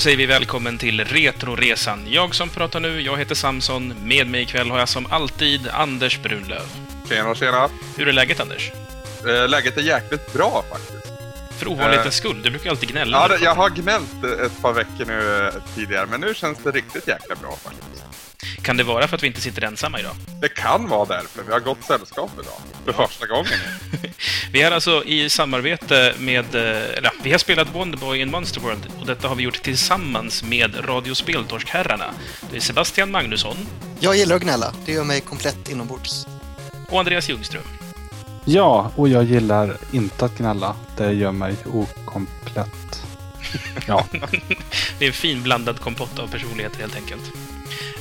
Och då säger vi välkommen till Retroresan. Jag som pratar nu, jag heter Samson. Med mig ikväll har jag som alltid Anders Brunlöv. Tjena, tjena. Hur är läget Anders? Eh, läget är jäkligt bra faktiskt. För ovanlighetens Eh, skull, du brukar alltid gnälla. Ja, jag har gnällt ett par veckor nu eh, tidigare, men nu känns det riktigt jäkla bra faktiskt. Kan det vara för att vi inte sitter ensamma idag? Det kan vara därför. Vi har gott sällskap idag. För första gången. Vi är alltså i samarbete med... eh, Eller, ja, vi har spelat Wonderboy in Monster World och detta har vi gjort tillsammans med Radio Speltorskherrarna. Det är Sebastian Magnusson Jag gillar att gnälla. Det gör mig komplett inombords. och Andreas Ljungström. Ja, och jag gillar inte att gnälla. Det gör mig okomplett. Ja, Det är en fin blandad kompott av personligheter helt enkelt.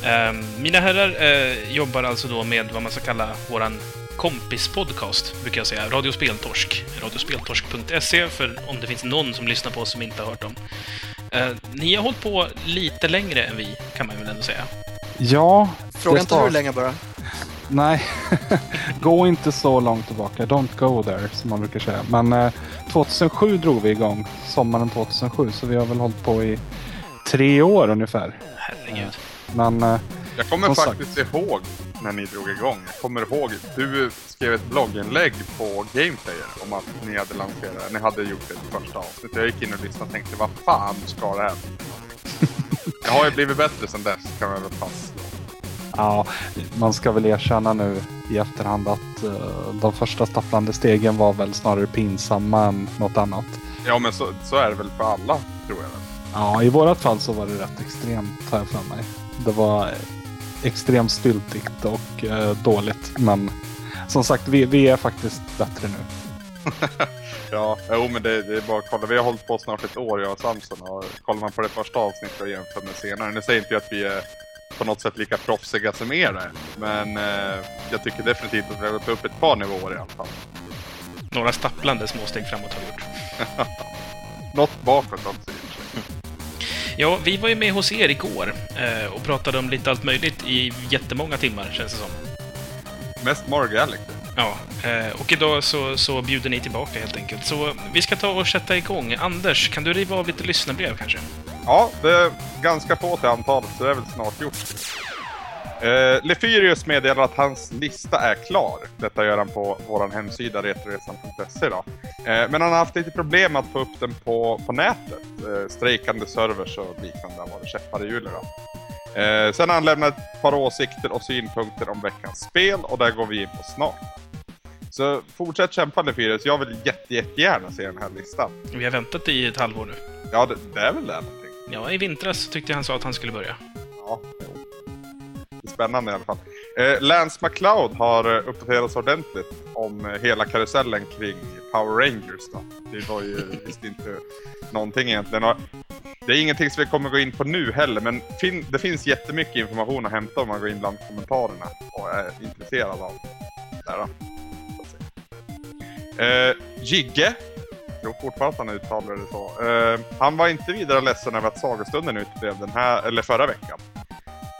Ehm, mina herrar eh, jobbar alltså då med vad man ska kalla våran kompispodcast, brukar jag säga. Radio Speltorsk. Radiospeltorsk.se, för om det finns någon som lyssnar på oss som inte har hört dem. Eh, ni har hållit på lite längre än vi, kan man väl ändå säga. ja Fråga inte hur länge bara. Nej, gå inte så långt tillbaka. Don't go there, som man brukar säga. Men eh, 2007 drog vi igång, sommaren 2007. Så vi har väl hållit på i tre år ungefär. Herregud. Men eh, Jag kommer Som sagt. faktiskt ihåg när ni drog igång. Jag kommer ihåg, du skrev ett blogginlägg på Gameplayer om att ni hade lanserat, ni hade gjort ett första avsnitt. Jag gick in och lyssnade och tänkte, vad fan ska det här bli?" Jag har ju blivit bättre sedan dess, kan man väl fastslå. ja, man ska väl erkänna nu i efterhand att eh, de första stapplande stegen var väl snarare pinsamma än något annat. Ja, men så, så är det väl för alla, tror jag. Ja, i vårat fall så var det rätt extremt har jag för mig. Det var eh, extremt styltigt och eh, dåligt. Men som sagt, vi, vi är faktiskt bättre nu. Ja, jo men det, det är bara att kolla. Vi har hållit på snart ett år jag och Samson och kollar man på det första avsnittet och jämför med senare. Nu säger inte jag att vi är på något sätt lika proffsiga som er är. Men eh, jag tycker definitivt att vi har gått upp ett par nivåer i alla fall. Några stapplande småsteg framåt har vi gjort. Något bakåt också Ja, vi var ju med hos er igår eh, och pratade om lite allt möjligt i jättemånga timmar, känns det som. Mest Mario Galaxy. Ja, eh, och idag så, så bjuder ni tillbaka helt enkelt. Så vi ska ta och sätta igång. Anders, kan du riva av lite lyssnarbrev kanske? Ja, det är ganska få till antalet så det är väl snart gjort. Eh, Lefyrius meddelar att hans lista är klar. Detta gör han på vår hemsida retroresan.se då. Eh, men han har haft lite problem att få upp den på, på nätet. Eh, strejkande servers och liknande har varit käppar i hjulet. Eh, sen har han lämnat ett par åsikter och synpunkter om veckans spel och där går vi in på snart. Så fortsätt kämpa Lefyrius, jag vill jätte, jättegärna se den här listan. Vi har väntat i ett halvår nu. Ja, det, det är väl det någonting. Ja, i vintras så tyckte jag han sa att han skulle börja. Ja, spännande i alla fall. Eh, Lance McLeod har eh, uppdaterats ordentligt om eh, hela karusellen kring Power Rangers. Då. Det var ju visst inte någonting egentligen. Och det är ingenting som vi kommer gå in på nu heller, men fin- det finns jättemycket information att hämta om man går in bland kommentarerna och är intresserad av det. Eh, Jigge, jag tror fortfarande att han uttalar det så. Eh, han var inte vidare ledsen över att sagostunden uteblev den här, eller förra veckan.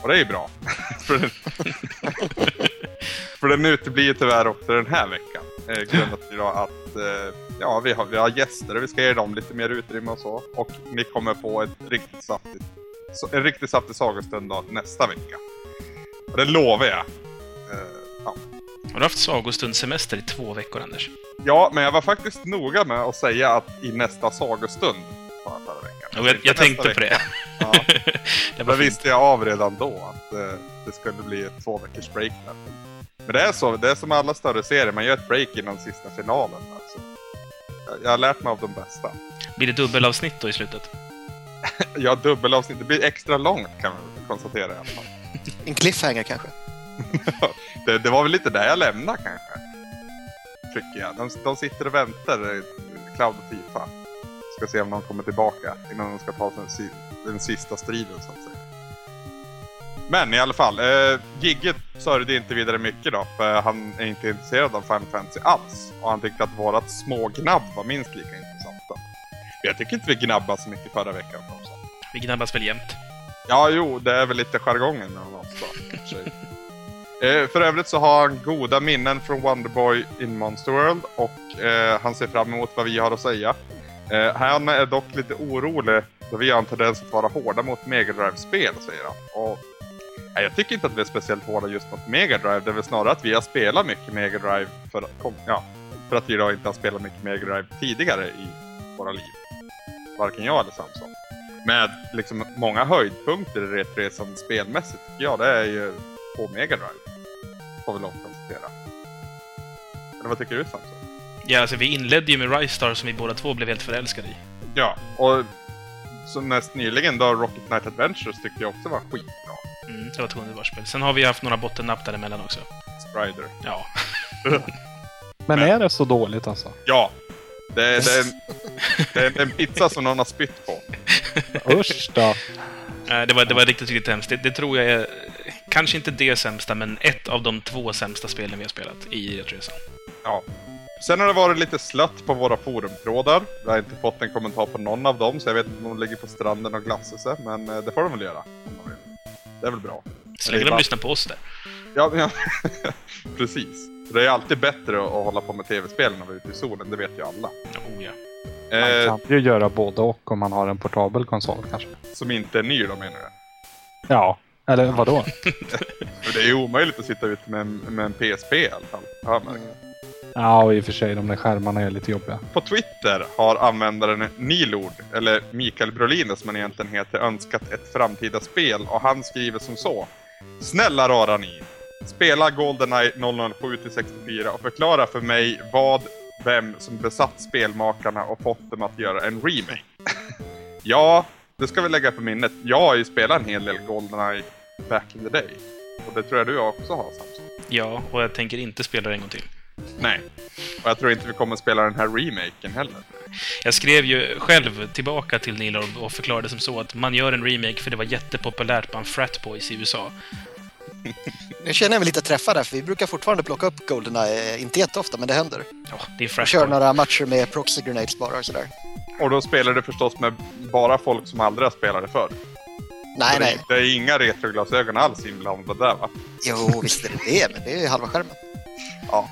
Och det är ju bra. för, den, för den uteblir tyvärr också den här veckan. Eh, grundat då att eh, ja, vi, har, vi har gäster och vi ska ge dem lite mer utrymme och så. Och ni kommer få ett riktigt saftigt, en riktigt saftig sagostund då, nästa vecka. Och det lovar jag. Eh, ja. Har du haft sagostundssemester i två veckor, Anders? ja, men jag var faktiskt noga med att säga att i nästa sagostund sa jag förra veckan. Jag, jag tänkte på det. Ja. det fint. visste jag av redan då att eh, det skulle bli ett två veckors break där. Men det är så, det är som alla större serier, man gör ett break innan sista finalen. Alltså. Jag, jag har lärt mig av de bästa. Blir det dubbelavsnitt då i slutet? Ja, dubbelavsnitt, det blir extra långt kan man väl konstatera i alla fall. En cliffhanger kanske. Det, det var väl lite där jag lämnade kanske. Tycker jag. De, de sitter och väntar, Cloud och Tifa. Ska se om de kommer tillbaka innan de ska ta den, den sista striden så att säga. Men i alla fall, eh, Gigget sörjde inte vidare mycket då, för han är inte intresserad av Final Fantasy alls. Och han tyckte att vårat smågnabb var minst lika intressant. Då. Jag tycker inte vi gnabbade så mycket förra veckan. Oss. Vi gnabbas väl jämt. Ja, jo, det är väl lite jargongen också. och för sig. Eh, för övrigt så har han goda minnen från Wonderboy in Monster World och eh, han ser fram emot vad vi har att säga. Eh, han är dock lite orolig Då vi har en tendens att vara hårda mot Mega Drive-spel, säger han. Och, nej, jag tycker inte att vi är speciellt hårda just mot Mega Drive. Det är väl snarare att vi har spelat mycket Mega Drive för ja, för att vi då inte har spelat mycket Mega Drive tidigare i våra liv. Varken jag eller Samson. Med liksom många höjdpunkter i Retresan spelmässigt tycker jag, det är ju på Mega Drive. Får vi att konstatera. Eller vad tycker du Samson? Ja, alltså vi inledde ju med Rise Star som vi båda två blev helt förälskade i. Ja, och så mest nyligen då Rocket Knight Adventures tyckte jag också var skitbra. Mm, det var ett underbart spel. Sen har vi haft några bottennapp däremellan också. Strider. Ja. Men är det så dåligt alltså? Ja! Det är, det, är en, det är en pizza som någon har spytt på. Usch då. Det var, det var riktigt, riktigt hemskt. Det, det tror jag är kanske inte det sämsta, men ett av de två sämsta spelen vi har spelat i Retroresan. Ja. Sen har det varit lite slött på våra forumtrådar. Vi har inte fått en kommentar på någon av dem, så jag vet inte om de ligger på stranden och glassar sig. Men eh, det får de väl göra. om de vill. Det är väl bra. Så länge de lyssnar på oss där. Ja, ja. precis. Det är alltid bättre att hålla på med tv-spel än att vara ute i solen, det vet ju alla. Oh, ja. Eh, Man kan ju göra både och om man har en portabel konsol kanske. som inte är ny då menar du? Ja, eller vadå? Det är ju omöjligt att sitta ute med en, med en PSP i alla fall. Ja, men. Ja, och i och för sig de där skärmarna är lite jobbiga. På Twitter har användaren Nilord, eller Mikael Brolin som han egentligen heter, önskat ett framtida spel och han skriver som så. Snälla rara ni! Spela Goldeneye 007 till 64 och förklara för mig vad, vem som besatt spelmakarna och fått dem att göra en remake. ja, det ska vi lägga på minnet. Jag har ju spelat en hel del Goldeneye back in the day. Och det tror jag du också har Samson. ja, och jag tänker inte spela det en gång till. Nej. Och jag tror inte vi kommer spela den här remaken heller. Jag skrev ju själv tillbaka till Neil och- och förklarade som så att man gör en remake för det var jättepopulärt bland frat boys i USA. Nu känner jag mig lite träffad där, för vi brukar fortfarande plocka upp Goldeneye. eh, Inte jätteofta, men det händer. Ja, det är frat kör några matcher med proxy grenades bara och sådär. Och då spelar du förstås med bara folk som aldrig har spelat det förr. Nej, det, nej. det är inga retroglasögon alls inblandade där va? Jo, visst är det det, men det är ju halva skärmen. Ja.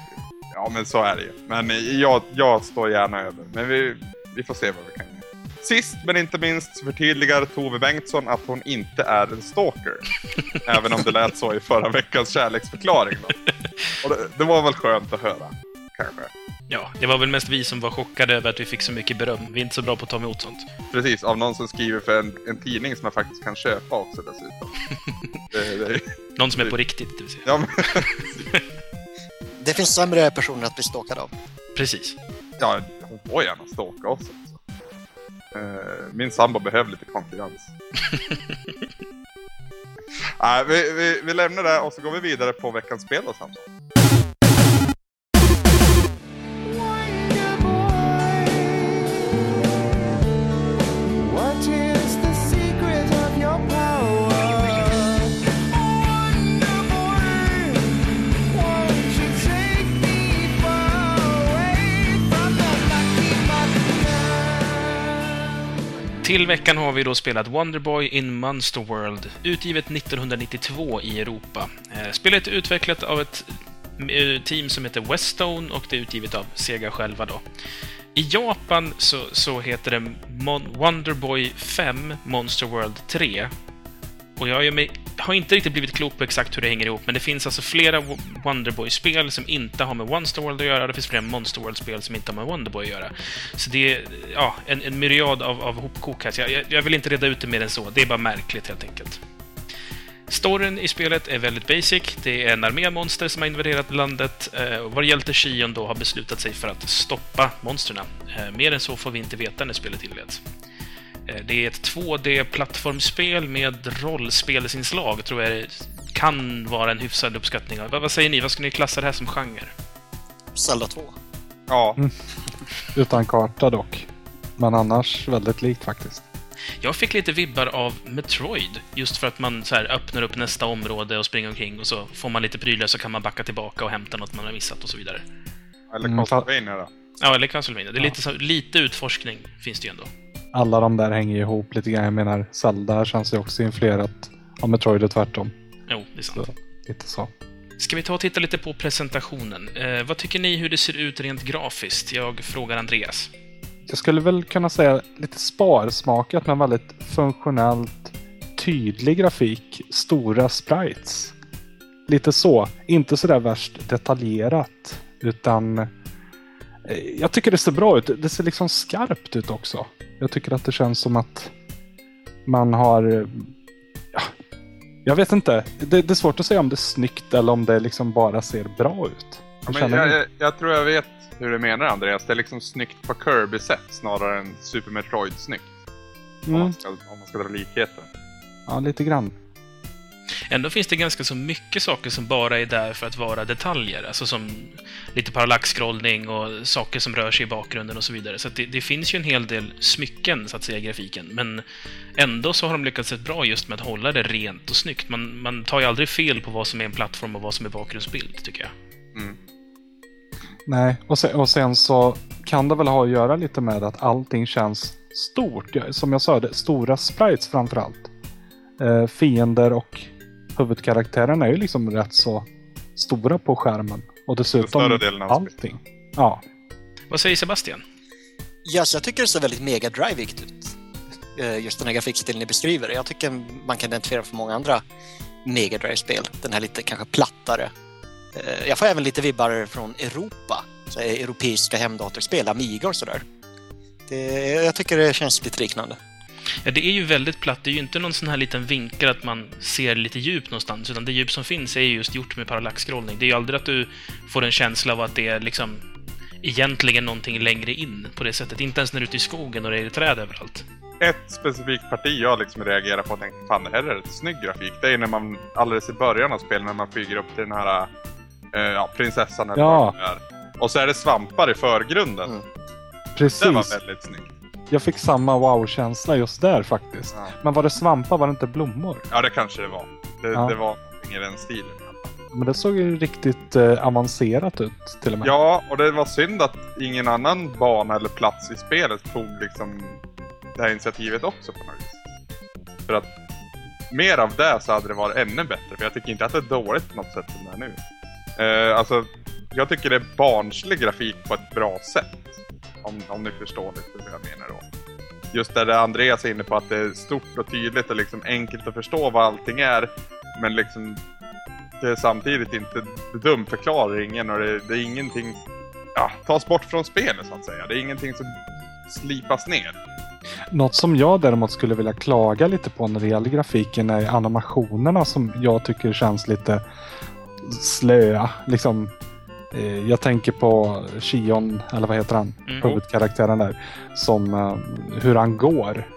Ja, men så är det ju. Men jag, jag står gärna över. Men vi, vi får se vad vi kan göra. Sist men inte minst så förtydligar Tove Bengtsson att hon inte är en stalker. Även om det lät så i förra veckans kärleksförklaring. Då. Och det, det var väl skönt att höra. Kanske. Ja, det var väl mest vi som var chockade över att vi fick så mycket beröm. Vi är inte så bra på att ta emot sånt. Precis, av någon som skriver för en, en tidning som man faktiskt kan köpa också dessutom. det, det, Någon som är på riktigt, det vill säga. ja, men, Det finns sämre personer att bli stalkad av. Precis. Ja, hon får gärna stalka oss också. Eh, Min sambo behöver lite konkurrens. Nej, vi, vi, vi lämnar det och så går vi vidare på veckans spel då Samson. Till veckan har vi då spelat Wonderboy in Monster World, utgivet 1992 i Europa. Eh, spelet är utvecklat av ett eh, team som heter Westone och det är utgivet av Sega själva då. I Japan så, så heter det Mon- Wonderboy 5 Monster World 3. Och jag mig, har inte riktigt blivit klok på exakt hur det hänger ihop, men det finns alltså flera Wonderboy-spel som inte har med Monster World att göra, och det finns flera Monster World-spel som inte har med Wonderboy att göra. Så det är ja, en, en myriad av, av hopkok här. Så jag, jag, vill inte reda ut det mer än så. Det är bara märkligt helt enkelt. Storyn i spelet är väldigt basic. Det är en armé monster som har invaderat landet. Eh, och vår hjälte Shion då har beslutat sig för att stoppa monstren. Eh, mer än så får vi inte veta när spelet inleds. Eh, det är ett 2D-plattformsspel med rollspelsinslag, tror jag det kan vara en hyfsad uppskattning av. Vad, säger ni? Vad ska ni klassa det här som genre? Zelda 2. Ja, Utan karta dock. Men annars väldigt likt faktiskt. Jag fick lite vibbar av Metroid, just för att man så här öppnar upp nästa område och springer omkring och så får man lite prylar så kan man backa tillbaka och hämta något man har missat och så vidare. eller Mm, Castlevania då. Ja, eller Castlevania. Det är Ja. lite, så, lite utforskning finns det ju ändå. Alla de där hänger ihop lite grann. Jag menar, Zelda känns ju också influerat av Metroid och tvärtom. Jo, det är sant. Så, lite så. Ska vi ta och titta lite på presentationen? Eh, vad tycker ni hur det ser ut rent grafiskt? Jag frågar Andreas. jag skulle väl kunna säga lite sparsmakat men väldigt funktionellt tydlig grafik. Stora sprites. Lite så. Inte sådär värst detaljerat. Utan jag tycker det ser bra ut. Det ser liksom skarpt ut också. Jag tycker att det känns som att man har... eh, Ja, jag vet inte. Det, det är svårt att säga om det är snyggt eller om det liksom bara ser bra ut. Ja, Jag jag, jag, tror jag vet hur du menar Andreas. Det är liksom snyggt på Kirby-sätt snarare än Super Metroid-snyggt. Om, Mm. man ska, om man ska dra likheter. Ja, lite grann. Ändå finns det ganska så mycket saker som bara är där för att vara detaljer. Alltså som lite parallaxskrollning och saker som rör sig i bakgrunden och så vidare. Så att det, det finns ju en hel del smycken, så att säga, i grafiken. Men ändå så har de lyckats rätt bra just med att hålla det rent och snyggt. Man, man tar ju aldrig fel på vad som är en plattform och vad som är bakgrundsbild, tycker jag. Mm. Nej, och sen, och sen så kan det väl ha att göra lite med att allting känns stort. Som jag sa, det, stora sprites framförallt. Eh, fiender och huvudkaraktären är ju liksom rätt så stora på skärmen. Och dessutom större delen av allting. Ja, Vad säger Sebastian? Ja, så jag tycker det ser väldigt mega drivigt ut. Eh, Just den här grafikstilen ni beskriver. Jag tycker man kan identifiera för många andra Mega Drive-spel. Den här lite kanske plattare. Eh, Jag får även lite vibbar från Europa. Så här europeiska hemdatorspel, Amiga och sådär. Det, jag tycker det känns lite liknande. Ja, det är ju väldigt platt. Det är ju inte någon sån här liten vinkel att man ser lite djup någonstans, utan det djup som finns är ju just gjort med parallaxskrollning. Det är ju aldrig att du får en känsla av att det är liksom egentligen någonting längre in på det sättet. Inte ens när du är ute i skogen och det är träd överallt. Ett specifikt parti jag liksom reagerar på och tänkte fan det här är rätt snygg grafik. Det är när man alldeles i början av spelet när man flyger upp till den här eh, ja, prinsessan eller Ja. vad det är. Och så är det svampar i förgrunden. Mm. Det precis. var väldigt snyggt. Jag fick samma wow-känsla just där faktiskt. Ja. Men var det svampar? Var det inte blommor? Ja, det kanske det var. Det, Ja. det var någonting i den stilen. Men det såg ju riktigt eh, avancerat ut till och med. Ja, och det var synd att ingen annan bana eller plats i spelet tog liksom det här initiativet också på något vis. För att mer av det så hade det varit ännu bättre. För jag tycker inte att det är dåligt på något sätt som det är nu. Eh, alltså, jag tycker det är barnslig grafik på ett bra sätt. Om, om ni förstår lite vad jag menar då. Just där det Andreas är inne på att det är stort och tydligt och liksom enkelt att förstå vad allting är. Men liksom det är samtidigt inte det dumförklarar ingen och det, det är ingenting ja, tas bort från spelet så att säga. Det är ingenting som slipas ner. Något som jag däremot skulle vilja klaga lite på när det gäller grafiken är animationerna som jag tycker känns lite slöa. Liksom, eh, jag tänker på Shion, eller vad heter han? Mm. Huvudkaraktären där. Som eh, hur han går.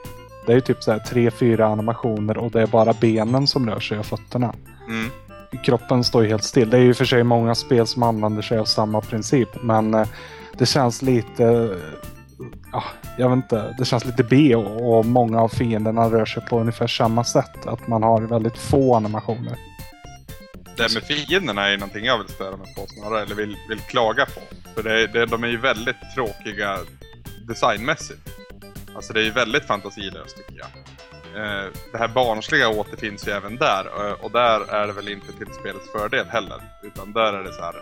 Det är ju typ så här tre, fyra animationer och det är bara benen som rör sig och fötterna. Mm. Kroppen står ju helt still. Det är ju för sig många spel som använder sig av samma princip. Men eh, det känns lite... Ja, jag vet inte. Det känns lite B och, och många av fienderna rör sig på ungefär samma sätt. Att man har väldigt få animationer. Det med fienderna är någonting jag vill störa mig på snarare, eller vill, vill klaga på. För det, det, de är ju väldigt tråkiga designmässigt. Alltså det är ju väldigt fantasilöst tycker jag. Eh, det här barnsliga återfinns ju även där eh, och där är det väl inte till spelets fördel heller. Utan där är det så här.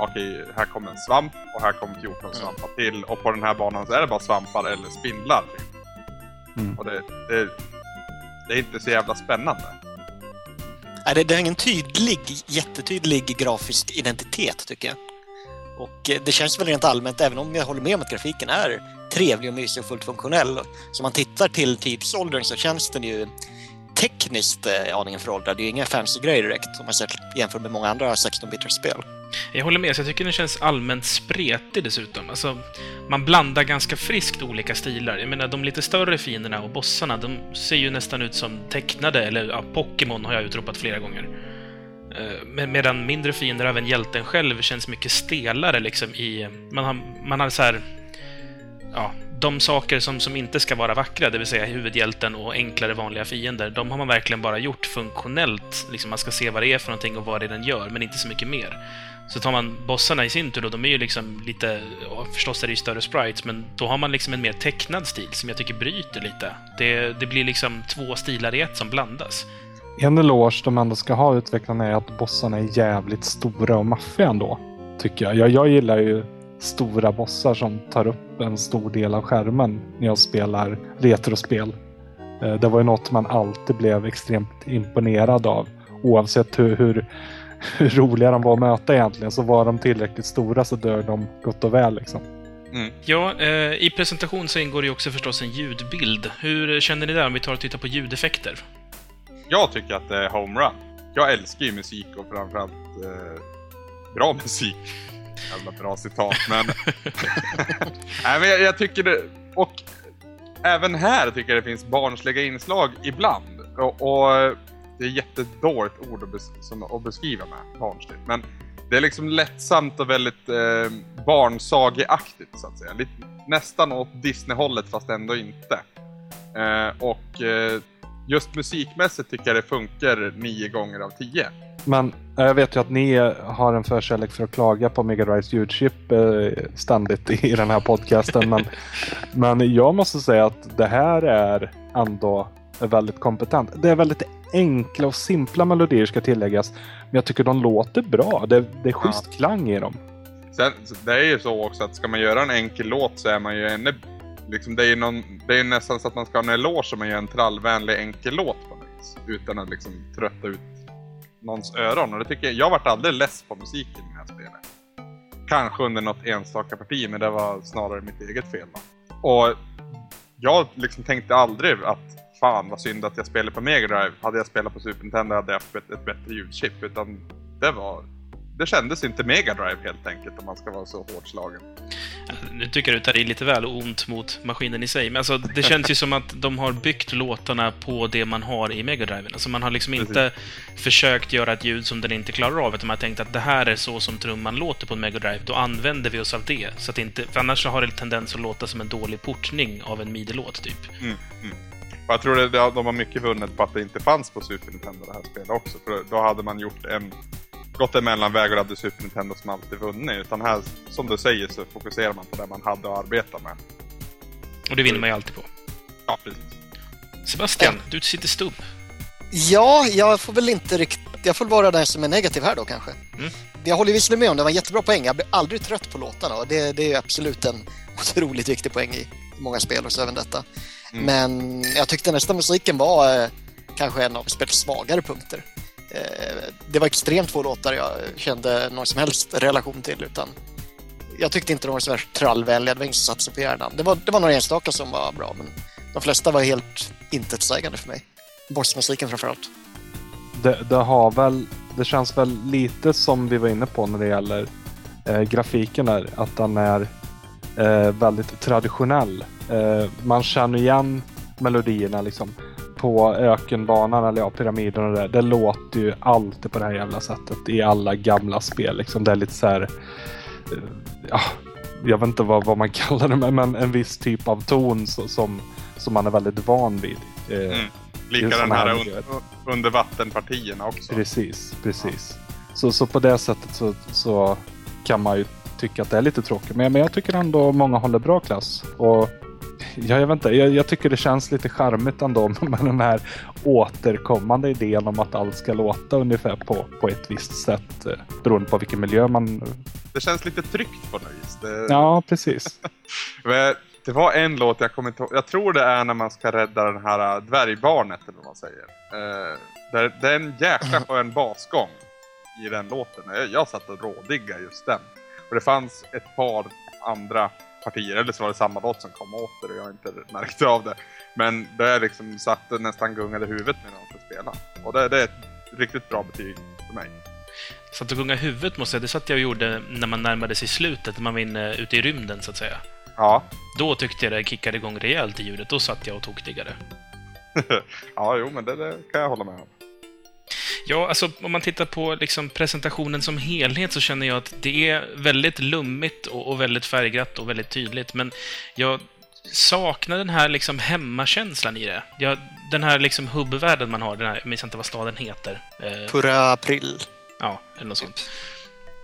Okej, här kommer en svamp och här kommer 14 svampar till och på den här banan så är det bara svampar eller spindlar. Typ. Mm. Och det, det, det är inte så jävla spännande. Nej, det, det har ingen tydlig, jättetydlig grafisk identitet tycker jag. Och eh, det känns väl rent allmänt, även om jag håller med om att grafiken är trevlig och mysig och fullt funktionell. Så om man tittar till tidsåldern så känns den ju tekniskt eh, aningen föråldrad. Det är ju inga fancy grejer direkt om man jämför med många andra 16-bitars-spel. Jag håller med, så jag tycker den känns allmänt spretig dessutom. Alltså, man blandar ganska friskt olika stilar. Jag menar, de lite större fienderna och bossarna, de ser ju nästan ut som tecknade, eller ja, Pokémon har jag utropat flera gånger. Eh, med- Medan mindre fiender, även hjälten själv, känns mycket stelare liksom i... Man har, man har så här... Ja, de saker som, som inte ska vara vackra, det vill säga huvudhjälten och enklare vanliga fiender, de har man verkligen bara gjort funktionellt. Liksom man ska se vad det är för någonting och vad det är den gör, men inte så mycket mer. Så tar man bossarna i sin tur då, de är ju liksom lite, förstås är det ju större sprites, men då har man liksom en mer tecknad stil som jag tycker bryter lite. Det, det blir liksom två stilar i ett som blandas. En eloge de ändå ska ha utvecklarna är att bossarna är jävligt stora och maffiga ändå. Tycker jag. jag. Jag gillar ju stora bossar som tar upp en stor del av skärmen när jag spelar retrospel. Eh, Det var ju något man alltid blev extremt imponerad av. Oavsett hur, hur, hur roliga de var att möta egentligen så var de tillräckligt stora så dör de gott och väl liksom. Ja, eh, i presentation så ingår det ju också förstås en ljudbild. Hur känner ni där om vi tar och tittar på ljudeffekter? Jag tycker att det är homerun. Jag älskar ju musik och framförallt eh, bra musik. Jävla bra citat, men... Nej, men jag, jag tycker det... Och även här tycker jag det finns barnsliga inslag ibland. Och, och det är jättedåligt ord att, bes- som, att beskriva med barnsligt. Men det är liksom lättsamt och väldigt eh, barnsageaktigt så att säga. Lite, nästan åt Disney-hållet fast ändå inte. Eh, och eh, just musikmässigt tycker jag det funkar nio gånger av tio. Men jag vet ju att ni har en förkärlek för att klaga på Mega Drives ljudchip eh, ständigt i den här podcasten. men, men jag måste säga att det här är ändå väldigt kompetent. Det är väldigt enkla och simpla melodier ska tilläggas. Men jag tycker de låter bra. Det, det är schysst klang i dem. Sen, det är ju så också att ska man göra en enkel låt så är man ju ännu... Liksom det är någon, det är nästan så att man ska ha en eloge om man gör en trallvänlig enkel låt på något vis. Utan att liksom trötta ut någons öron. Och det tycker jag, jag varit aldrig less på musiken i det här spelet. Kanske under något enstaka parti, men det var snarare mitt eget fel då. Och jag liksom tänkte aldrig att fan vad synd att jag spelade på Mega Drive. Hade jag spelat på Super Nintendo hade jag haft ett, ett bättre ljudchip. Utan det var... Det kändes inte Mega Drive helt enkelt om man ska vara så hårt slagen. Nu tycker jag du tar i lite väl ont mot maskinen i sig, men alltså, det känns ju som att de har byggt låtarna på det man har i Mega Driven. Alltså man har liksom inte försökt göra ett ljud som den inte klarar av, utan man har tänkt att det här är så som trumman låter på en Mega Drive, då använder vi oss av det. Så att inte, för annars så har det tendens att låta som en dålig portning av en midi-låt, typ. Mm, mm. Jag tror det- de har mycket vunnet på att det inte fanns på Super Nintendo det här spelet också. För då hade man gjort en... Gått en mellanväg och hade Super Nintendo som alltid vunnit. Utan här, som du säger, så fokuserar man på det man hade att arbeta med. Och det vinner man ju alltid på. Ja, precis. Sebastian, du sitter stubb. Ja, jag får väl inte riktigt... Jag får vara den som är negativ här då kanske. Mm. Jag håller visserligen med om det var en jättebra poäng. Jag blir aldrig trött på låtarna och det, det är absolut en otroligt viktig poäng i många spel och så även detta. Mm. Men jag tyckte nästan musiken var eh, kanske en av spelets svagare punkter. Eh, det var extremt få låtar jag kände någon som helst relation till utan jag tyckte inte de var så värst trallvänliga, det var ingen som satte sig på hjärnan. Det var, det var några enstaka som var bra men de flesta var helt intetsägande för mig. Bossmusiken framförallt. Det, det har väl, det känns väl lite som vi var inne på när det gäller eh, grafiken där, att den är eh, väldigt traditionell. Eh, man känner igen melodierna liksom på ökenbanan eller ja, pyramiden och det. Det låter ju alltid på det här jävla sättet i alla gamla spel. Liksom. Det är lite så här, eh, ja, jag vet inte vad, vad man kallar det, men en viss typ av ton så, som, som man är väldigt van vid. Eh, Mm. Lika den här här miljöer. un, under vattenpartierna också. Precis, precis. Så, så på det sättet så, så kan man ju tycka att det är lite tråkigt. Men, men jag tycker ändå många håller bra klass. Och ja, jag vet inte, jag, jag tycker det känns lite charmigt ändå med den här återkommande idén om att allt ska låta ungefär på, på ett visst sätt. eh, Beroende på vilken miljö man... Det känns lite tryggt på något vis. Det, Ja, precis. Det var en låt, jag kommer inte. Jag tror det är när man ska rädda den här äh, dvärgbarnet eller vad man säger. Eh, där, det är en jäkla skön basgång i den låten. Jag, jag satt och rådiggade just den. Och det fanns ett par andra partier, eller så var det samma låt som kom åter och jag inte märkte av det. Men det är liksom satt nästan gungade huvudet medan man ska spela. Och det, det är ett riktigt bra betyg för mig. Satt och gunga huvudet måste jag Det satt jag och gjorde när man närmade sig slutet, när man var inne ute i rymden så att säga. Ja, Då tyckte jag det kickade igång rejält i ljudet. Då satt jag och tokdiggade. ja jo men det, det kan jag hålla med om. Ja, alltså om man tittar på liksom, presentationen som helhet så känner jag att det är väldigt lummigt och, och väldigt färgglatt och väldigt tydligt. Men jag saknar den här liksom hemmakänslan i det. Jag, den här liksom hubbvärlden man har, den här, jag minns inte vad staden heter. Eh, Pura april. Ja, eller något sånt.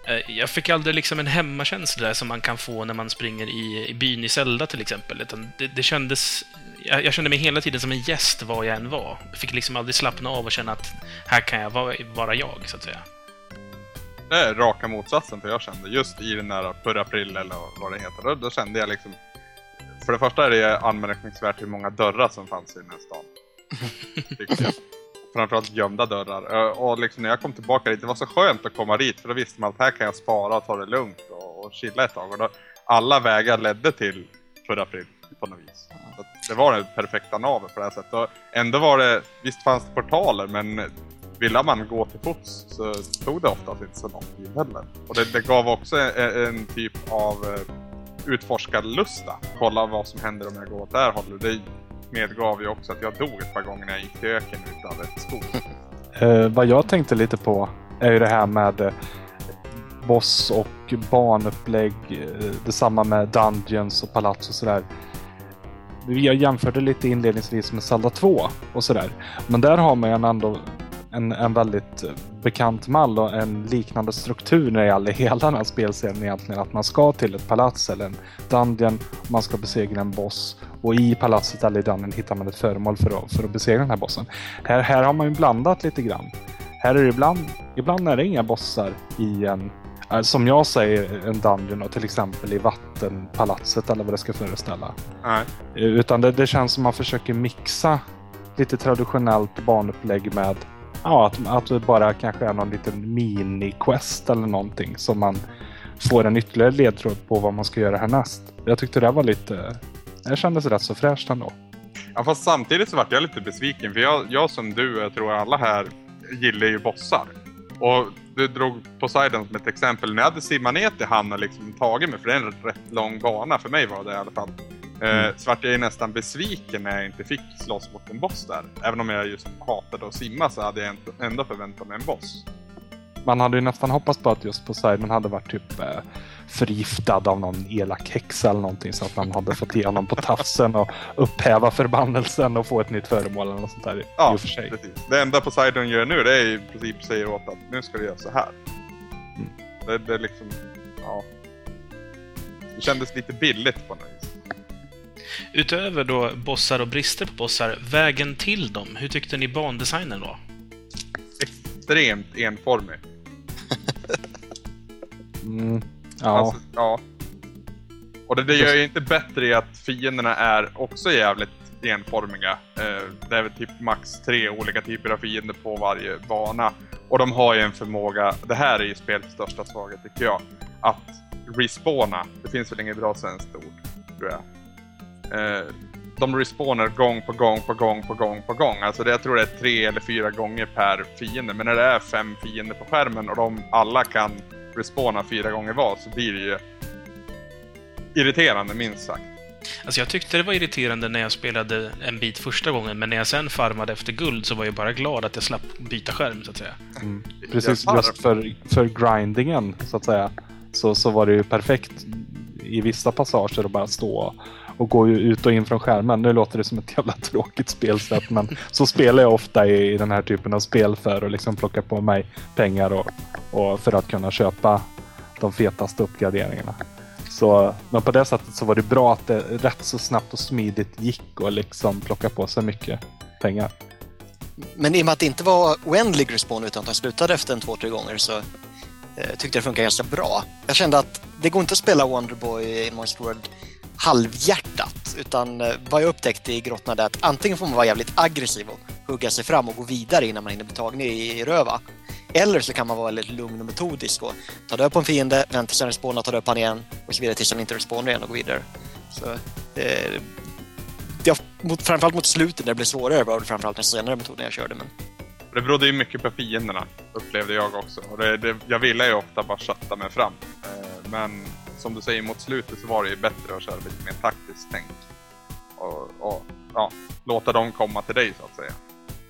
Eh, Jag fick aldrig liksom en hemmakänsla där som man kan få när man springer i, i byn i Zelda till exempel. Det, det kändes... Jag, jag kände mig hela tiden som en gäst var jag än var. Jag fick liksom aldrig slappna av och känna att här kan jag vara, vara jag, så att säga. Det är raka motsatsen för jag kände just i den där Per april eller vad det heter. Då, då kände jag liksom... För det första är det anmärkningsvärt hur många dörrar som fanns i den här stan. Framförallt gömda dörrar. Eh, Och liksom när jag kom tillbaka dit, det var så skönt att komma dit för då visste man att här kan jag spara och ta det lugnt och, och chilla ett tag. Och då, alla vägar ledde till förra april på något vis. Så det var det perfekta navet på det här sättet. Och ändå var det, visst fanns det portaler men ville man gå till fots så tog det oftast inte så lång tid heller. Och det, det gav också en, en typ av eh, utforskarlusta. Kolla vad som händer om jag går åt det här hållet. Det medgav ju också att jag dog ett par gånger när jag gick till öken utan ett skog. Eh, vad jag tänkte lite på är ju det här med eh, boss och banupplägg. Eh, detsamma med Dungeons och palats och sådär. Jag jämförde lite inledningsvis med Zelda 2 och sådär. Men där har man ju ändå en, en väldigt eh, bekant mall och en liknande struktur när det gäller hela den här spelserien egentligen. Att man ska till ett palats eller en dungeon, man ska besegra en boss och i palatset eller i dungeon hittar man ett föremål för att, för att besegra den här bossen. Här, här har man ju blandat lite grann. Här är det ibland, ibland är det inga bossar i en, eh, som jag säger, en dungeon och till exempel i vattenpalatset eller vad det ska föreställa. Nej. Eh, Utan det, det känns som man försöker mixa lite traditionellt banupplägg med ja, att, att det bara kanske är någon liten mini-quest eller någonting som man får en ytterligare ledtråd på vad man ska göra härnäst. Jag tyckte det var lite... Det kändes rätt så fräscht ändå. Ja, fast samtidigt så vart jag lite besviken för jag, jag som du, jag tror alla här, gillar ju bossar. Och du drog Poseidon som ett exempel. När jag hade simmat ner till hamn och liksom tagit mig, för det är en rätt lång bana för mig var det i alla fall. Eh, så vart jag ju nästan besviken när jag inte fick slåss mot en boss där. Även om jag just hatade att simma så hade jag ändå förväntat mig en boss. Man hade ju nästan hoppats på att just Poseidon hade varit typ eh, förgiftad av någon elak häxa eller någonting så att man hade fått ge honom på tafsen och upphäva förbannelsen och få ett nytt föremål eller något sånt där. Ja, I och för sig. precis. Det enda Poseidon gör nu det är i princip säger åt att nu ska du göra så här. Mm. Det, det är liksom, ja. Det kändes lite billigt på något vis. Utöver då bossar och brister på bossar, vägen till dem, hur tyckte ni bandesignen var? Extremt enformig. Mm, ja. Alltså, ja. Och det, det gör ju inte bättre i att fienderna är också jävligt enformiga. Eh, det är väl typ max tre olika typer av fiender på varje bana. Och de har ju en förmåga, det här är ju spelets största svaghet tycker jag, att respawna. Det finns väl inget bra svenskt ord, tror jag. Eh, de respawnar gång på gång på gång på gång på gång. Alltså det, jag tror det är tre eller fyra gånger per fiende. Men när det är fem fiender på skärmen och de alla kan respawna fyra gånger var så blir det ju irriterande minst sagt. Alltså jag tyckte det var irriterande när jag spelade en bit första gången, men när jag sen farmade efter guld så var jag bara glad att jag slapp byta skärm, så att säga. Mm. Precis, just för, för grindingen så att säga. Så, så var det ju perfekt i vissa passager att bara stå och går ju ut och in från skärmen. Nu låter det som ett jävla tråkigt spelsätt men så spelar jag ofta i, i den här typen av spel för att liksom plocka på mig pengar och, och för att kunna köpa de fetaste uppgraderingarna. Så, men på det sättet så var det bra att det rätt så snabbt och smidigt gick att liksom plocka på sig mycket pengar. Men i och med att det inte var oändlig respawn utan att den slutade efter en två, tre gånger så eh, tyckte jag det funkade ganska bra. Jag kände att det går inte att spela Wonderboy i Monster World halvhjärtat. Utan eh, vad jag upptäckte i grottorna är att antingen får man vara jävligt aggressiv och hugga sig fram och gå vidare innan man hinner bli tagen i, i röva. Eller så kan man vara väldigt lugn och metodisk och ta död på en fiende, vänta tills den respawnar, ta död på han igen och så vidare tills han inte respawnar igen och gå vidare. Så, eh, jag, mot, framförallt mot slutet när det blev svårare var det framförallt den senare metoden jag körde. Men Det berodde ju mycket på fienderna, upplevde jag också. Och det, det, jag ville ju ofta bara chatta mig fram. Eh, men som du säger, mot slutet så var det ju bättre att köra lite mer taktiskt tänk. Och, och ja, låta dem komma till dig så att säga.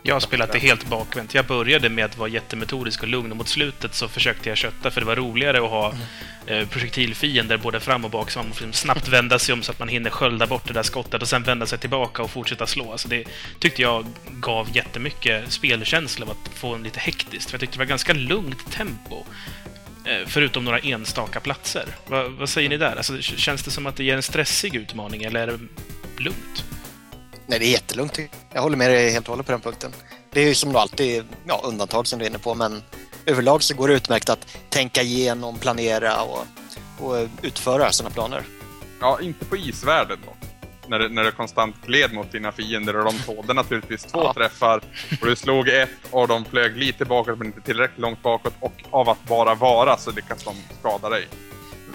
Jag har spelat det helt bakvänt. Jag började med att vara jättemetodisk och lugn och mot slutet så försökte jag kötta för det var roligare att ha eh, projektilfiender både fram och bak så man måste snabbt vända sig om så att man hinner skölda bort det där skottet och sen vända sig tillbaka och fortsätta slå. Alltså det tyckte jag gav jättemycket spelkänsla av att få en lite hektiskt. För jag tyckte det var ganska lugnt tempo. Eh, Förutom några enstaka platser. Va, vad säger ni där? Alltså, känns det som att det ger en stressig utmaning eller är det lugnt? nej, det är jättelugnt. Jag håller med dig helt och hållet på den punkten. Det är ju som alltid ja, undantag som du är inne på, men överlag så går det utmärkt att tänka igenom, planera och, och utföra sina planer. Ja, inte på isvärlden då. När det, när det konstant gled mot dina fiender och de tålde naturligtvis två Ja. träffar. Och du slog ett och de flög lite bakåt men inte tillräckligt långt bakåt. Och av att bara vara så lyckas de skada dig.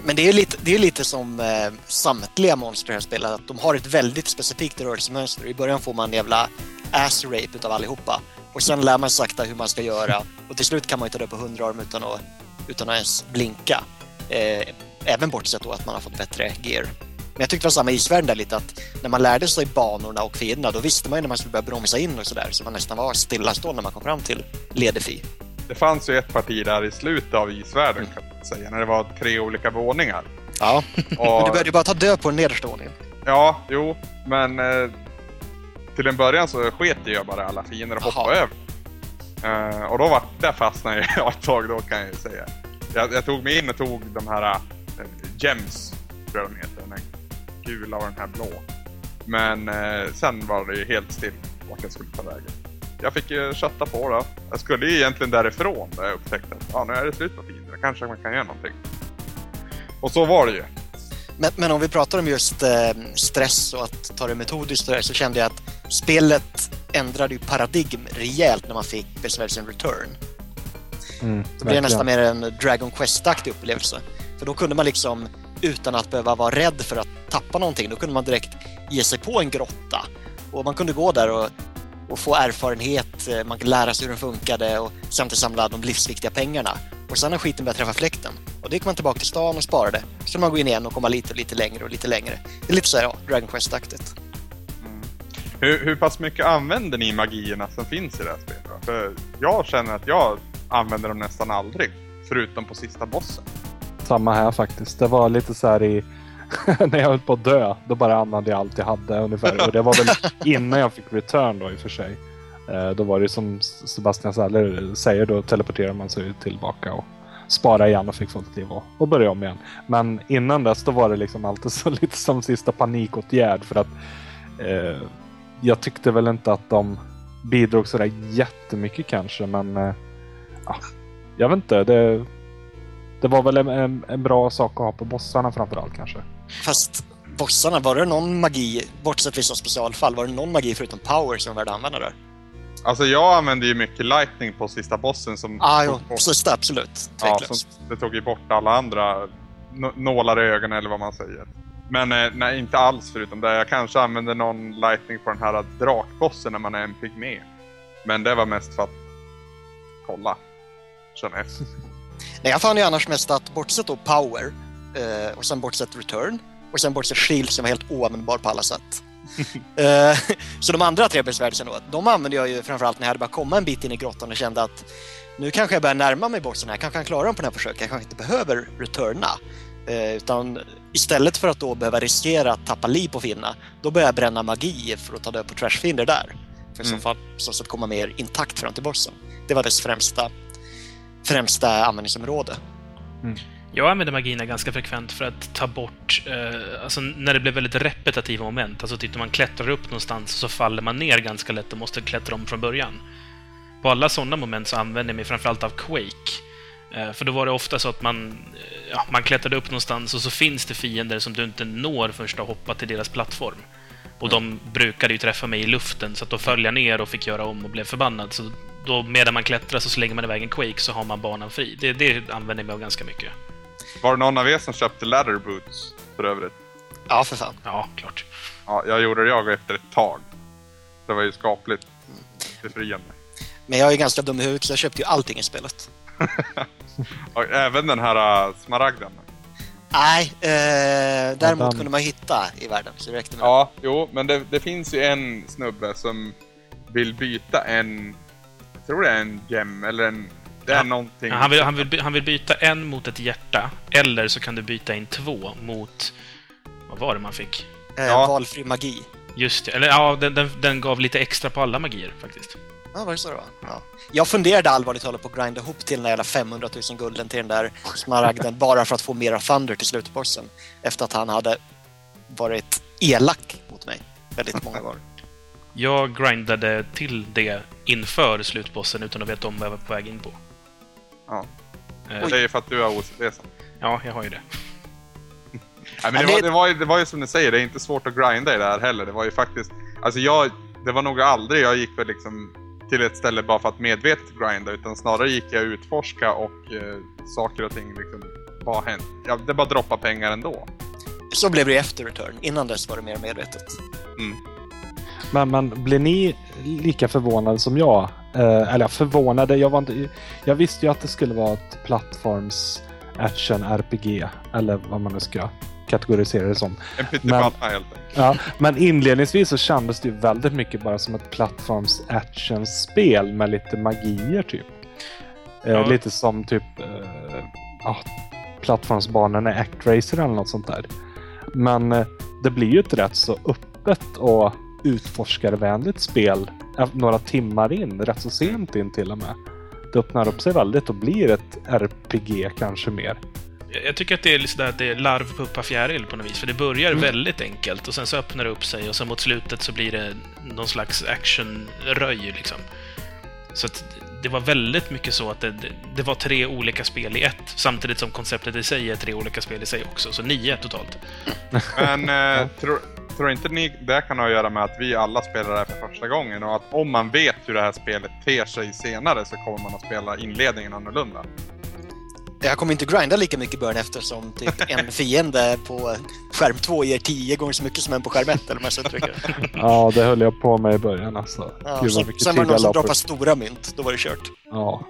Men det är ju lite, det är lite som eh, samtliga monster här spelet, att de har ett väldigt specifikt rörelsemönster. I början får man en jävla ass rape utav allihopa. Och sen lär man sakta hur man ska göra. Och till slut kan man ju ta det på 100 arm utan att, utan att ens blinka. Eh, även bortsett då att man har fått bättre gear. Men jag tyckte det var samma i isvärlden där lite att när man lärde sig banorna och fienderna då visste man ju när man skulle börja bromsa in och sådär så man nästan var stillastående när man kom fram till Ledefi. Det fanns ju ett parti där i slutet av isvärlden kan man säga, när det var tre olika våningar. Ja, men du Och, började ju bara ta död på den nedersta våningen. ja, jo, men eh, till en början så sket jag bara alla fiender och hoppade över. Eh, och då var där fastnade jag ett tag då kan jag ju säga. Jag, jag tog mig in och tog de här eh, gems, tror jag de heter. Den gula och den här blå. Men eh, sen var det ju helt still vart jag skulle ta vägen. Jag fick ju kötta på då. Jag skulle ju egentligen därifrån där jag upptäckte att ja, nu är det slut på fiender. Kanske man kan göra någonting. Och så var det ju. Men, men om vi pratar om just eh, stress och att ta det metodiskt där, så kände jag att spelet ändrade ju paradigm rejält när man fick besvärjelsen Return. Mm, Då blev det nästan mer en Dragon Quest-aktig upplevelse. För då kunde man liksom, utan att behöva vara rädd för att tappa någonting, då kunde man direkt ge sig på en grotta. Och man kunde gå där och, och få erfarenhet, eh, man kunde lära sig hur den funkade och samtidigt samla de livsviktiga pengarna. Och sen när skiten började träffa fläkten, och då gick man tillbaka till stan och sparade. Så kunde man gå in igen och komma lite, lite längre och lite längre. Det är lite så här, ja, Dragon Quest-aktigt. Mm. Hur, hur pass mycket använder ni magierna som finns i det här spelet? För jag känner att jag använder dem nästan aldrig. Förutom på sista bossen. Samma här faktiskt. Det var lite så här i... när jag höll på att dö, då bara använde jag allt jag hade ungefär. Och det var väl innan jag fick return då i och för sig. Eh, Då var det som Sebastian Saller säger, då teleporterar man sig tillbaka och sparar igen och fick fullt liv och, och börja om igen. Men innan dess då var det liksom alltid så lite som sista panikåtgärd för att eh, jag tyckte väl inte att de bidrog sådär jättemycket kanske men eh, jag vet inte. Det, det var väl en, en, en bra sak att ha på bossarna framförallt kanske. Fast bossarna, var det någon magi, bortsett vissa specialfall, var det någon magi förutom power som var värd att använda där? Alltså jag använde ju mycket lightning på sista bossen som... Ah, jo, det, absolut. ja, Tveklöst. som, det tog ju bort alla andra nå- nålar i ögonen eller vad man säger. Men eh, nej, inte alls förutom det. Jag kanske använde någon lightning på den här drakbossen när man är en pygmé. Men det var mest för att kolla. Känna efter. Nej, jag fann ju annars mest att bortsett då power eh, och sen bortsett return och sen bortsett shield som var helt oanvändbar på alla sätt. eh, så de andra tre besvärjelserna då, de använde jag ju framförallt när jag hade bara kommit en bit in i grottan och kände att nu kanske jag börjar närma mig bossen här, kanske kan klara dem på den här försöket, jag kanske inte behöver returna. Eh, utan istället för att då behöva riskera att tappa liv på finna, då börjar jag bränna magi för att ta död på trashfiender där. För i så Mm. fall så att komma mer intakt fram till bossen. Det var dess främsta, främsta användningsområde. Jag använder magierna ganska frekvent för att ta bort, eh, alltså när det blir väldigt repetitiva moment. Alltså typ när man klättrar upp någonstans så faller man ner ganska lätt och måste klättra om från början. På alla sådana moment så använder jag mig framförallt av Quake. Eh, för då var det ofta så att man, eh, ja, man klättrade upp någonstans och så finns det fiender som du inte når förrän du har hoppat till deras plattform. Och de brukade ju träffa mig i luften så att då föll jag ner och fick göra om och blev förbannad. Så då medan man klättrar så slänger man iväg en Quake så har man banan fri. Det, det använder jag mig av ganska mycket. Var det någon av er som köpte ladder boots för övrigt? Ja, för fan. Ja, klart. Ja, jag gjorde det jag efter ett tag. Det var ju skapligt befriande. Men jag är ganska dum i huvudet så jag köpte ju allting i spelet. Och även den här uh, smaragden. Nej, eh, däremot kunde man hitta i världen så det räckte med Ja, jo, men det, det finns ju en snubbe som vill byta en... Jag tror det är en gem, eller en... Det är Ja. någonting... Ja, han, vill, han, vill, han vill byta en mot ett hjärta, eller så kan du byta in två mot... Vad var det man fick? eh, Ja. valfri magi. Just det. Eller ja, den, den, den gav lite extra på alla magier faktiskt. Ja, var det så det var? Ja. Jag funderade allvarligt talat på att grinda ihop till den där jävla 500 000 gulden till den där smaragden bara för att få mera thunder till slutbossen. Efter att han hade varit elak mot mig väldigt många gånger. Jag grindade till det inför slutbossen utan att veta om vad jag var på väg in på. Ja. Eh, Det är ju för att du har OCD. Ja, jag har ju det. Nej, men det, det- var, det, var ju, det var ju som ni säger, det är inte svårt att grinda i det här heller. Det var ju faktiskt... Alltså jag... Det var nog aldrig jag gick väl liksom till ett ställe bara för att medvetet grinda, utan snarare gick jag utforska och eh, saker och ting liksom bara hänt. Ja, det bara droppa pengar ändå. Så blev det efter Return. Innan dess var det mer medvetet. Mm. Men, men blir ni lika förvånade som jag? Eh, eller förvånade, jag var inte... Jag visste ju att det skulle vara ett plattforms action RPG. Eller vad man nu ska kategorisera det som. En pyttipanna helt enkelt. Ja, men inledningsvis så kändes det ju väldigt mycket bara som ett plattforms action-spel med lite magier typ. Eh, Ja. Lite som typ eh, ja, plattformsbanorna i Actracer eller något sånt där. Men eh, det blir ju ett rätt så öppet och utforskarvänligt spel eh, några timmar in, rätt så sent in till och med. Det öppnar upp sig väldigt och blir ett RPG kanske mer. Jag- tycker att det är sådär att det är larv, puppa, fjäril på något vis. För det börjar väldigt enkelt och sen så öppnar det upp sig och sen mot slutet så blir det någon slags actionröj liksom. Så att det var väldigt mycket så att det, det, det var tre olika spel i ett. Samtidigt som konceptet i sig är tre olika spel i sig också. Så nio totalt. Men eh, tror, tror inte ni det kan ha att göra med att vi alla spelar det här för första gången och att om man vet hur det här spelet ter sig senare så kommer man att spela inledningen annorlunda? Jag kommer inte grinda lika mycket i början eftersom typ en fiende på skärm 2 ger 10 gånger så mycket som en på skärm 1 eller vad jag uttrycker. Ja, det höll jag på med i början alltså. Ja, Gud, vad sen, mycket sen var det någon som droppade stora mynt, då var det kört. Ja.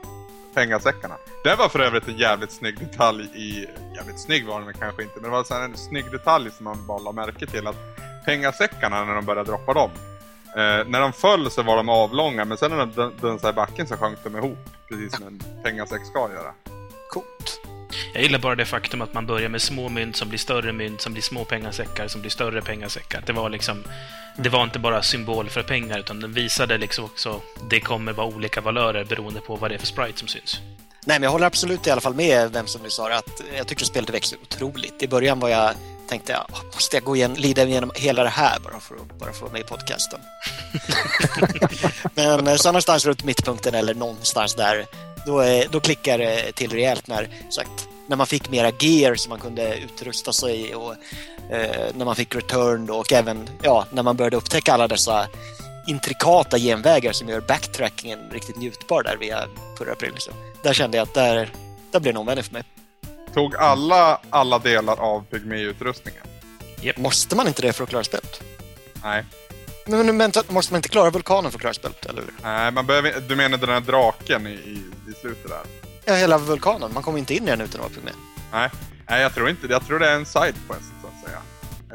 Pengasäckarna. Det var för övrigt en jävligt snygg detalj i... Jävligt snygg var den kanske inte, men det var så en snygg detalj som man bara la märke till att pengasäckarna när de började droppa dem. Eh, när de föll så var de avlånga, men sen när de dun- dunsade i backen så sjönk de ihop. Precis som en pengasäck ska göra. Coolt. Jag gillar bara det faktum att man börjar med små mynt som blir större mynt, som blir små pengasäckar, som blir större pengasäckar. Det var liksom... Det var inte bara symbol för pengar, utan den visade liksom också... Det kommer vara olika valörer beroende på vad det är för sprite som syns. Nej, men jag håller absolut i alla fall med vem som du sa det, att jag tycker spelet växer otroligt. I början var jag tänkte jag, "Åh, måste jag gå igen, lida igenom hela det här bara för att, bara för att vara med i podcasten? men eh, så någonstans runt mittpunkten eller någonstans där, då, eh, då klickar det till rejält när, sagt, när man fick mera gear som man kunde utrusta sig och eh, när man fick return då, och även ja, när man började upptäcka alla dessa intrikata genvägar som gör backtrackingen riktigt njutbar där via förra april. Liksom. Där kände jag att där, där det en omvändning för mig. Tog alla, alla delar av pygméutrustningen? Måste man inte det för att klara spelet? Nej. Men, men, men måste man inte klara vulkanen för att klara spelet, eller hur? Nej, man behöver, du menar den här draken i, i, i slutet där? Ja, hela vulkanen. Man kommer inte in i den utan att vara med. Nej. Nej, jag tror inte det. Jag tror det är en side quest, så att säga.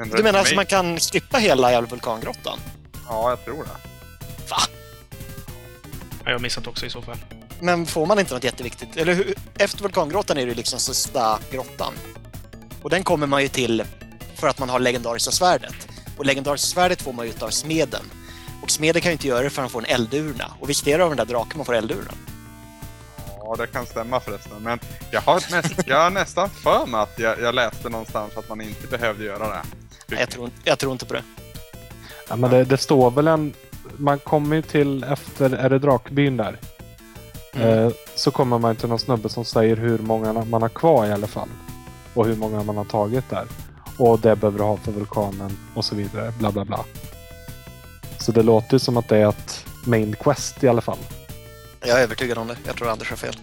En Du menar alltså man kan skippa hela jävla vulkangrottan? Ja, jag tror det. Va? Ja, jag har missat också i så fall. Men får man inte något jätteviktigt? Eller hur? Efter vulkangrottan är det ju liksom sista grottan. Och den kommer man ju till för att man har legendariska svärdet. Och legendariska svärdet får man ju utav smeden. Och smeden kan ju inte göra det förrän han får en eldurna. Och visst är det av den där draken man får eldurnan? Ja, det kan stämma förresten. Men jag har, näst, jag har nästan för mig att jag, jag läste någonstans att man inte behövde göra det. Nej, jag, tror, inte- jag tror inte på det. Ja, men det, det står väl en... Man kommer ju till efter, är det Drakbyn där? Eh, så kommer man till någon snubbe som säger hur många man har kvar i alla fall. Och hur många man har tagit där. Och det behöver du ha för vulkanen och så vidare. Bla bla bla. Så det låter ju som att det är ett main quest i alla fall. Jag är övertygad om det. Jag tror Anders har fel.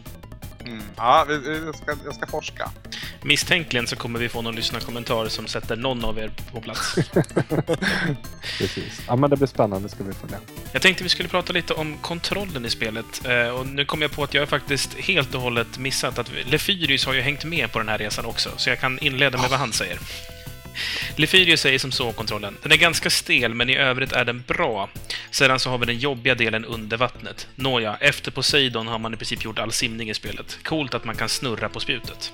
Mm. Ja, jag ska, jag ska forska. Misstänkligen så kommer vi få någon lyssnarkommentar som sätter någon av er på plats. Precis. Ja men det blir spännande ska vi få det. Jag tänkte vi skulle prata lite om kontrollen i spelet. Eh, och nu kom jag på att jag faktiskt helt och hållet missat att Lefyrius har ju hängt med på den här resan också, så jag kan inleda med vad han säger. Lefyrius säger som så om kontrollen. Den är ganska stel, men i övrigt är den bra. Sedan så har vi den jobbiga delen under vattnet. Nåja, efter Poseidon har man i princip gjort all simning i spelet. Coolt att man kan snurra på spjutet.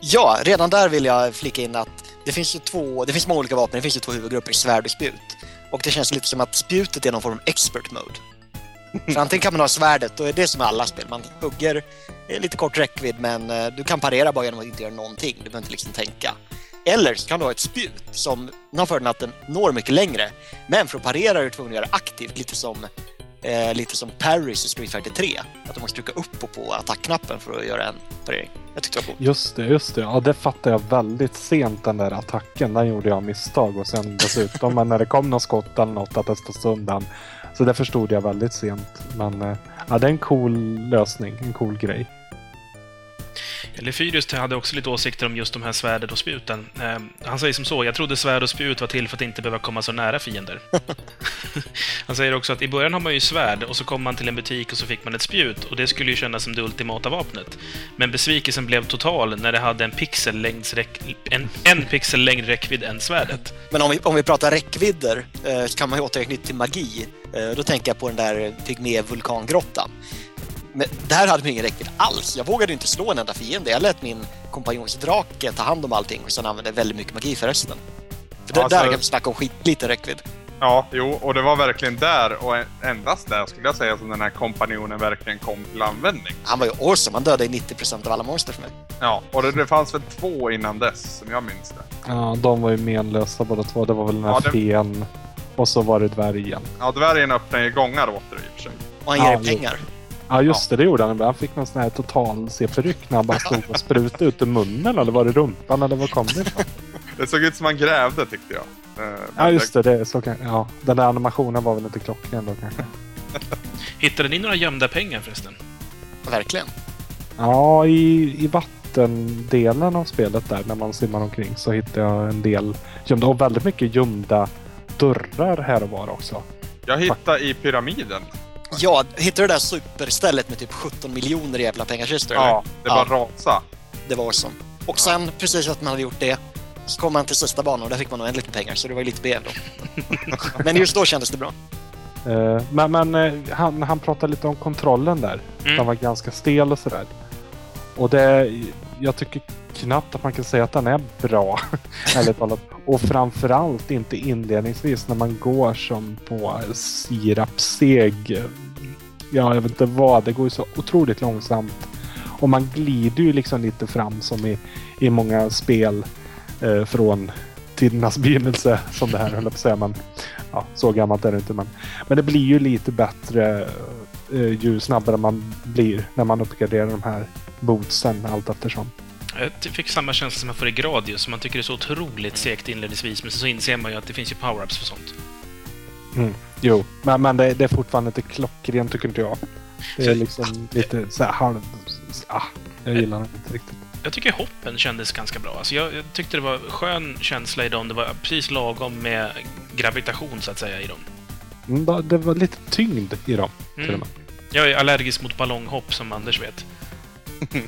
Ja, redan där vill jag flika in att det finns ju två, det finns många olika vapen, det finns ju två huvudgrupper, svärd och spjut. Och det känns lite som att spjutet är någon form av expert mode. För antingen kan man ha svärdet, och det är det som är alla spel. Man hugger, lite kort räckvidd, men eh, du kan parera bara genom att inte göra någonting. Du behöver inte liksom tänka. Eller så kan du ha ett spjut som har fördelen att den når mycket längre. Men för att parera är du tvungen att göra aktivt, lite som Eh, lite som Paris i Street Fighter 3. Att du måste trycka upp och på attackknappen för att göra en parering. Jag tyckte det var coolt. Just det, just det. Ja, det fattade jag väldigt sent den där attacken. Den gjorde jag misstag och sen dessutom men när det kom någon skott eller något att det stod undan. Så det förstod jag väldigt sent. Men eh, ja, det är en cool lösning, en cool grej. Lefyrius hade också lite åsikter om just de här svärdet och spjuten. Eh, han säger som så, jag trodde svärd och spjut var till för att inte behöva komma så nära fiender. han säger också att i början har man ju svärd och så kom man till en butik och så fick man ett spjut och det skulle ju kännas som det ultimata vapnet. Men besvikelsen blev total när det hade en pixel längds räck... en, en pixel längre räckvidd än svärdet. Men om vi, om vi pratar räckvidder eh, så kan man ju återknyta till magi. Eh, då tänker jag på den där pygmé-vulkangrottan. Men där hade man ingen räckvidd alls. Jag vågade inte slå en enda fiende. Jag lät min kompanjonsdrake ta hand om allting och sen använde väldigt mycket magi för resten. För där, Alltså- där kan vi snacka om skitliten räckvidd. Ja, jo, och det var verkligen där och endast där skulle jag säga som den här kompanjonen verkligen kom till användning. Han var ju awesome. Han dödade 90% av alla monster för mig. Ja, och det, det fanns väl två innan dess som jag minns det. Ja, de var ju menlösa båda två. Det var väl den här Ja, det- fen och så var det dvärgen. Ja, dvärgen öppnade ju gångar åt det i och för sig. Och han ger Ja, pengar. Ja, just det. Det gjorde han. Han fick någon sån här total C-peryck när han bara stod och sprutade ut ur munnen. Eller var det rumpan? Eller vad kom det ifrån? Det såg ut som han grävde tyckte jag. Eh, Ja, men just det. det så kan, ja, den där animationen var väl inte klockren då kanske. Hittade ni några gömda pengar förresten? Verkligen. Ja, i, i vattendelen av spelet där när man simmar omkring så hittade jag en del gömda och väldigt mycket gömda dörrar här och var också. Jag hittade i pyramiden. Ja, hittade du det där superstället med typ 17 miljoner jävla pengakistor? Ja, det bara rasa. det var awesome. Och sen, precis att man hade gjort det, så kom man till sista banan och där fick man oändligt med pengar, så det var ju lite bev då. Men just då kändes det bra. Eh, men men eh, han, han pratade lite om kontrollen där. Mm. Den var ganska stel och sådär. Och det, jag tycker knappt att man kan säga att den är bra. ärligt talat. Och framförallt inte inledningsvis när man går som på sirapseg. Ja, jag vet inte vad. Det går ju så otroligt långsamt. Och man glider ju liksom lite fram som i, i många spel eh, från tidernas begynnelse som det här höll jag på att säga. Men, ja, så gammalt är det inte. Men, men det blir ju lite bättre ju snabbare man blir när man uppgraderar de här bootsen allt eftersom. Jag fick samma känsla som man får i Gradius, man tycker det är så otroligt segt inledningsvis, men så inser man ju att det finns ju power-ups för sånt. Jo, men, men det, det är fortfarande inte klockrent tycker inte jag. Det är Så- liksom lite så här halv... Ah, jag gillar det inte riktigt. Jag tycker hoppen kändes ganska bra. Alltså jag, jag tyckte det var skön känsla i dem. Det var precis lagom med gravitation, så att säga, i dem. Mm, Det var lite tyngd i dem till Mm. Jag är allergisk mot ballonghopp, som Anders vet. Nej,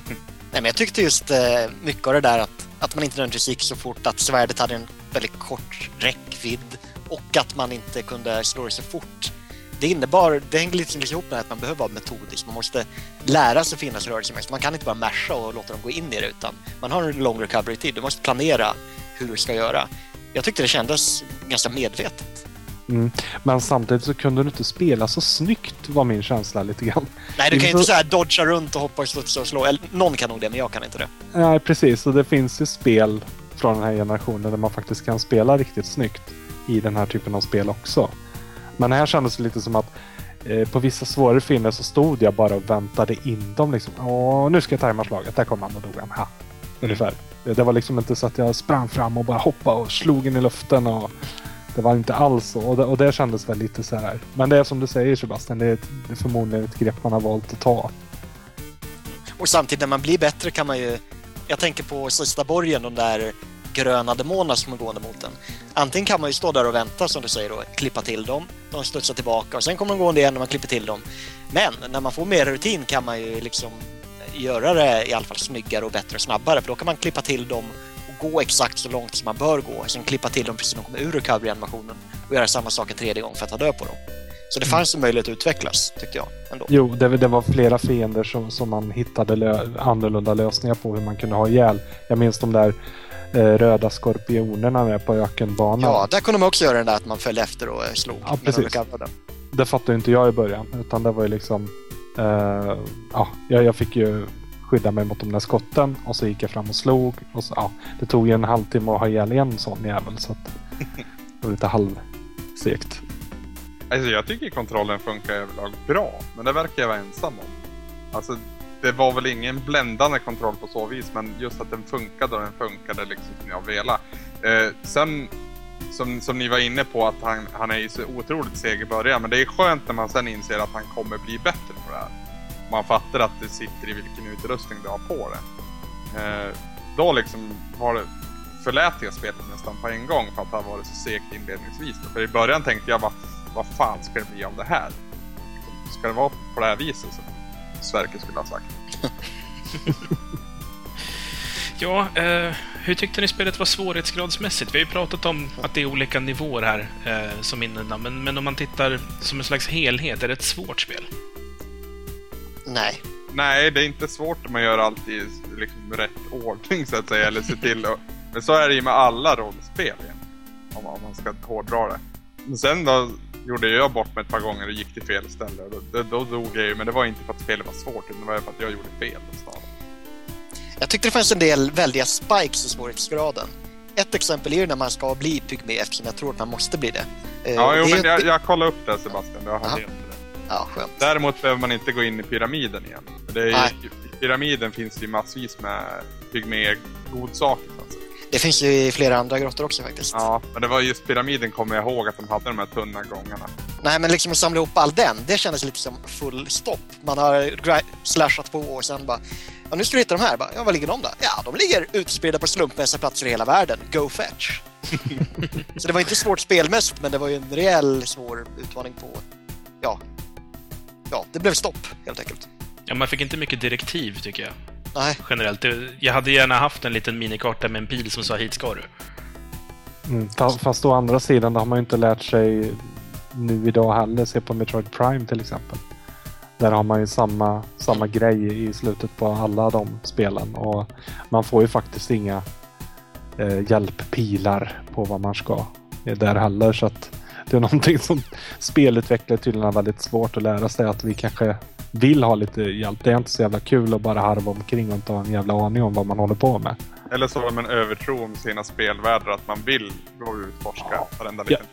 men jag tyckte just eh, mycket av det där att, att man inte nödvändigtvis gick så fort, att svärdet hade en väldigt kort räckvidd och att man inte kunde slå det så fort. Det innebar, det hängde lite ihop med att man behöver vara metodisk. Man måste lära sig finnas rörelsemässigt. Man kan inte bara masha och låta dem gå in i det utan man har en lång recovery-tid. Du måste planera hur du ska göra. Jag tyckte det kändes ganska medvetet. Mm. Men samtidigt så kunde du inte spela så snyggt var min känsla lite grann. Nej, du kan ju inte så- här dodga runt och hoppa och studsa och slå. Eller, någon kan nog det, men jag kan inte det. Nej, precis. Och det finns ju spel från den här generationen där man faktiskt kan spela riktigt snyggt i den här typen av spel också. Men här kändes det lite som att eh, på vissa svårare fiender så stod jag bara och väntade in dem liksom. Åh, nu ska jag tajma slaget. Där kom han och dog han. Ha. Ungefär. Det det var liksom inte så att jag sprang fram och bara hoppade och slog in i luften och det var inte alls så. Och det, och det kändes väl lite så här. Men det är som du säger Sebastian, det är, ett, det är förmodligen ett grepp man har valt att ta. Och samtidigt när man blir bättre kan man ju... Jag tänker på sista borgen, de där gröna demonerna som är gående mot en. Antingen kan man ju stå där och vänta som du säger och klippa till dem. De studsar tillbaka och sen kommer de gående igen och man klipper till dem. Men när man får mer rutin kan man ju liksom göra det i alla fall snyggare och bättre och snabbare för då kan man klippa till dem gå exakt så långt som man bör gå. Sen klippa till dem precis när de kommer ur recovery-animationen och göra samma sak en tredje gång för att ta död på dem. Så det fanns en möjlighet att utvecklas, tyckte jag. Ändå. Jo, det, det var flera fiender som, som man hittade lö, annorlunda lösningar på hur man kunde ha ihjäl. Jag minns de där eh, röda skorpionerna med på ökenbanan. Ja, där kunde man också göra den där att man följde efter och eh, slog. Ja, precis. Det fattade inte jag i början. Utan det var ju liksom... Eh, ja, jag fick ju skydda mig mot de där skotten och så gick jag fram och slog. Och så, ja, det tog ju en halvtimme att ha ihjäl en sån jävel så att det var lite halvsegt. Alltså jag tycker kontrollen funkar överlag bra, men det verkar jag vara ensam om. Alltså, det var väl ingen bländande kontroll på så vis, men just att den funkade och den funkade liksom som jag ville. Eh, sen, som, som ni var inne på, att han, han är ju så otroligt seg i början, men det är skönt när man sen inser att han kommer bli bättre på det här. Man fattar att det sitter i vilken utrustning du har på det. Eh, då liksom var det, förlät jag spelet nästan på en gång för att det har varit så segt inledningsvis. För i början tänkte jag, vad, vad fan ska det bli av det här? Ska det vara på det här viset? Som Sverker skulle ha sagt. Ja, eh, hur tyckte ni spelet var svårighetsgradsmässigt? Vi har ju pratat om att det är olika nivåer här eh, som innan, men, men om man tittar som en slags helhet, är det ett svårt spel? Nej. Nej, det är inte svårt om man gör allt i liksom, rätt ordning så att säga. Eller se till att... Men så är det ju med alla rollspel igen. Om, om man ska hårdra det. Men sen då gjorde jag bort mig ett par gånger och gick till fel ställe. Då, då, då dog jag ju, men det var inte för att spelet var svårt, utan det var för att jag gjorde fel. nästan. Jag tyckte det fanns en del väldiga spikes i svårighetsgraden. Ett exempel är ju när man ska bli pygmé eftersom jag tror att man måste bli det. Eh, Ja, jo, det men jag, jag kollade upp det Sebastian, jag har helt. Ja, skönt. Däremot behöver man inte gå in i pyramiden igen. För ju, I pyramiden finns det ju massvis med pygmé-godsaker. Det finns ju i flera andra grottor också faktiskt. Ja, men det var just pyramiden kommer jag ihåg att de hade de här tunna gångarna. Nej, men liksom att samla ihop all den, det kändes lite som full stopp. Man har slashat på och sen bara Ja, nu ska du hitta de här. Bara, ja, var ligger de då? Ja, de ligger utspridda på slumpmässiga platser i hela världen. Go fetch! Så det var inte svårt spelmässigt, men det var ju en rejäl svår utmaning på... Ja. Ja, det blev stopp, helt enkelt. Ja, man fick inte mycket direktiv, tycker jag. Nej, Generellt. Jag hade gärna haft en liten minikarta med en pil som sa hit ska du. Mm, fa- fast å andra sidan, det har man ju inte lärt sig nu idag heller. Se på Metroid Prime till exempel. Där har man ju samma, samma grej i slutet på alla de spelen. Och man får ju faktiskt inga eh, hjälppilar på vad man ska där heller. Så att det är någonting som spelutvecklare tydligen har väldigt svårt att lära sig. Att vi kanske vill ha lite hjälp. Det är inte så jävla kul att bara harva omkring och inte ha en jävla aning om vad man håller på med. Eller så har de en övertro om sina spelvärldar, att man vill gå och utforska varenda Ja. liten...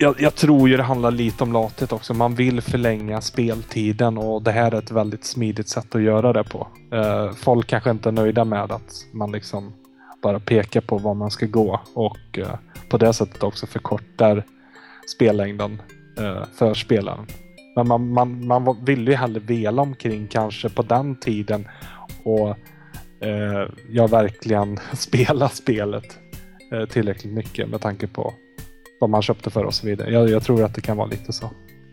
Jag, jag tror ju det handlar lite om lathet också. Man vill förlänga speltiden och det här är ett väldigt smidigt sätt att göra det på. Eh, folk kanske inte är nöjda med att man liksom bara pekar på var man ska gå och eh, på det sättet också förkortar spellängden eh, för spelaren. Men man, man, man ville ju hellre vela omkring kanske på den tiden och eh, jag verkligen spela spelet eh, tillräckligt mycket med tanke på vad man köpte för och så vidare. Jag, jag tror att det kan vara lite så.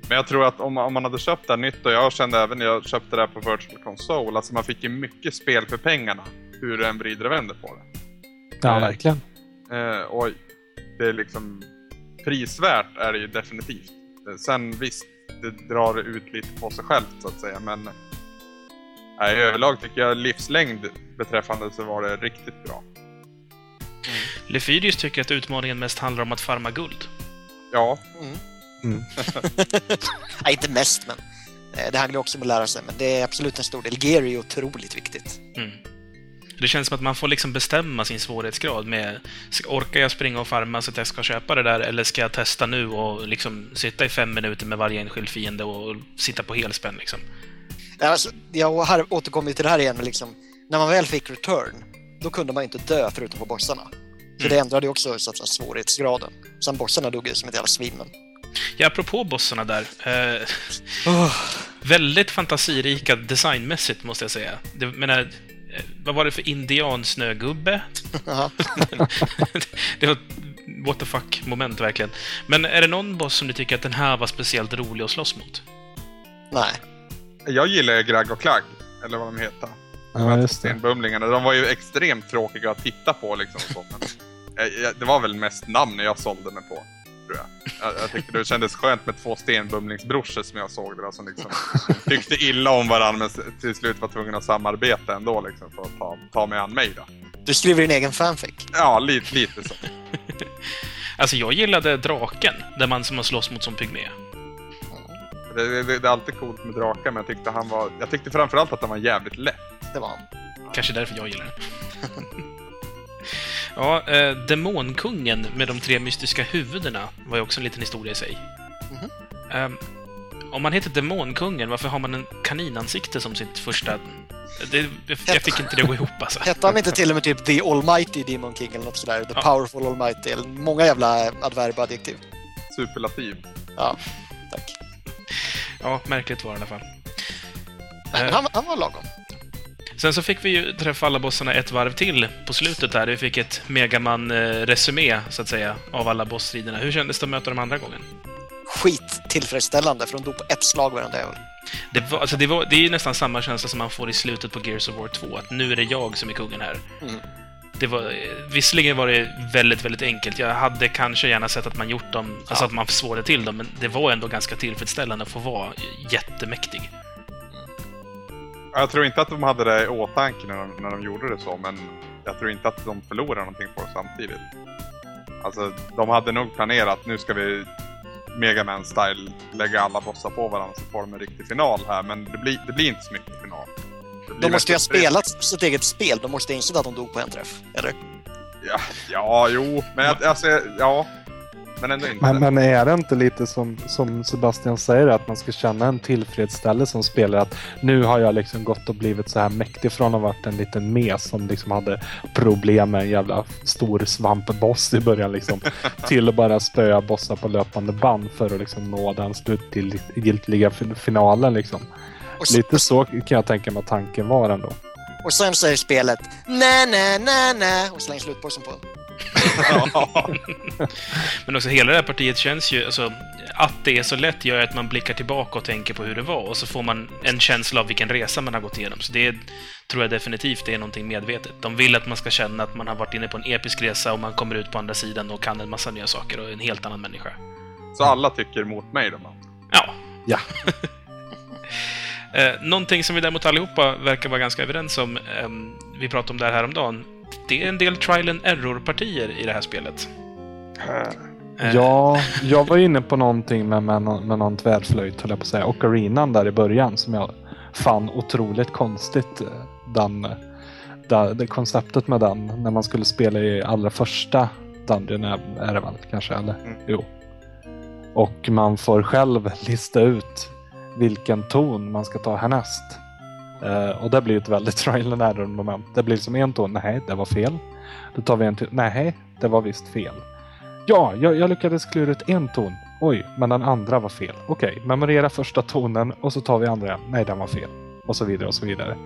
Men jag tror att om, om man hade köpt det här nytt, och jag kände även när jag köpte det här på Virtual Console, alltså man fick ju mycket spel för pengarna. Hur du än vrider och vänder på det. Ja, Nej. verkligen. Eh, och det är liksom prisvärt är det ju definitivt. Sen visst, det drar ut lite på sig självt så att säga, men nej, överlag tycker jag livslängd beträffande så var det riktigt bra. Lefydius tycker att utmaningen mest handlar om att farma guld. Ja, Mm. Mm. Nej, inte mest, men eh, det handlar också om att lära sig. Men det är absolut en stor del. Gear är ju otroligt viktigt. Mm. Det känns som att man får liksom bestämma sin svårighetsgrad med Orkar jag springa och farma så att jag ska köpa det där, eller ska jag testa nu och liksom sitta i fem minuter med varje enskild fiende och sitta på helspänn liksom? Alltså, jag har återkommer till det här igen, liksom, när man väl fick return, då kunde man inte dö förutom på bossarna. Så Mm. det ändrade ju också så att svårighetsgraden. Sen bossarna dog ju som ett jävla svin, men... Ja, apropå bossarna där. Eh, Oh, väldigt fantasirika designmässigt, måste jag säga. Det, menar, vad var det för indiansnögubbe? det var ett what the fuck-moment, verkligen. Men är det någon boss som du tycker att den här var speciellt rolig att slåss mot? Nej. jag gillar ju Gragg och Klagg, eller vad de heter. Ja, just det. Stenbumlingarna. De var ju extremt tråkiga att titta på liksom. Så, men, eh, det var väl mest namn jag sålde mig på. Tror jag. Jag, jag tyckte det kändes skönt med två stenbumlingsbrorsor som jag såg där som liksom tyckte illa om varandra men till slut var tvungna att samarbeta ändå liksom för att ta, ta mig an mig då. Du skriver din egen fanfic. Ja, lite, lite så. Alltså, jag gillade draken, där man som man slåss mot som pygmé. Det, det, det är alltid coolt med drakar men jag tyckte han var... Jag tyckte framförallt att han var jävligt lätt. Det var han. Kanske därför jag gillar den. ja, eh, Demonkungen med de tre mystiska huvudena var ju också en liten historia i sig. Mhm. Ehm, om man heter Demonkungen, varför har man en kaninansikte som sitt första... Det, jag, jag fick inte det att gå ihop alltså. Hette han inte till och med typ The Almighty Demon King eller något sådär? The Ja. Powerful Almighty? Eller många jävla adverb och adjektiv. Superlativ. Ja, tack. Ja, märkligt var det i alla fall. Nej, men Eh, han, han var lagom. Sen så fick vi ju träffa alla bossarna ett varv till på slutet där. Vi fick ett Megaman-resumé, så att säga, av alla bossstriderna. Hur kändes det att möta dem andra gången? Skit tillfredsställande för de dog på ett slag varenda jävel. Det, var, alltså det, var, det är ju nästan samma känsla som man får i slutet på Gears of War 2, att nu är det jag som är kungen här. Mm. Det var, visserligen var det väldigt, väldigt enkelt. Jag hade kanske gärna sett att man gjort dem, alltså att man svårade till dem, men det var ändå ganska tillfredsställande att få vara jättemäktig. Jag tror inte att de hade det i åtanke när de, när de gjorde det så, men jag tror inte att de förlorade någonting på det samtidigt. Alltså, de hade nog planerat, nu ska vi Megaman style lägga alla bossar på varandra så får de en riktig final här, men det blir, det blir inte så mycket final. De måste ju ha spelat sitt eget spel. De måste ha insett att de dog på en träff. Eller? Ja, ja, jo, men jag- alltså, ja. Men ändå inte. Men, men är det inte lite som, som Sebastian säger, att man ska känna en tillfredsställelse som spelare? Att nu har jag liksom gått och blivit så här mäktig från att ha varit en liten mes som liksom hade problem med en jävla stor svampboss i början liksom. till att bara spöa bossar på löpande band för att liksom nå den slutgiltiga fin- finalen liksom. Och, s- Lite så kan jag tänka mig att tanken var ändå. och sen säger spelet nä, nä, nä, nä och slänger slutbossen på. Men också hela det här partiet känns ju, alltså, att det är så lätt gör att man blickar tillbaka och tänker på hur det var och så får man en känsla av vilken resa man har gått igenom. Så det tror jag definitivt är någonting medvetet. De vill att man ska känna att man har varit inne på en episk resa och man kommer ut på andra sidan och kan en massa nya saker och är en helt annan människa. Så alla tycker emot mig då? man. Ja. Ja. eh, någonting som vi däremot allihopa verkar vara ganska överens om, ehm, vi pratade om det här häromdagen, det är en del trial and error-partier i det här spelet. Eh, Ja, jag var inne på någonting med, med, med någon tvärflöjt höll jag på att säga. Och arenan där i början som jag fann otroligt konstigt. eh, Den, det, konceptet med den när man skulle spela i allra första Dungeon är, är det väl kanske? Eller? Mm. Jo. Och man får själv lista ut vilken ton man ska ta härnäst. Eh, och det blir ett väldigt trial and error moment. Det blir som en ton, nej det var fel. Då tar vi en till, nej det var visst fel. Ja, jag, jag lyckades klura ut en ton. Oj, men den andra var fel. Okej, memorera första tonen och så tar vi andra. Nej, den var fel. Och så vidare och så vidare.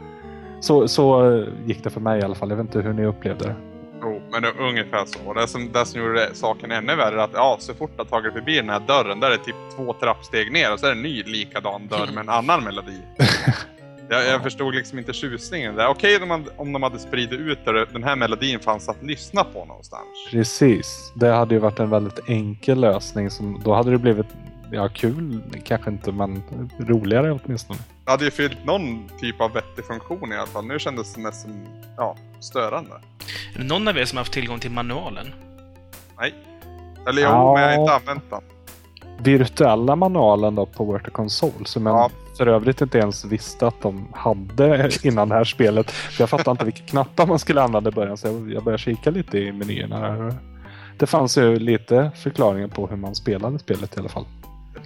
Så, så eh, gick det för mig i alla fall. Jag vet inte hur ni upplevde det. Jo, men det, ungefär så. Och det som, det som gjorde saken ännu värre är att ja, så fort jag tagit förbi den här dörren, där är det typ två trappsteg ner och så är det en ny likadan dörr med en annan melodi. Jag, jag förstod liksom inte tjusningen där. Okej om, man, om de hade spridit ut där den här melodin fanns att lyssna på någonstans. Precis. Det hade ju varit en väldigt enkel lösning. Som, då hade det blivit, ja kul kanske inte, men roligare åtminstone. Det hade ju fyllt någon typ av vettig funktion i alla fall. Nu kändes det mest som, ja, störande. Är det någon av er som har haft tillgång till manualen? Nej. Eller jo, Ja. men jag har inte använt den. Virtuella manualen då på Virtual Console som Ja. För övrigt inte ens visste att de hade innan det här spelet. För jag fattade inte vilka knappar man skulle använda i början så jag- började kika lite i menyerna. Det fanns ju lite förklaringar på hur man spelade spelet i alla fall.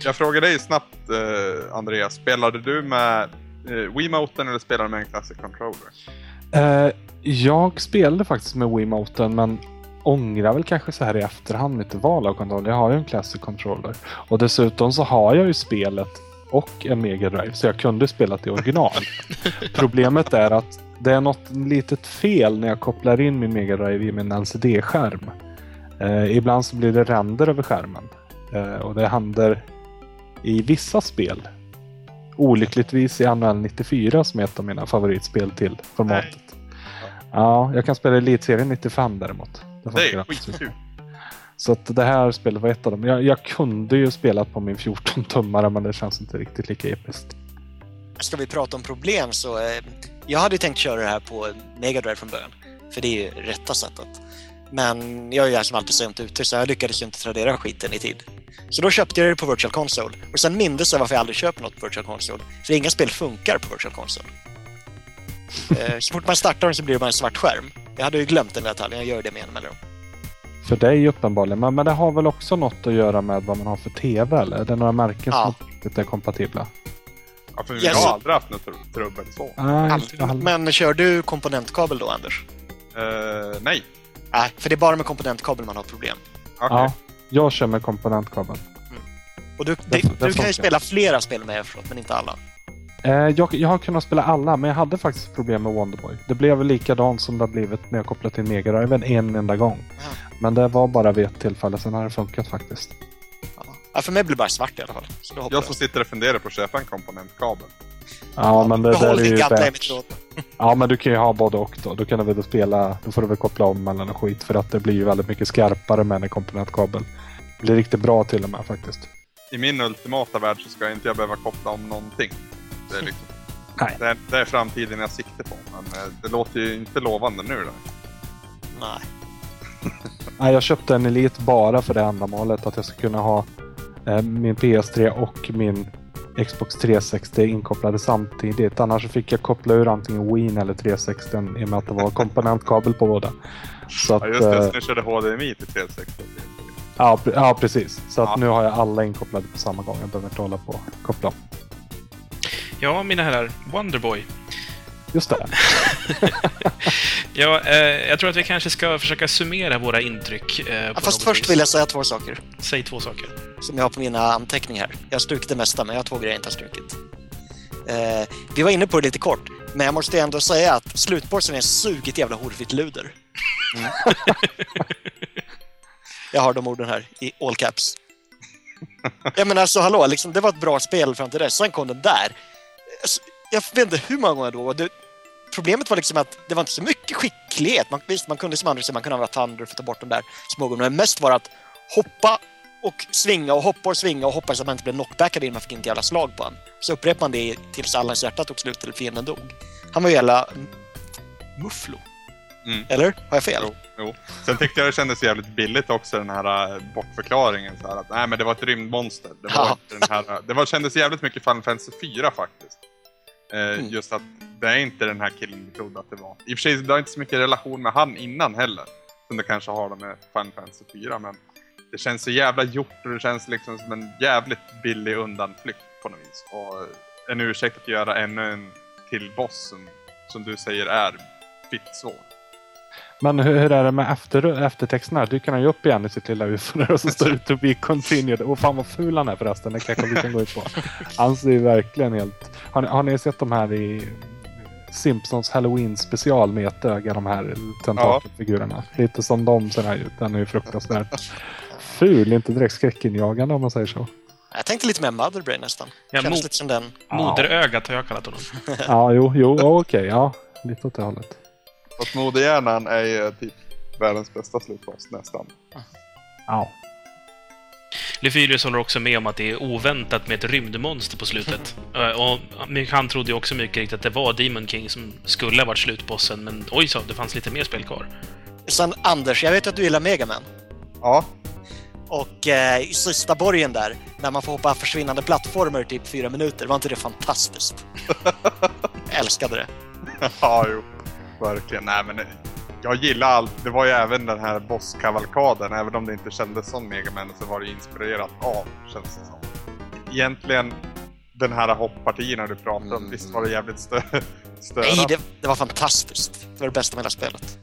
Jag frågar dig snabbt, eh, Andreas. Spelade du med eh, Wiimoten eller spelade du med en Classic Controller? Eh, jag spelade faktiskt med Wiimoten men ångrar väl kanske så här i efterhand mitt val av kontroll. Jag har ju en Classic Controller. Och dessutom så har jag ju spelet och en Mega Drive så jag kunde spela det original. Problemet är att det är något litet fel när jag kopplar in min Mega Drive i min LCD-skärm. Eh, ibland så blir det ränder över skärmen. Eh, och det händer i vissa spel. Olyckligtvis i NHL 94 som är ett av mina favoritspel till formatet. Ja, jag kan spela Elitserien 95 däremot. Det funkar är skitkul. Så att det här spelet var ett av dem. Jag, jag kunde ju spela på min 14-tummare men det känns inte riktigt lika episkt. Ska vi prata om problem så... Eh, jag hade tänkt köra det här på Mega Drive från början. För det är ju rätta sättet. Men jag är ju som alltid sent ute så jag lyckades ju inte tradera skiten i tid. Så då köpte jag det på Virtual Console. Och sen mindes jag varför jag aldrig köper något på Virtual Console. För inga spel funkar på Virtual Console. Eh, så fort man startar den så blir det bara en svart skärm. Jag hade ju glömt den detaljen, jag gör det med en mellanrum. För dig uppenbarligen. Men, men det har väl också något att göra med vad man har för TV eller? Är det några märken Ja. som inte är kompatibla? Ja, för vi Yes. har aldrig haft något tr- trubbel så. Nej, Aldrig. inte all- Men kör du komponentkabel då, Anders? Eh, nej. Nej, för det är bara med komponentkabel man har problem. Okej. Ja, jag kör med komponentkabel. Och du, Det- det, det du kan ju spela flera spel med efteråt, men inte alla. Eh, jag, jag har kunnat spela alla, men jag hade faktiskt problem med Wonderboy. Det blev likadant som det har blivit när jag kopplade till Mega en enda gång. Ja. Men det var bara vid ett tillfälle, sen har det funkat faktiskt. Ja. Ja, för mig blir det bara svart i alla fall. Så Jag som sitter och funderar på att köpa en komponentkabel. Ja, men det där är ju värt. Ja, men du kan ju ha både och då. Då kan du väl spela, då får du väl koppla om mellan och skit för att det blir ju väldigt mycket skarpare med en komponentkabel. Det blir riktigt bra till och med faktiskt. I min ultimata värld så ska jag inte jag behöva koppla om någonting. Det är, liksom, Nej. det är, det är framtiden jag siktar på. Men eh, det låter ju inte lovande nu då. Nej. Nej, jag köpte en Elite bara för det ändamålet att jag ska kunna ha eh, min PS3 och min Xbox 360 inkopplade samtidigt. Annars fick jag koppla ur antingen Wien eller 360 i och med att det var komponentkabel på båda. Så att, Ja just det, eh, så ni körde HDMI till 360. ja, pre- ja, precis. Så att Ja. nu har jag alla inkopplade på samma gång. Jag behöver inte hålla på och koppla. Ja, mina herrar. Wonderboy. Just det. Ja, eh, jag tror att vi kanske ska försöka summera våra intryck. Eh, Ja, fast först vis. vill jag säga två saker Säg två saker. som jag har på mina anteckningar. Jag har strukit det mesta, men jag har två grejer jag inte har strukit. Eh, vi var inne på det lite kort, men jag måste ändå säga att slutbossen är sugigt jävla horfigt luder. Mm. jag har de orden här i all caps. Ja men alltså hallå, liksom, det var ett bra spel fram till dess. Sen kom den där. Alltså, Jag vet inte hur många gånger då. Det, problemet var liksom att det var inte så mycket skicklighet. Man, visst, man kunde som andra säga, man kunde använda Thunder för att ta bort de där smågummarna. Men mest var att hoppa och svinga och hoppa och svinga och hoppas att man inte blev knockbackad innan man fick ett jävla slag på honom. Så upprepade man det tills allas hjärta tog slut eller fienden dog. Han var ju jävla mufflo. Mm. Eller? Har jag fel? Jo, jo. Sen tyckte jag det kändes jävligt billigt också den här äh, bortförklaringen. Så här, att nej men det var ett rymdmonster. Det, var Ja. inte den här, det var, kändes jävligt mycket Final Fantasy 4 faktiskt. Eh, Mm. Just att det är inte den här killen vi trodde att det var. I och för sig, det har inte så mycket relation med han innan heller. Som det kanske har med Final Fantasy 4. Men det känns så jävla gjort och det känns liksom som en jävligt billig undanflykt på något vis. Och en ursäkt att göra ännu en till boss som, som du säger är fitt svår. Men hur, hur är det med efter, eftertexterna? Dyker han ju upp igen i sitt lilla ufo och så står det to be continued. Och fan vad ful han är förresten. Det kanske vi kan gå in på. Han ser ju verkligen helt... Har ni, har ni sett de här i Simpsons Halloween special med ett öga? De här tentakelfigurerna. Lite som de ser här ut. Den är ju fruktansvärt ful. Inte direkt skräckinjagande om man säger så. Jag tänkte lite mer Motherbrain nästan. Ja, Kändes mo- lite som den. Moderögat har jag kallat honom. Ja, jo, jo, ja, okej. ja, lite åt det hållet. Fast modehjärnan är ju typ världens bästa slutboss nästan. Ja. Lefyrius håller också med om att det är oväntat med ett rymdmonster på slutet. Eh, och han trodde ju också mycket riktigt att det var Demon King som skulle ha varit slutbossen, men oj så, det fanns lite mer spel kvar. Sen Anders, jag vet att du gillar Megaman. Ja, Och eh, i sista borgen där, när man får hoppa försvinnande plattformar i typ fyra minuter, var inte det fantastiskt? jag älskade det. ja jo. Verkligen. Nej men jag gillar allt. Det var ju även den här bosskavalkaden. Även om det inte kändes som Mega Man så var det inspirerat av, känns det som. Egentligen, den här hopppartierna du pratade om, visst var det jävligt stö störande. Nej, det, det var fantastiskt. Det var det bästa med hela spelet.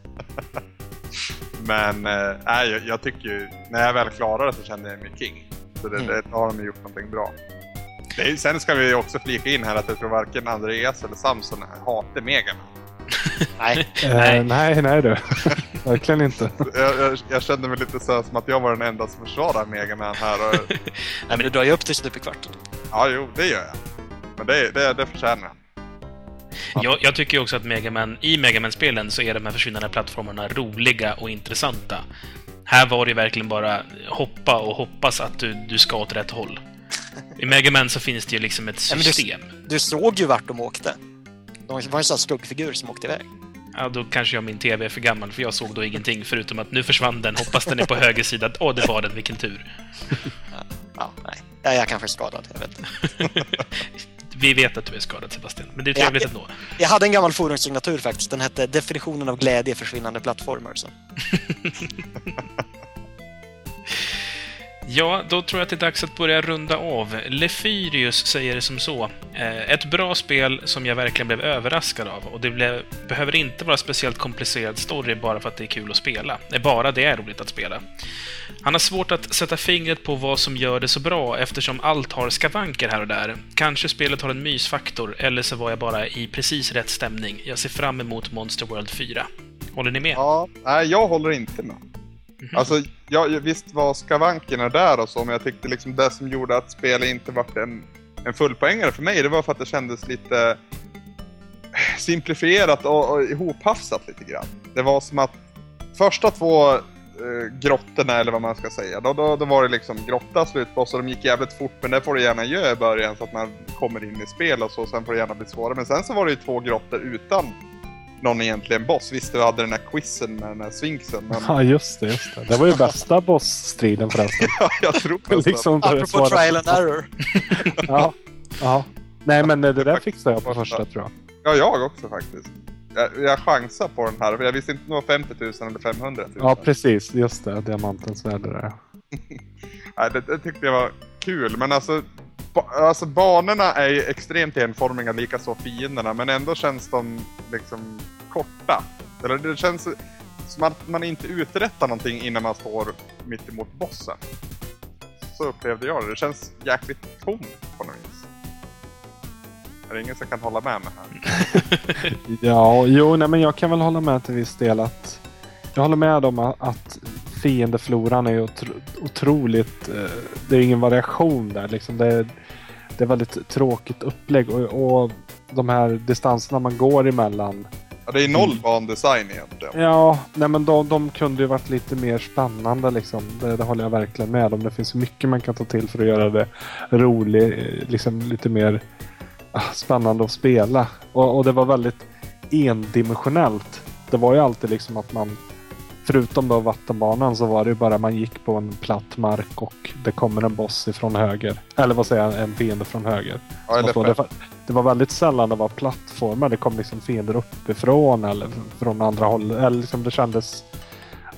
Men eh, nej, jag, jag tycker ju, när jag väl klarade det så kände jag mig king. Så det, Mm. det har de gjort någonting bra. Det sen ska vi också flika in här att jag tror varken Andreas eller Samson hatar Mega Man. Nej, Nej. Eh, nej, nej du. Verkligen inte. Jag, jag, jag kände mig lite så här som att jag var den enda som försvarar Mega Man här. Och, Nej men du drar ju upp till stupekvarten. ja, jo, det gör jag. Men det, det, det förtjänar han. Jag, jag tycker ju också att Mega Man, i Mega Man-spelen så är de här försvinnande plattformarna roliga och intressanta. Här var det verkligen bara hoppa och hoppas att du, du ska åt rätt håll. I Mega Man så finns det ju liksom ett Ja, men det- system. Du såg ju vart de åkte. De var en sån skuggfigur som åkte iväg. Ja, då kanske jag min TV är för gammal, för jag såg då ingenting förutom att nu försvann den, hoppas den är på höger sida. Åh, det var den, vilken tur. Ja, nej. Ja, jag kanske är skadad, jag vet. Vi vet att du är skadad, Sebastian, men det är trevligt ja. ändå. Jag hade en gammal forumsignatur faktiskt. Den hette Definitionen av glädje försvinnande plattformar. Så. Ja, då tror jag att det är dags att börja runda av. Lefyrius säger det som så. Eh, ett bra spel som jag verkligen blev överraskad av. Och det blev, behöver inte vara speciellt komplicerad story bara för att det är kul att spela. Det är bara det är roligt att spela. Han har svårt att sätta fingret på vad som gör det så bra eftersom allt har skavanker här och där. Kanske spelet har en mysfaktor, eller så var jag bara i precis rätt stämning. Jag ser fram emot Monster World 4. Håller ni med? Ja, nej, jag håller inte med. Mhm. Alltså, jag, visst var skavankerna där och så, men jag tyckte liksom det som gjorde att spelet inte vart en, en fullpoängare för mig, det var för att det kändes lite eh, simplifierat och, och ihophafsat lite grann. Det var som att första två eh, grottorna, eller vad man ska säga, då, då, då var det liksom grotta, slutboss och de gick jävligt fort, men det får du gärna göra i början så att man kommer in i spel och så, sen får det gärna bli svårare. Men sen så var det ju två grottor utan någon egentligen boss. Visst, du hade den här quizen med den här svinksen, men Ja, just det. Just det. det var ju bästa bossstriden förresten. ja, jag tror nästan. liksom det Apropå trial and error. Ja. ja. Nej, men det där fixade jag på första tror jag. Ja, jag också faktiskt. Jag, jag chansar på den här, för jag visste inte om det var 50 000 eller 500 000. Ja, precis. Just det. Diamantens värde där. Nej, det, det tyckte jag var kul, men alltså, alltså banorna är ju extremt enformiga, likaså fienderna, men ändå känns de liksom korta. Eller det känns som att man inte uträttar någonting innan man står mitt emot bossen. Så upplevde jag det. Det känns jäkligt tomt på något vis. Är det ingen som kan hålla med mig här? Ja, jo, nej, men jag kan väl hålla med till viss del att jag håller med om att- att fiendefloran är otro, otroligt. eh, Det är ingen variation där liksom. Det är, det är väldigt tråkigt upplägg och, och de här distanserna man går emellan. Ja, det är noll bandesign egentligen. Ja, nej men de, de kunde ju varit lite mer spännande liksom. Det, det håller jag verkligen med om. Det finns mycket man kan ta till för att göra det roligt, eh, liksom lite mer ah, spännande att spela. Och, och det var väldigt endimensionellt. Det var ju alltid liksom att man Förutom då vattenbanan så var det ju bara man gick på en platt mark och det kommer en boss ifrån höger. Eller vad säger jag, en fiende från höger. Ja, det, var, det var väldigt sällan det var plattformar. Det kom liksom fiender uppifrån eller från andra håll. Eller liksom det kändes...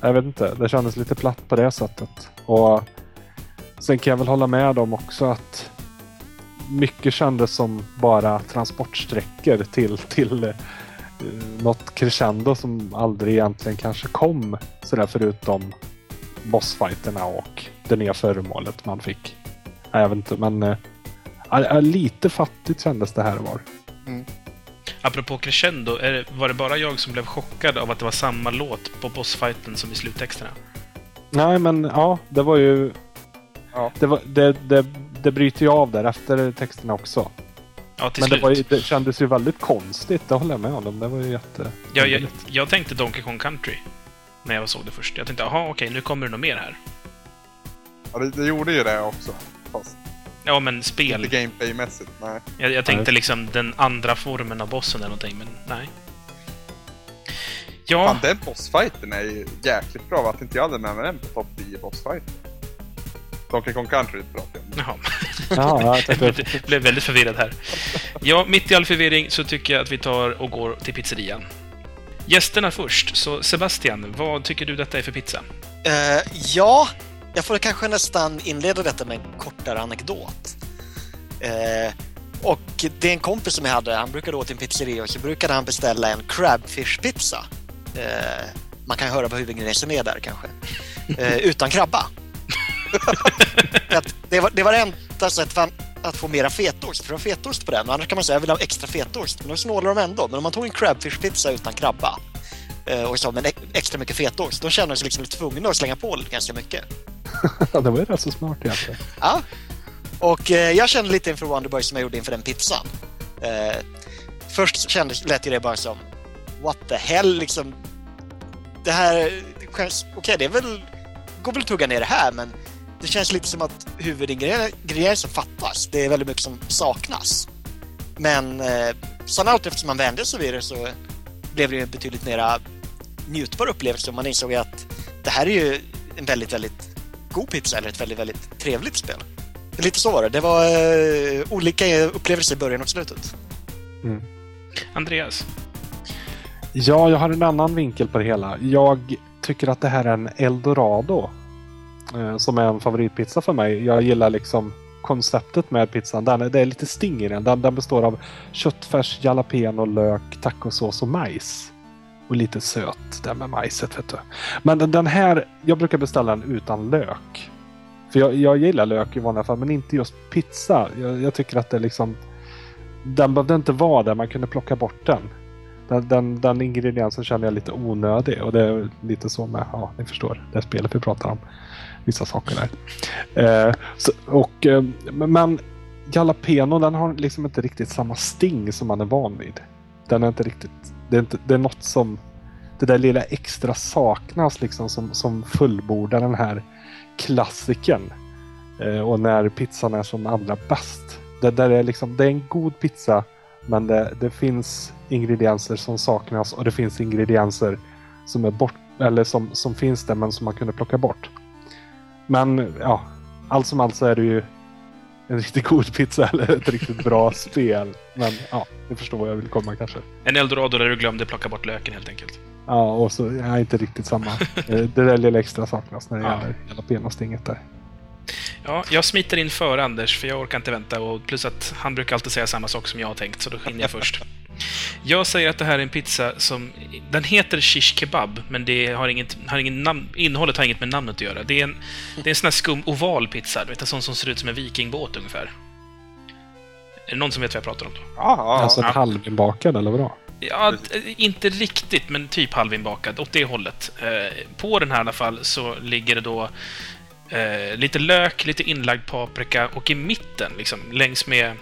Jag vet inte. Det kändes lite platt på det sättet. Och Sen kan jag väl hålla med om också att mycket kändes som bara transportsträckor till, till något crescendo som aldrig egentligen kanske kom. Sådär förutom bossfighterna och det nya föremålet man fick. Nej, Jag vet inte, men ja, lite fattigt kändes det här var. Apropå crescendo, det, var det bara jag som blev chockad av att det var samma låt på bossfighten som i sluttexterna? Nej, men ja, det var ju... Ja. Det, var, det, det, det bryter ju av där efter texterna också. Ja, till Men det, slut. var ju, det kändes ju väldigt konstigt, det håller jag med om. Det var ju jätte... jag, jag, jag tänkte Donkey Kong Country när jag såg det först. Jag tänkte, jaha, okej, nu kommer det nog mer här. Ja, det, det gjorde ju det också. Fast Ja, men spel. inte gameplaymässigt, nej. Jag, jag tänkte liksom den andra formen av bossen eller någonting, men nej. Ja, Fan, den bossfighten är ju jäkligt bra. Att inte jag hade med mig den på topp 10 bossfighter. Donkey Kong Country pratar jag om. Jaha. Jag blev väldigt förvirrad här. Ja, mitt i all förvirring så tycker jag att vi tar och går till pizzerian. Gästerna först, så Sebastian, vad tycker du detta är för pizza? Eh, ja, jag får kanske nästan inleda detta med en kortare anekdot. Eh, och det är en kompis som jag hade, han brukade gå till en pizzeria och så brukade han beställa en crabfish-pizza. Eh, man kan höra vad huvudingrediensen är där kanske. Eh, utan krabba. Det, var, det var det enda sättet för att få mera fetaost, för det var fetaost på den. Annars kan man säga jag vill ha extra fetaost, men då snålar de ändå. Men om man tog en crabfish-pizza utan krabba eh, och så med en extra mycket fetaost, då känner man sig liksom tvungen att slänga på ganska mycket. det var ju rätt så smart egentligen. Ja. Och eh, jag kände lite inför Wonderboy som jag gjorde inför den pizzan. Eh, först kändes, lät ju det bara som What the hell liksom. Det här, okej det är väl, går väl att tugga ner det här men det känns lite som att huvudingrediensen fattas. Det är väldigt mycket som saknas. Men eh, sen allt eftersom man vände sig vid det så blev det ju en betydligt mera njutbar upplevelse och man insåg att det här är ju en väldigt, väldigt god pizza eller ett väldigt, väldigt trevligt spel. Lite så var det. Det var eh, olika upplevelser i början och slutet. Andreas? Ja, jag har en annan vinkel på det hela. Jag tycker att det här är en eldorado. Eh, som är en favoritpizza för mig. Jag gillar liksom konceptet med pizzan. Den, det är lite sting i den. den. Den består av köttfärs, jalapeno, lök, tacosås och majs. Och lite söt där med majset vet du. Men den, den här, jag brukar beställa den utan lök. För jag, jag gillar lök i vanliga fall, men inte just pizza. Jag, jag tycker att det liksom... Den behövde inte vara där, man kunde plocka bort den. Den, den, den ingrediensen känner jag lite onödig och det är lite så med, ja ni förstår, det spelet vi pratar om. Vissa saker där. Eh, så, och, eh, men Jalapeno den har liksom inte riktigt samma sting som man är van vid. Den är inte riktigt, det är, inte, det är något som, det där lilla extra saknas liksom som, som fullbordar den här klassiken. Eh, och när pizzan är som allra bäst. Det, där är liksom, det är en god pizza men det, det finns ingredienser som saknas och det finns ingredienser som är bort eller som, som finns där men som man kunde plocka bort. Men ja, allt som allt så är det ju en riktigt god pizza eller ett riktigt bra spel. Men ja, ni förstår vad jag vill komma kanske. En eldorado där du glömde plocka bort löken helt enkelt. Ja, och så är inte riktigt samma. Eh, Det där lilla extra saknas när det Ja. gäller jalapenostinget där. Ja, jag smiter in före Anders, för jag orkar inte vänta. Och plus att han brukar alltid säga samma sak som jag har tänkt, så då hinner jag först. Jag säger att det här är en pizza som... Den heter shish kebab, men det har inget, har ingen namn, innehållet har inget med namnet att göra. Det är en, det är en sån här skum oval pizza, du vet, en sån som ser ut som en vikingbåt ungefär. Är det någon som vet vad jag pratar om då? Ja, ja, alltså ja. ett halvinbakad eller vadå? Ja, inte riktigt, men typ halvinbakad. Åt det hållet. Eh, på den här i alla fall så ligger det då eh, lite lök, lite inlagd paprika och i mitten, liksom, längs med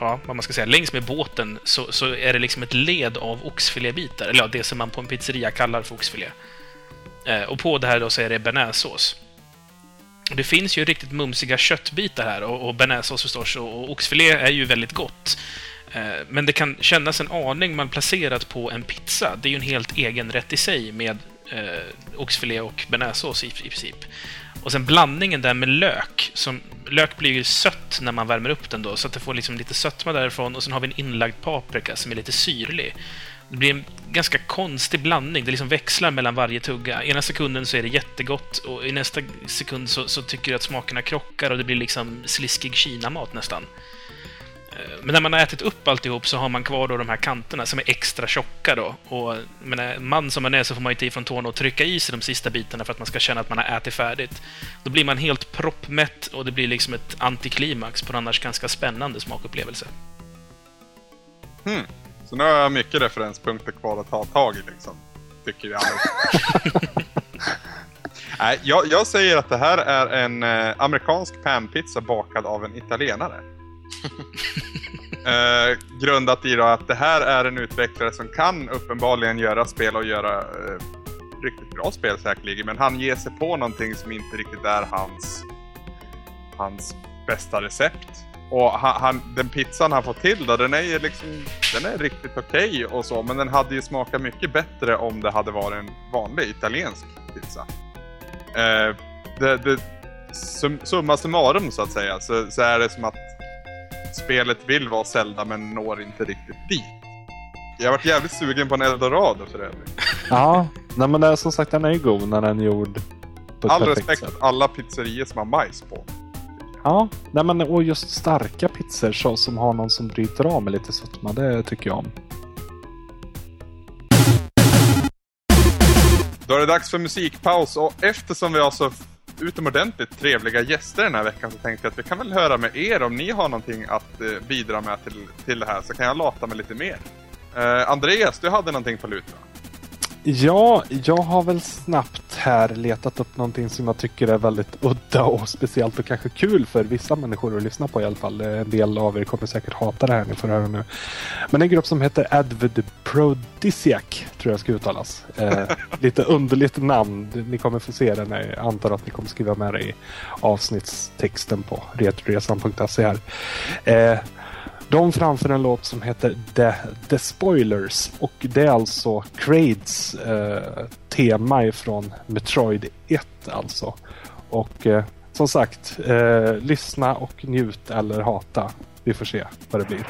Ja, vad man ska säga. Längs med båten så, så är det liksom ett led av oxfilébitar. Eller ja, det som man på en pizzeria kallar för oxfilé. Eh, och på det här då så är det bearnaisesås. Det finns ju riktigt mumsiga köttbitar här och, och bearnaisesås förstås och, och oxfilé är ju väldigt gott. Eh, Men det kan kännas en aning man placerat på en pizza. Det är ju en helt egen rätt i sig med eh, oxfilé och bearnaisesås i, i princip. Och sen blandningen där med lök. Som, lök blir ju sött när man värmer upp den då, så att det får liksom lite sötma därifrån. Och sen har vi en inlagd paprika som är lite syrlig. Det blir en ganska konstig blandning. Det liksom växlar mellan varje tugga. Ena sekunden så är det jättegott och i nästa sekund så, så tycker du att smakerna krockar och det blir liksom sliskig kinamat nästan. Eh, Men när man har ätit upp alltihop så har man kvar då de här kanterna som är extra tjocka då. Och menar, man som man är så får man ta ifrån tårna och trycka i sig de sista bitarna för att man ska känna att man har ätit färdigt. Då blir man helt proppmätt och det blir liksom ett antiklimax på en annars ganska spännande smakupplevelse. Så nu har jag mycket referenspunkter kvar att ta tag i liksom. Tycker jag. Nej, jag, jag säger att det här är en eh, amerikansk panpizza bakad av en italienare. eh, grundat i då att det här är en utvecklare som kan uppenbarligen göra spel och göra eh, riktigt bra spel säkerligen. Men han ger sig på någonting som inte riktigt är hans, hans bästa recept. Och han, han, den pizzan han får till då, den är ju liksom, den är riktigt okej och så, men den hade ju smakat mycket bättre om det hade varit en vanlig italiensk pizza. Eh, det, det, sum, summa summarum så att säga, så, så är det som att spelet vill vara Zelda men når inte riktigt dit. Jag varit jävligt sugen på en Eldorado för övrigt. Ja, nej, men det är som sagt den är ju god när den är gjord på ett All perfekt respekt sätt. för alla pizzerior som har majs på. Ja, nej, men och just starka pizzor så, som har någon som bryter av med lite sötma, det tycker jag om. Då är det dags för musikpaus och eftersom vi har så utomordentligt trevliga gäster den här veckan så tänkte jag att vi kan väl höra med er om ni har någonting att eh, bidra med till, till det här så kan jag lata mig lite mer. Uh, Andreas, du hade någonting på lut va? Ja, jag har väl snabbt här letat upp någonting som jag tycker är väldigt udda och speciellt och kanske kul för vissa människor att lyssna på i alla fall. En del av er kommer säkert hata det här ni får höra nu. Men en grupp som heter Advid Prodisiac tror jag ska uttalas. Eh, lite underligt namn. Ni kommer få se det när jag antar att ni kommer skriva med det i avsnittstexten på retroresan.se här. Eh, de framför en låt som heter The, The Spoilers och det är alltså Crades eh, tema ifrån Metroid 1 alltså. Och eh, som sagt, eh, lyssna och njut eller hata. Vi får se vad det blir.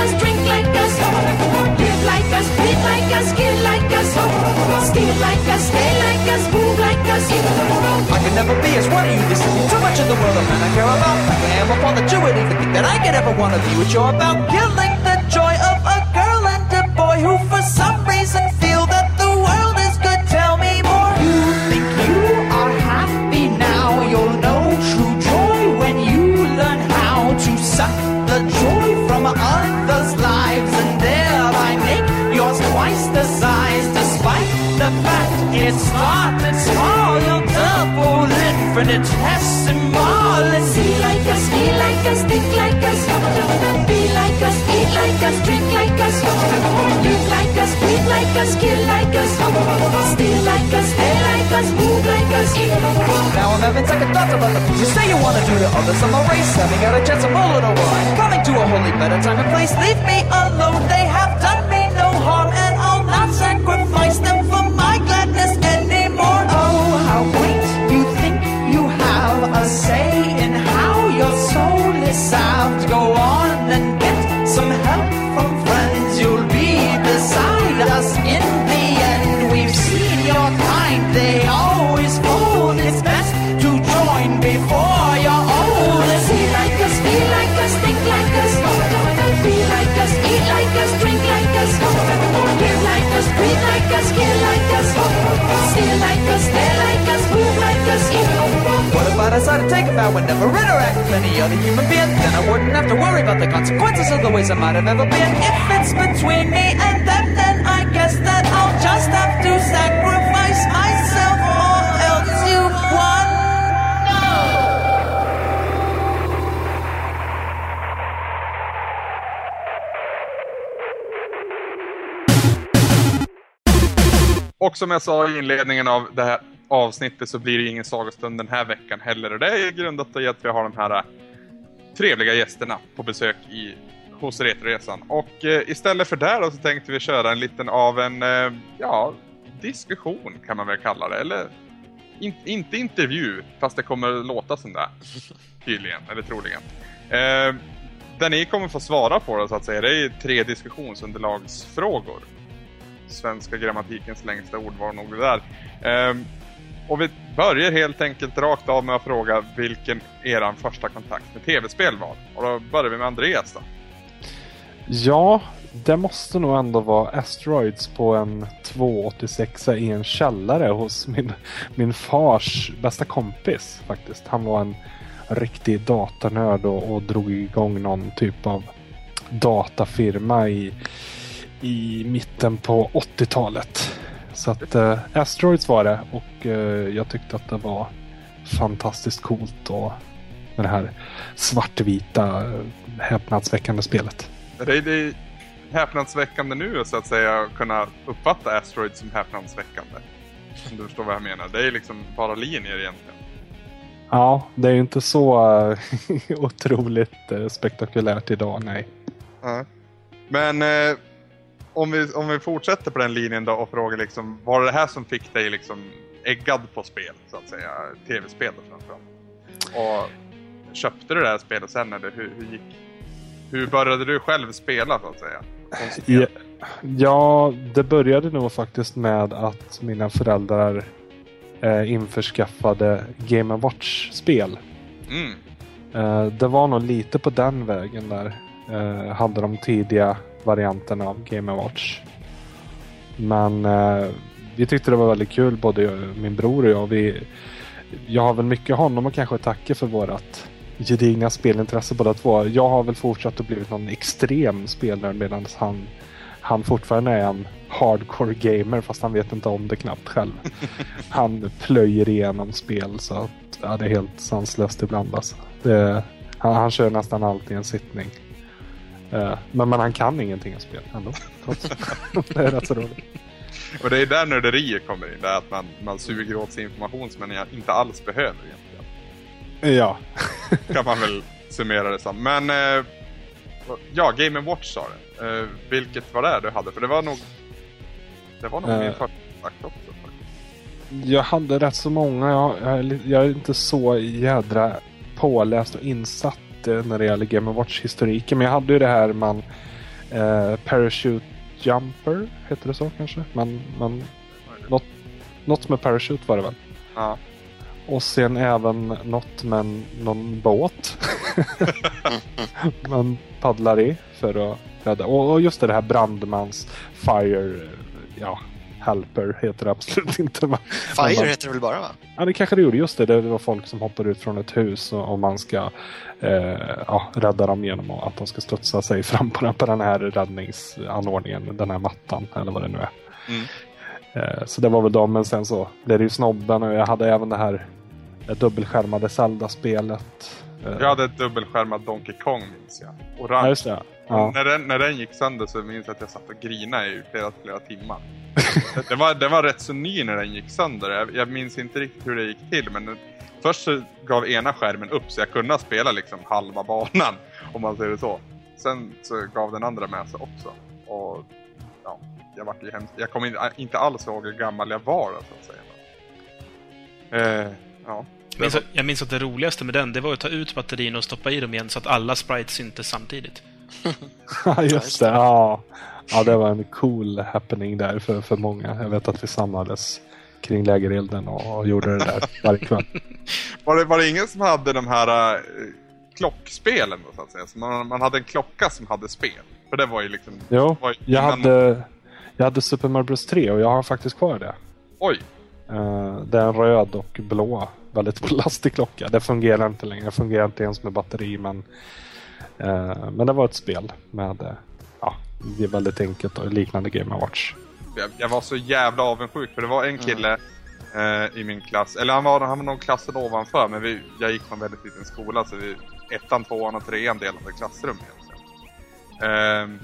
us, drink like us, live like us, like us, like us, steal like us, stay like us, move like us. I can never be as one of you. This is too much of the world of men I care about. I am a father to it, even think that I could ever want to be what you're about. Killing the joy of a girl and a boy who for some fact it's started small, you'll double infinitesimal. Let's see like us, feel like us, think like us, be like us, eat like us, drink like us, live like us, breathe like us, kill like us, steal like us, stay like us, move like us. Now I'm having second thoughts about the things you say you want to do to others. I'm a race, having got a chance of a little while. Coming to a holy better time and place. Leave me alone. They have done myself What if I decide to take a vow and never interact with any other human being? Then I wouldn't have to worry about the consequences of the ways I might have ever been. If it's between me and them, then I guess that I'll just have to sacrifice myself or else you won. Och som jag sa i inledningen av det här avsnittet så blir det ingen sagostund den här veckan heller. Och det är grundat i att vi har de här äh, trevliga gästerna på besök i, hos Retroresan. Och eh, istället för det då så tänkte vi köra en liten av en, eh, ja, diskussion kan man väl kalla det. Eller in, inte intervju, fast det kommer låta som det. Tydligen, eller troligen. Eh, där ni kommer få svara på det så att säga, det är tre diskussionsunderlagsfrågor. Svenska grammatikens längsta ord var nog det där. Och vi börjar helt enkelt rakt av med att fråga vilken eran första kontakt med tv-spel var. Och då börjar vi med Andreas då. Ja, det måste nog ändå vara Asteroids på en 286 i en källare hos min, min fars bästa kompis faktiskt. Han var en riktig datanörd och, och drog igång någon typ av datafirma i, i mitten på 80-talet. Så att eh, Asteroids var det och eh, jag tyckte att det var fantastiskt coolt och det här svartvita eh, häpnadsväckande spelet. Det är, det är häpnadsväckande nu så att säga att kunna uppfatta Asteroid som häpnadsväckande. Om du förstår vad jag menar. Det är liksom bara linjer egentligen. Ja, det är ju inte så eh, otroligt eh, spektakulärt idag, nej. Ja. Men eh, om, vi, om vi fortsätter på den linjen då och frågar liksom, var det det här som fick dig liksom äggad på spel, så att säga? Tv-spel då framförallt. Och köpte du det här spelet sen eller hur, hur gick... Hur började du själv spela så att säga? Ja, ja, det började nog faktiskt med att mina föräldrar eh, införskaffade Game Watch-spel. Mm. Eh, det var nog lite på den vägen där. Eh, hade de tidiga varianterna av Game Watch. Men eh, vi tyckte det var väldigt kul, både min bror och jag. Vi, jag har väl mycket honom och kanske tacka för vårat gedigna spelintresse båda två. Jag har väl fortsatt att blivit någon extrem spelare medan han, han fortfarande är en hardcore gamer fast han vet inte om det knappt själv. han plöjer igenom spel så att ja, det är helt sanslöst ibland alltså. Det, han, han kör nästan alltid en sittning. Men, men han kan ingenting om spel ändå. Det är rätt så roligt. Och det är där nörderiet kommer in. Det är att man, man suger åt sig information som man inte alls behöver egentligen. Ja. Kan man väl summera det som. Men eh, ja, Game Watch sa du. Eh, vilket var det du hade? För det var nog... Det var nog Eh. min första kontakt också. faktiskt. Jag hade rätt så många. Jag, jag, jag är inte så jädra påläst och insatt eh, när det gäller Game Watch-historiken. Men jag hade ju det här man... Eh, Parachute Jumper, heter det så kanske? Man, man, något, något med Parachute var det väl? Ja. Och sen även något med någon båt. Man paddlar i för att rädda. Och och just det här brandmans Fire, ja, Helper heter det absolut inte. va? Fire man- heter det väl bara va? Ja, det kanske det gjorde. Just det, det var folk som hoppar ut från ett hus och, och man ska eh, ja, rädda dem genom att de ska studsa sig fram på den, på den här räddningsanordningen, den här mattan eller vad det nu är. Mm. Eh, så det var väl dem, men sen så blev det ju snobben och jag hade även det här dubbelskärmade Zelda-spelet. Jag hade ett dubbelskärmat Donkey Kong minns jag. ja, Orange. just det. Ja. När, den, när den gick sönder så minns jag att jag satt och grinade i flera, flera timmar. Det, var, det var rätt så ny när den gick sönder. Jag, jag minns inte riktigt hur det gick till men den, först så gav ena skärmen upp så jag kunde spela liksom halva banan. Om man säger det så. Sen så gav den andra med sig också. Och ja, jag vart ju hemskt. Jag kommer inte, alls ihåg hur gammal jag var så att säga. Eh, ja. Jag minns, att, jag minns att det roligaste med den, det var att ta ut batterierna och stoppa i dem igen så att alla sprites syntes samtidigt. Ja, just det. Ja. ja, det var en cool happening där för, för många. Jag vet att vi samlades kring lägerelden och, och gjorde det där varje kväll. Var det, var det ingen som hade de här eh, klockspelen då, så att säga? Så man, man hade en klocka som hade spel. För det var ju liksom... Jo, var ju jag innan- hade, jag hade Super Mario Bros 3 och jag har faktiskt kvar det. Oj! Eh, det är en röd och blå, väldigt plastig klocka. Det fungerar inte längre. Det fungerar inte ens med batteri men, men det var ett spel med eh, ja, det är väldigt enkelt och liknande Game Watch. Jag, jag var så jävla avundsjuk för det var en kille eh, i min klass, eller han var, han var nog klassen ovanför men vi, jag gick på en väldigt liten skola så vi ettan, tvåan och trean delade klassrum egentligen.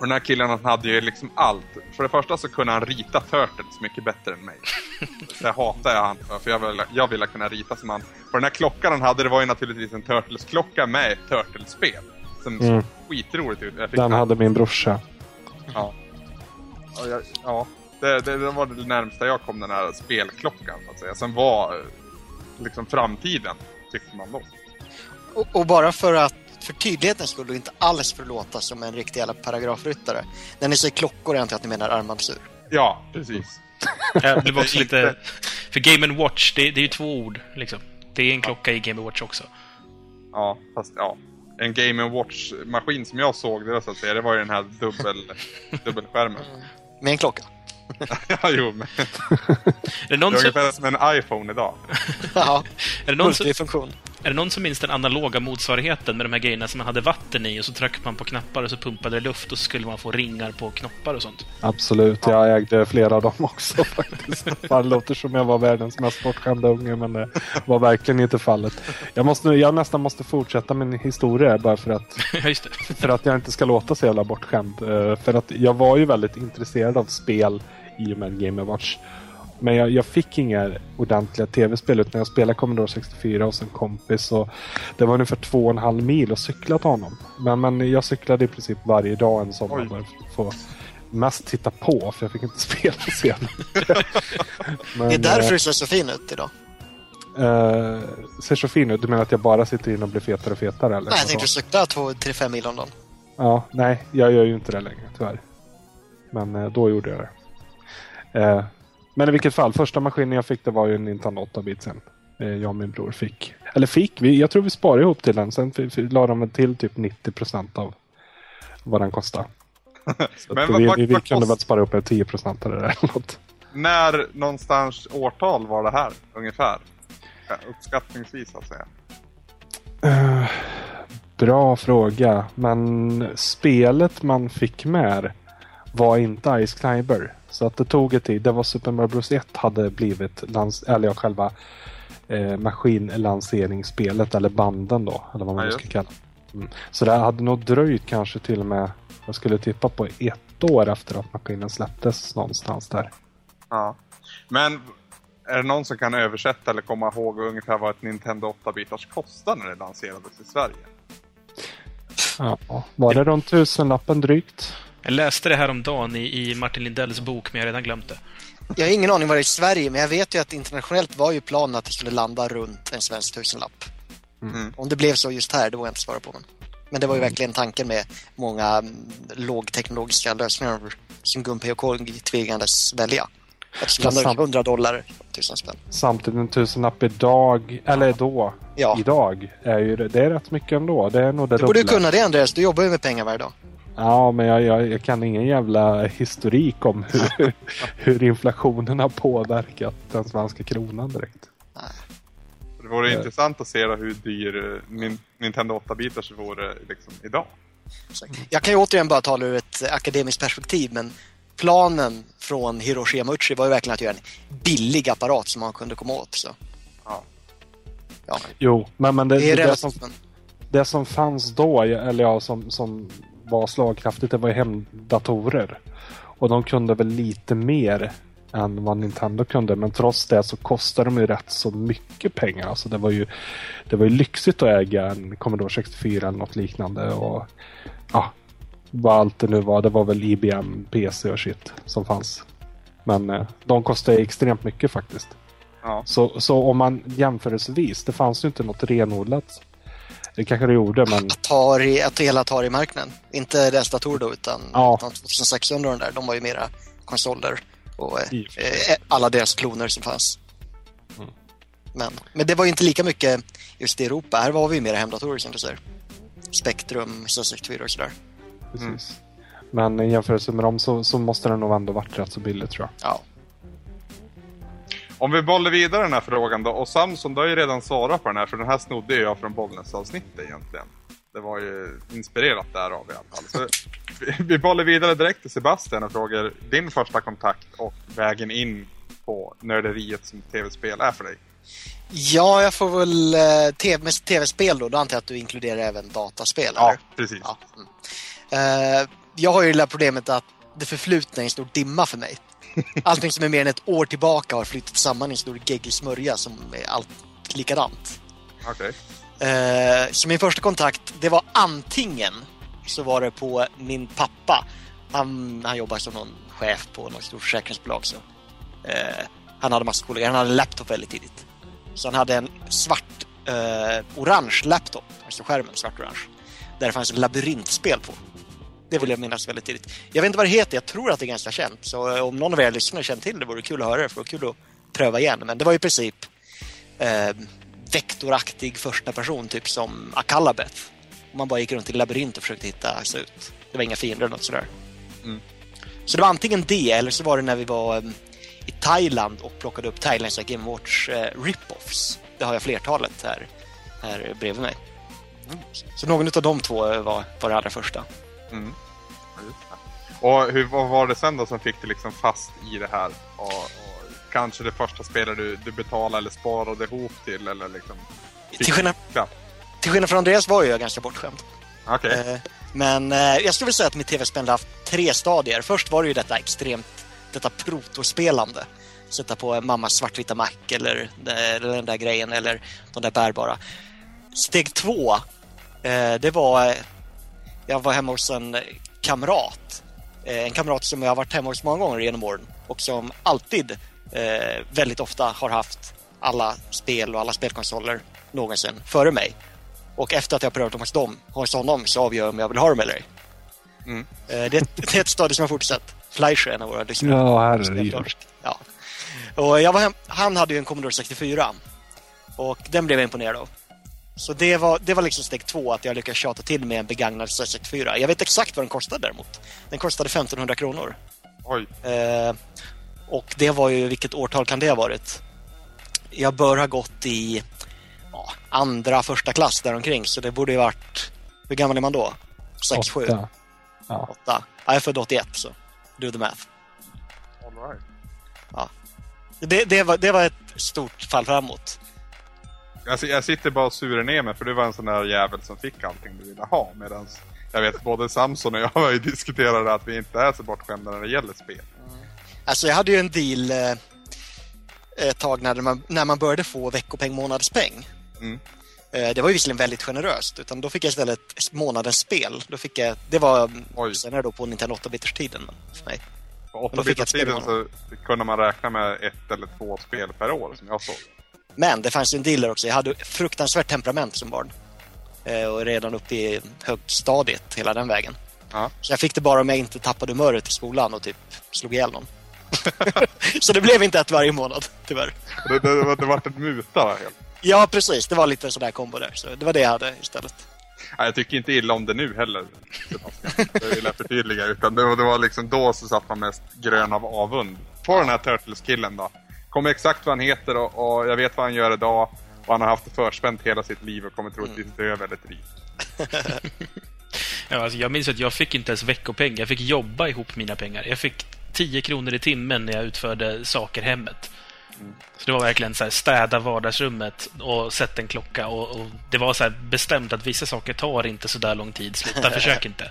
Och den här killen han hade ju liksom allt. För det första så kunde han rita Turtles mycket bättre än mig. Så jag hatar jag han för, jag ville, jag ville kunna rita som han. Och den här klockan han hade, det var ju naturligtvis en Turtles-klocka med ett Turtles-spel. Som Mm. såg skitroligt ut. Den han- hade min brorsa. Ja. Ja, jag, ja. Det, det, det var det närmsta jag kom den här spelklockan så att säga. Som var eh, liksom framtiden, tyckte man då. Och, och bara för att för tydlighetens skull och inte alls för att låta som en riktig jävla paragrafryttare. När ni säger klockor antar jag att ni menar armbandsur. Ja, precis. Jag blev också lite... För Game Watch, det, det är ju två ord, liksom. Det är en klocka i Game Watch också. Ja, fast ja. En Game Watch-maskin som jag såg det, så att säga, det var ju den här dubbel, dubbelskärmen. Med en klocka. ja, jo, men Är det är ungefär som en iPhone idag. Ja, är det någon som, multifunktion. Är det någon som minns den analoga motsvarigheten med de här grejerna som man hade vatten i och så tryckte man på knappar och så pumpade det luft och så skulle man få ringar på knoppar och sånt? Absolut, jag ägde flera av dem också faktiskt. Det låter som jag var världens mest bortskämda unge men det var verkligen inte fallet. Jag, måste, jag nästan måste fortsätta min historia bara för att, för att jag inte ska låta så jävla bortskämd. Eh, För att jag var ju väldigt intresserad av spel i och med Game Watch. Men jag, jag fick inga ordentliga tv-spel utan jag spelade Commodore 64 hos en kompis. Och det var ungefär två och en halv mil att cykla till honom. Men, men jag cyklade i princip varje dag en sommar för att få mest titta på för jag fick inte spela sen. Men, Det är därför eh, du ser så fin ut idag. eh, ser så fin ut. Du menar att jag bara sitter in och blir fetare och fetare? Eller? Nej, jag tänkte cykla 2-5 mil om dagen. Ja, nej, jag gör ju inte det längre tyvärr. Men eh, då gjorde jag det. Eh, men i vilket fall, första maskinen jag fick det var ju en Nintendo 8-bit sen. Eh, jag och min bror fick. Eller fick, vi, jag tror vi sparade ihop till den. Sen la de till typ 90% av vad den kostade. Men vad- vi, vad- vi, vad kunde väl spara upp en 10% eller eller något. När någonstans årtal var det här, ungefär? Uppskattningsvis, så att säga. Eh, bra fråga. Men spelet man fick med var inte Ice Climber. Så att det tog ett tid. Det var Super Mario Bros 1 hade blivit lans- eller ja, själva eh, maskinlanseringsspelet eller banden då. Eller vad man nu ska kalla mm. Så det hade nog dröjt kanske till och med, jag skulle tippa på ett år efter att maskinen släpptes någonstans där. Ja. Men är det någon som kan översätta eller komma ihåg ungefär vad ett Nintendo 8-bitars kostade när det lanserades i Sverige? Ja, var det runt tusenlappen drygt? Jag läste det här om dagen i, i Martin Lindells bok, men jag har redan glömt det. Jag har ingen aning vad det är i Sverige, men jag vet ju att internationellt var ju planen att det skulle landa runt en svensk tusenlapp. Mm. Om det blev så just här, det vågar jag inte svara på. Men, men det var ju verkligen tanken med många mm, lågteknologiska lösningar som Gunpei och KG tvingades välja. Skulle Men sam- 100 dollar, tusen spänn. Samtidigt en tusenlapp idag, eller då, Ja. idag, är ju det, det är rätt mycket ändå. Det är nog det Du borde ju dubbla. kunna det Andreas, du jobbar ju med pengar varje dag. Ja, men jag, jag, jag kan ingen jävla historik om hur, hur inflationen har påverkat den svenska kronan direkt. Det vore Eh. intressant att se hur dyr eh, Nin- Nintendo 8-bitars vore liksom idag. Jag kan ju återigen bara tala ur ett akademiskt perspektiv, men planen från Hiroshi Yamauchi var ju verkligen att göra en billig apparat som man kunde komma åt. Så. Ja. Ja, Jo, men, men det, det är det, det, som, men det som fanns då, eller ja, som, som var slagkraftigt, det var ju hemdatorer. Och de kunde väl lite mer än vad Nintendo kunde. Men trots det så kostade de ju rätt så mycket pengar. Alltså det var ju, det var ju lyxigt att äga en Commodore 64 eller något liknande. Och ja, vad allt det nu var. Det var väl IBM, PC och shit som fanns. Men eh, de kostade extremt mycket faktiskt. Ja. Så, så om man jämförelsevis, det fanns ju inte något renodlat. Det kanske det gjorde, men Atari, hela Atari-marknaden. Inte deras datorer då, utan, Ja. utan 2600 där. De var ju mera konsoler och eh, och alla deras kloner som fanns. Men, men det var ju inte lika mycket just i Europa. Här var vi ju mera hemdatorer som du säger. Spektrum, 64 och sådär. precis. Men i jämförelse med dem så, så måste det nog ändå varit rätt så billigt tror jag. Ja. Om vi bollar vidare den här frågan då. Och Samson, du har ju redan svarat på den här för den här snodde jag från Bollnäs-avsnittet egentligen. Det var ju inspirerat därav i alla fall. Så vi- vi bollar vidare direkt till Sebastian och frågar din första kontakt och vägen in på nörderiet som tv-spel är för dig. Ja, jag får väl eh, TV, tv-spel då. Då antar jag att du inkluderar även dataspel, Ja, eller? precis. Ja. Mm. Eh, jag har ju det där problemet att det förflutna är en stor dimma för mig. Allting som är mer än ett år tillbaka har flyttat samman i en stor geggig smörja som är allt likadant. Okej. Eh, så min första kontakt, det var antingen så var det på min pappa. Han, han jobbar som någon chef på något stort försäkringsbolag. Så. Eh, han hade massa kollegor. Han hade en laptop väldigt tidigt. Så han hade en svart, eh, orange laptop. Alltså skärmen svart-orange. Där det fanns ett labyrintspel på. Det vill jag minnas väldigt tidigt. Jag vet inte vad det heter, jag tror att det är ganska känt. Så eh, om någon av er lyssnare känner till det vore det kul att höra det, för det vore kul att pröva igen. Men det var i princip eh, vektoraktig första person, typ som Akalabeth. Man bara gick runt i labyrint och försökte hitta sig ut. Det var inga fiender eller något sådär. Mm. Så det var antingen det, eller så var det när vi var eh, i Thailand och plockade upp thailändska Game Watch eh, rip-offs. Det har jag flertalet här, här bredvid mig. Så någon av de två var, var det allra första. Mm. Och hur, vad var det sen då som fick dig liksom fast i det här? Och, och kanske det första spelet du, du betalade eller sparade ihop till eller liksom... Till skillnad, Ja. till skillnad från Andreas var ju jag ganska bortskämd. Okej. Eh, Men eh, jag skulle vilja säga att mitt tv-spel har haft tre stadier. Först var det ju detta extremt, detta protospelande. Sätta på mammas svartvita Mac eller, eller den där grejen eller de där bärbara. Steg två, eh, det var... Jag var hemma hos en kamrat. Eh, En kamrat som jag har varit hemma hos många gånger genom åren och som alltid, eh, väldigt ofta, har haft alla spel och alla spelkonsoler någonsin före mig. Och efter att jag prövat dem hos dem, hos honom, så avgör jag om jag vill ha dem eller ej. Mm. Eh, Det, är ett- det är ett stadie som har fortsatt. Fleischer, en av våra lyssnare. Ja, herregud. Ja. Och jag var hem, han hade ju en Commodore 64. Och den blev jag imponerad av. Så det var, det var liksom steg två, att jag lyckades tjata till med en begagnad 64. Jag vet exakt vad den kostade däremot. Den kostade 1500 kronor. Oj. Eh, och det var ju, vilket årtal kan det ha varit? Jag bör ha gått i ja, andra, första klass däromkring, så det borde ju varit... Hur gammal är man då? 6, 7, Åtta. Ja. 8? Ja, jag är född 81, så do the math. All right. Det, det, var, det var ett stort fall framåt. Jag, si- jag sitter bara och surar ner mig för du var en sån där jävel som fick allting du ville ha. Medan jag vet både Samson och jag har ju diskuterat att vi inte är så bortskämda när det gäller spel. Alltså jag hade ju en deal eh, ett tag när man, när man började få veckopeng, månadspeng. Mm. Eh, det var ju visserligen väldigt generöst, utan då fick jag istället månadens spel. Då fick jag, det var Oj. senare då på Nintendo 8-bitars-tiden för mig. På då fick jag 8 tiden spela så kunde man räkna med ett eller två spel per år som jag såg. Men det fanns ju en deal där också. Jag hade fruktansvärt temperament som barn. Eh, och redan upp i högstadiet, hela den vägen. Ja. Så jag fick det bara om jag inte tappade humöret i skolan och typ slog ihjäl någon. Så det blev inte ett varje månad, tyvärr. Det, det, det, det vart ett muta va, helt. Ja, precis. Det var lite en sån där kombo där. Så det var det jag hade istället. Nej, jag tycker inte illa om det nu heller. Det vill jag förtydliga. Utan det var liksom då så satt man mest grön av avund. På den här Turtles-killen då. Kommer exakt vad han heter och, och jag vet vad han gör idag. Och han har haft det förspänt hela sitt liv och kommer troligtvis dö väldigt rik. Ja, alltså, jag minns att jag fick inte ens veckopeng. Jag fick jobba ihop mina pengar. Jag fick 10 kronor i timmen när jag utförde saker hemmet. Så det var verkligen så här, städa vardagsrummet och sätta en klocka. Och, och det var så här bestämt att vissa saker tar inte så där lång tid. Sluta, försök inte.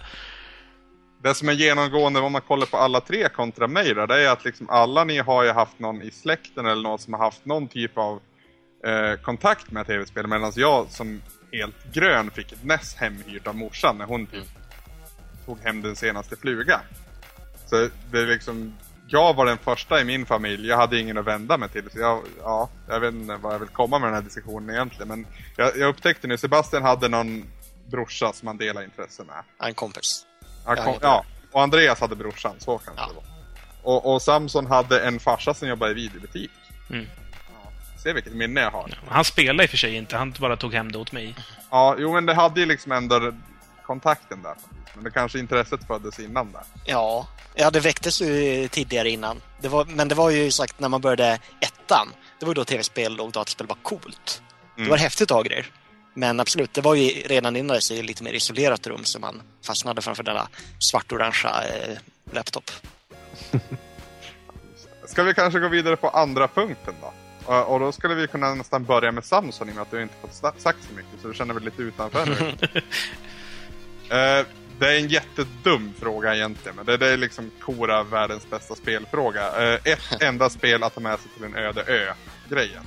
Det som är genomgående om man kollar på alla tre kontra mig då, det är att liksom alla ni har ju haft någon i släkten eller någon som har haft någon typ av eh, kontakt med tv-spel. Medan jag som helt grön fick ett NES hemhyrt av morsan när hon typ tog hem den senaste fluga. Så det är liksom, jag var den första i min familj, jag hade ingen att vända mig till. Så jag, ja, jag vet inte vad jag vill komma med den här diskussionen egentligen. Men jag, jag upptäckte nu, Sebastian hade någon brorsa som han delade intresse med. En kompis. Ja, kom, ja, och Andreas hade brorsan, så kanske Ja. det var. Och, och Samson hade en farsa som jobbade i videobutik. Mm. Se vilket minne jag har. Han spelade i och för sig inte, han bara tog hem det åt mig. Ja, jo men det hade ju liksom ändå kontakten där. Men det kanske intresset föddes innan där. Ja, ja det väcktes ju tidigare innan. Det var, men det var ju sagt när man började ettan. Det var ju då tv-spel och dataspel var coolt. Det Mm. var häftigt att ha grejer. Men absolut, det var ju redan innan det i lite mer isolerat rum som man fastnade framför denna svart-orangea eh, laptop. Ska vi kanske gå vidare på andra punkten då? Och, då skulle vi kunna nästan börja med Samson i och med att du inte fått sagt så mycket. Så du känner väl lite utanför nu. Eh, det är en jättedum fråga egentligen. Men det, det är liksom Kora världens bästa spelfråga. Eh, ett enda spel att ta med sig till en öde ö-grejen.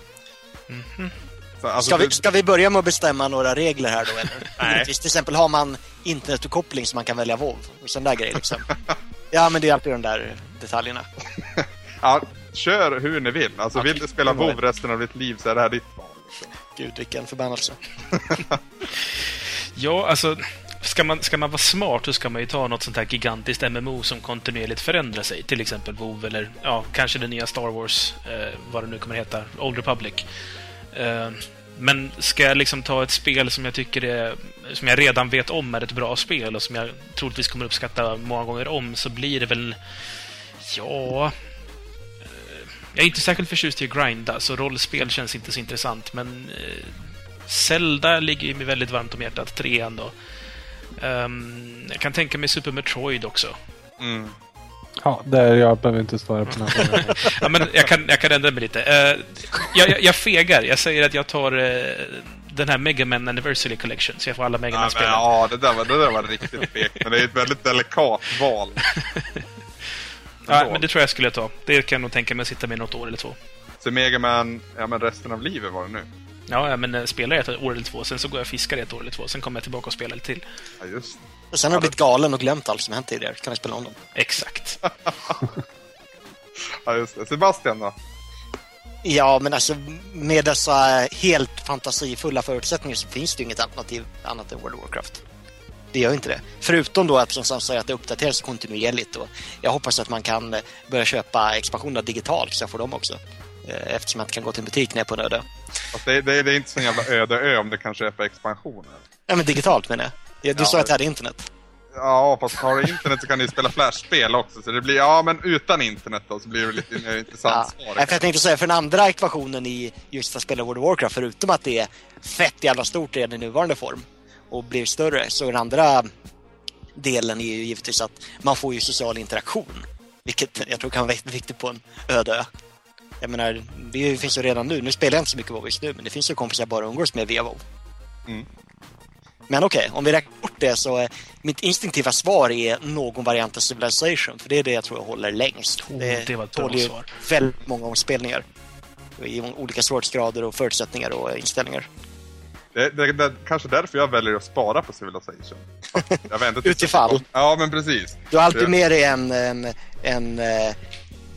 Så, alltså, Ska vi, ska vi börja med att bestämma några regler här då? Eller? Nej. Till exempel har man internetuppkoppling så man kan välja WoW och sån där grej liksom. Ja, men det är alltid de där detaljerna. Ja, kör hur ni vill. Alltså, Okej, vill du spela WoW det. resten av ditt liv så är det här ditt val. Liksom. Gud, vilken förbannelse. Ja, alltså... Ska man, ska man vara smart så ska man ju ta något sånt här gigantiskt MMO som kontinuerligt förändrar sig. Till exempel WoW eller ja, kanske det nya Star Wars, eh, vad det nu kommer heta, Old Republic. Eh, men ska jag liksom ta ett spel som jag tycker är, som jag redan vet om är ett bra spel och som jag troligtvis kommer uppskatta många gånger om så blir det väl, ja... Eh, jag är inte särskilt förtjust i att grinda, så rollspel känns inte så intressant, men eh, Zelda ligger ju mig väldigt varmt om hjärtat, trean då. Ehm, jag kan tänka mig Super Metroid också. Mm. Ja, där jag behöver inte svara på den här frågan. Ja, men jag, kan, jag kan ändra mig lite. Eh, jag, jag, jag fegar. Jag säger att jag tar eh, den här Mega Man Anniversary Collection, så jag får alla Mega Ja, men, Man-spelen. ja, det där, var, det där var riktigt fegt. Men det är ett väldigt delikat val. Ja, men det tror jag skulle ta. Det kan jag nog tänka mig att sitta med något år eller två. Så Mega Man, ja men resten av livet var det nu. Ja, men eh, spelar jag ett år eller två, sen så går jag och fiskar ett år eller två, sen kommer jag tillbaka och spelar lite till. Ja, just Och sen har du blivit galen och glömt allt som hänt tidigare. Kan vi spela om dem? Exakt. Ja, just det. Sebastian då? Ja, men alltså med dessa helt fantasifulla förutsättningar så finns det ju inget alternativ annat än World of Warcraft. Det gör inte det. Förutom då att som säger att det uppdateras kontinuerligt och jag hoppas att man kan eh, börja köpa expansionerna digitalt så jag får dem också. Eh, Eftersom jag inte kan gå till en butik när jag är på en öde. Fast det, det, det är inte så en jävla öde ö om du kan köpa expansioner. Ja, men digitalt menar jag. Ja, Du Ja, sa att jag hade internet. Ja, fast har du internet så kan du ju spela flashspel också. Så det blir, ja men utan internet då så blir det lite mer intressant Ja. svar. För jag tänkte säga, för den andra ekvationen i just att spela World of Warcraft, förutom att det är fett jävla stort redan i nuvarande form och blir större, så den andra delen är ju givetvis att man får ju social interaktion. Vilket jag tror kan vara viktigt på en öde ö. Jag menar, det finns ju redan nu. Nu spelar jag inte så mycket WoW just nu, men det finns ju kompisar jag bara umgås med via WoW. Mm. Men okej, om vi räknar bort det så är mitt instinktiva svar är någon variant av Civilization, för det är det jag tror jag håller längst. Oh, det var ett bra svar. väldigt många omspelningar. I olika svårighetsgrader och förutsättningar och inställningar. Det, det, det kanske därför jag väljer att spara på Civilization. Jag Utifall. Ja, men precis. Du har alltid med dig en, en, en eh,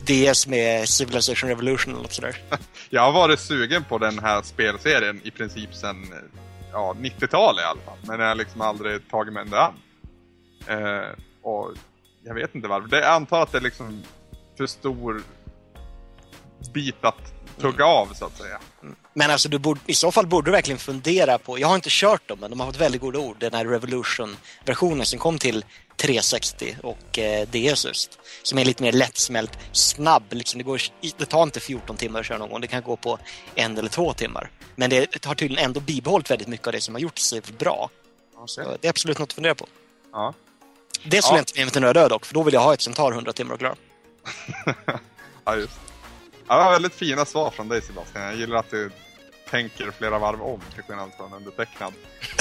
DS med Civilization Revolution eller något sådär. Jag har varit sugen på den här spelserien i princip sedan ja, 90-talet i alla fall. Men jag har liksom aldrig tagit mig ända an. Eh, och jag vet inte varför. Det, jag antar att det liksom för stor bit att tugga av så att säga. Men alltså, du borde, i så fall borde du verkligen fundera på, jag har inte kört dem, men de har fått väldigt goda ord, den här Revolution-versionen som kom till 360 och eh, DS just. Som är lite mer lättsmält, snabb, liksom det, går, det tar inte 14 timmar att köra någon gång, det kan gå på en eller två timmar. Men det har tydligen ändå bibehållit väldigt mycket av det som har gjort sig bra. Så det är absolut något att fundera på. Ja. Det skulle Ja. jag inte med till Nördö dock, för då vill jag ha ett som tar 100 timmar att klara. ja, just. Ja, väldigt fina svar från dig Sebastian. Jag gillar att du tänker flera varv om till skillnad från undertecknad.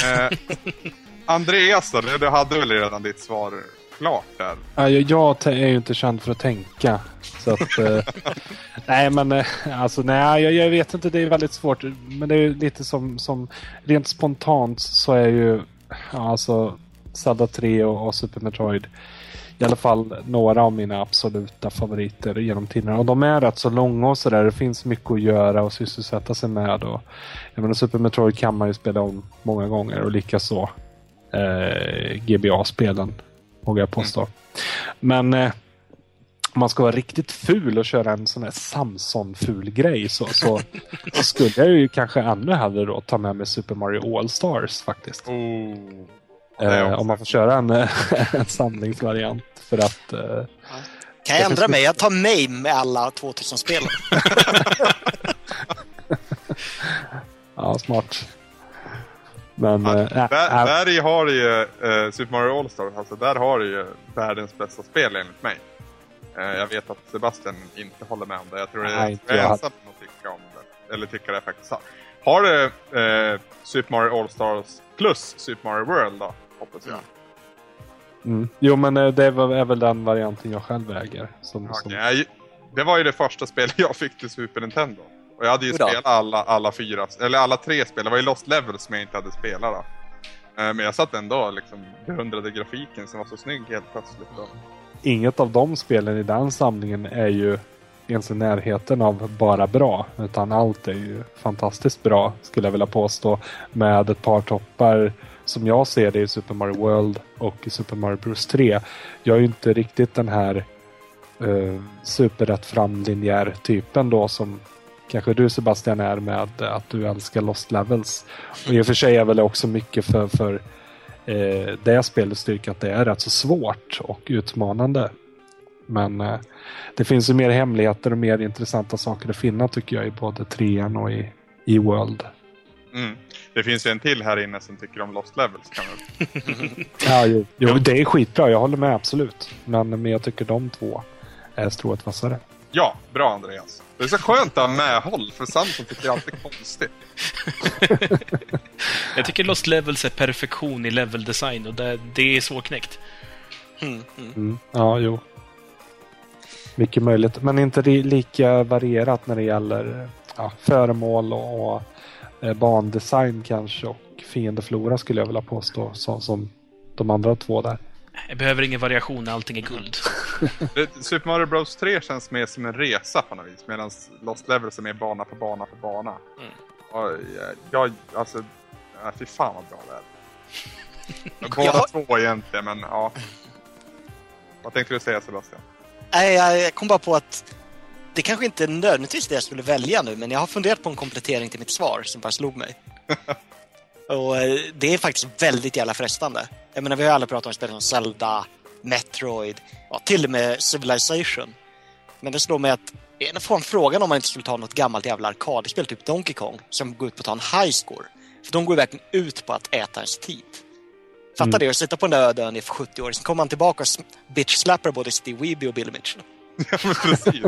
Eh, Andreas då, du, hade väl redan ditt svar klart där? Ja, jag, jag är ju inte känd för att tänka. Så att, eh, nej, men eh, alltså nej, jag, jag vet inte. Det är väldigt svårt. Men det är lite som, som rent spontant så är ju ja, alltså Zelda 3 och, och Super Metroid i alla fall några av mina absoluta favoriter genom tiderna. Och de är rätt så långa och sådär. Det finns mycket att göra och sysselsätta sig med. Och, jag menar, Super Metroid kan man ju spela om många gånger och likaså eh, GBA-spelen, vågar jag påstå. Men eh, om man ska vara riktigt ful och köra en sån här Samson-ful grej så, så, så skulle jag ju kanske ännu hellre då ta med mig Super Mario All-Stars faktiskt. Oh. Eh, om man får köra en, en samlingsvariant. För att eh, Kan jag ändra finns- mig? Jag tar mig med alla 2000-spelen. Ja, smart. Men... Ja, äh, äh, där, äh, där har du ju eh, Super Mario All-Stars, alltså där har du ju världens bästa spel enligt mig. Eh, jag vet att Sebastian inte håller med om det. Jag tror Nej, jag är ensam om att tycka om det. Eller tycka det faktiskt. har. Du Super Mario All-Stars plus Super Mario World då? Hoppas jag. mm. Jo, men det är väl den varianten jag själv äger. Som, Okej, som, Det var ju det första spelet jag fick till Super Nintendo. Och jag hade ju då? spelat alla, alla fyra, eller alla tre spel. Det var ju Lost Levels som jag inte hade spelat då. Eh, Men jag satt ändå och liksom beundrade grafiken som var så snygg helt plötsligt. Och... Inget av de spelen i den samlingen är ju ens i närheten av bara bra. Utan allt är ju fantastiskt bra, skulle jag vilja påstå. Med ett par toppar som jag ser det i Super Mario World och i Super Mario Bros 3. Jag är ju inte riktigt den här uh, superrätt fram linjär typen då som kanske du Sebastian är med att du älskar Lost Levels. Och i och för sig är väl också mycket för, för eh, det spelets styrka att det är rätt så svårt och utmanande. Men eh, det finns ju mer hemligheter och mer intressanta saker att finna tycker jag i både trean och i, i World. Mm. Det finns ju en till här inne som tycker om Lost Levels. Kan. Ja, jo, jo, det är skitbra. Jag håller med absolut. Men, men jag tycker de två är strået vassare. Ja, bra Andreas. Det är så skönt att ha medhåll, för Samson tycker alltid konstigt. Jag tycker Lost Levels är perfektion i level design och det, det är svårknäckt. Mm, mm. Mm. Ja, jo. Mycket möjligt. Men inte lika varierat när det gäller ja, föremål och, och eh, bandesign kanske och fiendeflora skulle jag vilja påstå. Så, som de andra två där. Jag behöver ingen variation när allting är guld. Super Mario Bros 3 känns mer som en resa på något vis, medan Lost Levels är mer bana för bana för bana. Mm. Och jag, jag, alltså, ja, fy fan vad bra det är. Båda Jag har- två egentligen, men ja. Vad tänkte du säga Sebastian? Nej, jag jag kom bara på att det kanske inte är nödvändigtvis det jag skulle välja nu, men jag har funderat på en komplettering till mitt svar som bara slog mig. Och eh, det är faktiskt väldigt jävla frestande. Jag menar, vi har alla pratat om spel som Zelda, Metroid, ja, till och med Civilization. Men det slår mig att jag får en frågan om man inte skulle ta något gammalt jävla arkadspel, typ Donkey Kong, som går ut på att ta en high score. För de går ju verkligen ut på att äta ens tid. Fatta Mm. det, att sitta på den där öde ön i 70 år, sen kommer man tillbaka och bitch-slappar både Steve Weeby och Billy Mitchell. Ja, men precis.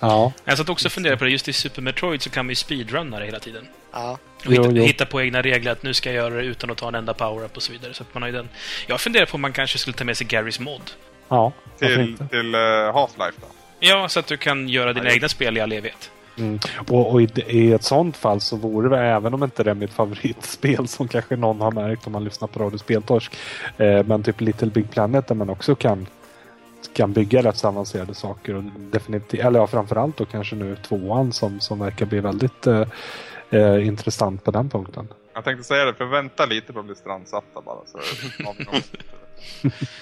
Ja, Jag satt också och funderade på det. Just i Super Metroid så kan man ju speedrunna det hela tiden. Ja. Och Jo, hitta, jo. hitta på egna regler att nu ska jag göra det utan att ta en enda power-up och så vidare. Så att man har ju den. Jag funderar på om man kanske skulle ta med sig Garys mod. ja till till eh, Half-Life då. Ja, så att du kan göra dina Ja, ja. egna spel i all evighet. Mm. Och, och i, i ett sånt fall så vore det, även om inte det är mitt favoritspel som kanske någon har märkt om man lyssnar på Radio Speltorsk. Eh, men typ Little Big Planet där man också kan, kan bygga rätt så avancerade saker. Och definitivt, eller ja, framförallt då kanske nu tvåan som, som verkar bli väldigt eh, eh, intressant på den punkten. Jag tänkte säga det, för vänta lite på att bli strandsatta bara. Så.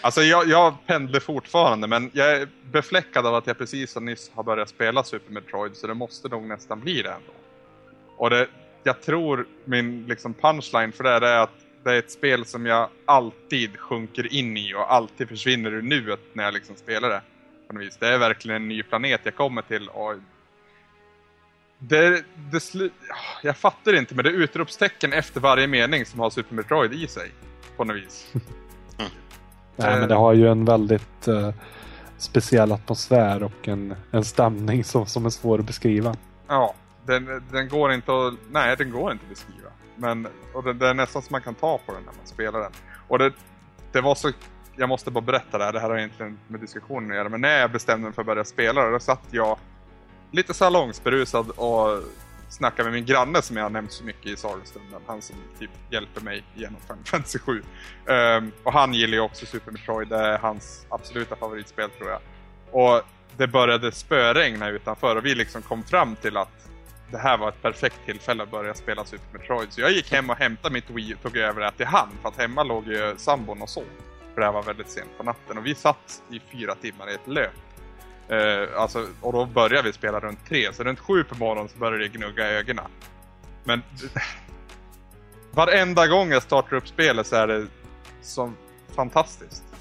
Alltså jag, jag pendlar fortfarande men jag är befläckad av att jag precis så nyss har börjat spela Super Metroid så det måste nog nästan bli det ändå. Och det, jag tror min liksom punchline för det är att det är ett spel som jag alltid sjunker in i och alltid försvinner ur nuet när jag liksom spelar det. På något vis. Det är verkligen en ny planet jag kommer till och det, det slu... Jag fattar inte men det är utropstecken efter varje mening som har Super Metroid i sig. På något vis. Nej, men det har ju en väldigt eh, speciell atmosfär och en, en stämning som, som är svår att beskriva. Ja, den, den går inte att... Nej, den går inte att beskriva. Men, och det, det är nästan som man kan ta på den när man spelar den. Och det, det var så... Jag måste bara berätta det här, det här har egentligen med diskussionen att göra. Men när jag bestämde mig för att börja spela då satt jag lite salongsberusad och snackade med min granne som jag har nämnt så mycket i sagostunden. Han som typ hjälper mig genom Final Fantasy 7. Um, ehm, och han gillar ju också Super Metroid, det är hans absoluta favoritspel tror jag. Och det började spöregna utanför och vi liksom kom fram till att det här var ett perfekt tillfälle att börja spela Super Metroid. Så jag gick hem och hämtade mitt Wii och tog över det till han. För att hemma låg ju sambon och sov. För det här var väldigt sent på natten. Och vi satt i fyra timmar i ett löp. Uh, alltså, och då började vi spela runt tre. Så runt sju på morgonen så började det gnugga i ögonen. Men varenda gång jag startar upp spelet så är det som fantastiskt.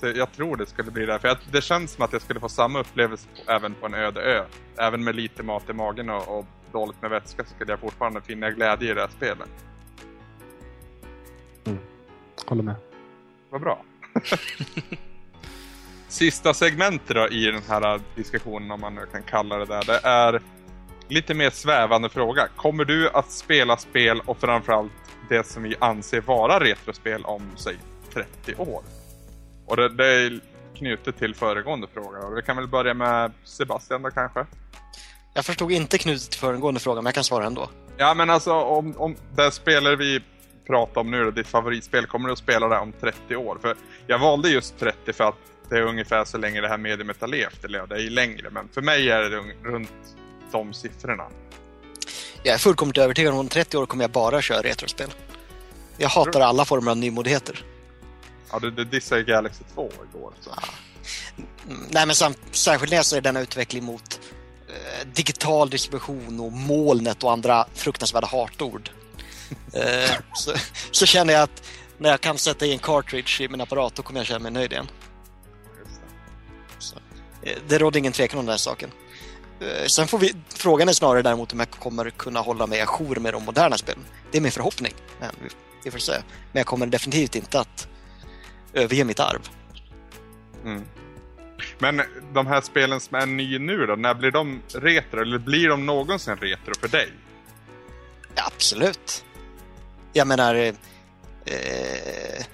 Så jag tror det skulle bli det. För jag, det känns som att jag skulle få samma upplevelse även på en öde ö. Även med lite mat i magen och, och dåligt med vätska så skulle jag fortfarande finna glädje i det här spelet. Håller med. Vad bra. Sista segmentet då i den här diskussionen, om man nu kan kalla det där, det är lite mer svävande fråga. Kommer du att spela spel och framförallt det som vi anser vara retrospel om, säg, 30 år? Och det, det är knutet till föregående fråga. Och vi kan väl börja med Sebastian då kanske? Jag förstod inte knutet till föregående fråga, men jag kan svara ändå. Ja men alltså om, om det spelare vi pratar om nu då, ditt favoritspel, kommer du att spela det om 30 år? För jag valde just 30 för att det är ungefär så länge det här mediumet har levt, eller ja, det är ju längre, men för mig är det runt de siffrorna. Jag är fullkomligt övertygad om att om 30 år kommer jag bara köra retrospel. Jag hatar alla former av nymodigheter. Ja, du, du dissade Galaxy 2 igår. Så. Mm, Nej, men sam- särskilt när jag ser denna utveckling mot eh, digital distribution och molnet och andra fruktansvärda hatord. Eh, så, så känner jag att när jag kan sätta i en cartridge i min apparat, då kommer jag känna mig nöjd igen. Så, eh, det råder ingen tvekan om den här saken. Eh, Sen får vi, frågan är snarare däremot om jag kommer kunna hålla mig ajour med de moderna spelen. Det är min förhoppning, men vi, vi får se. Men jag kommer definitivt inte att överge mitt arv. Mm. Men de här spelen som är ny nu då, när blir de retro? Eller blir de någonsin retro för dig? Ja, absolut. Jag menar... Eh, eh,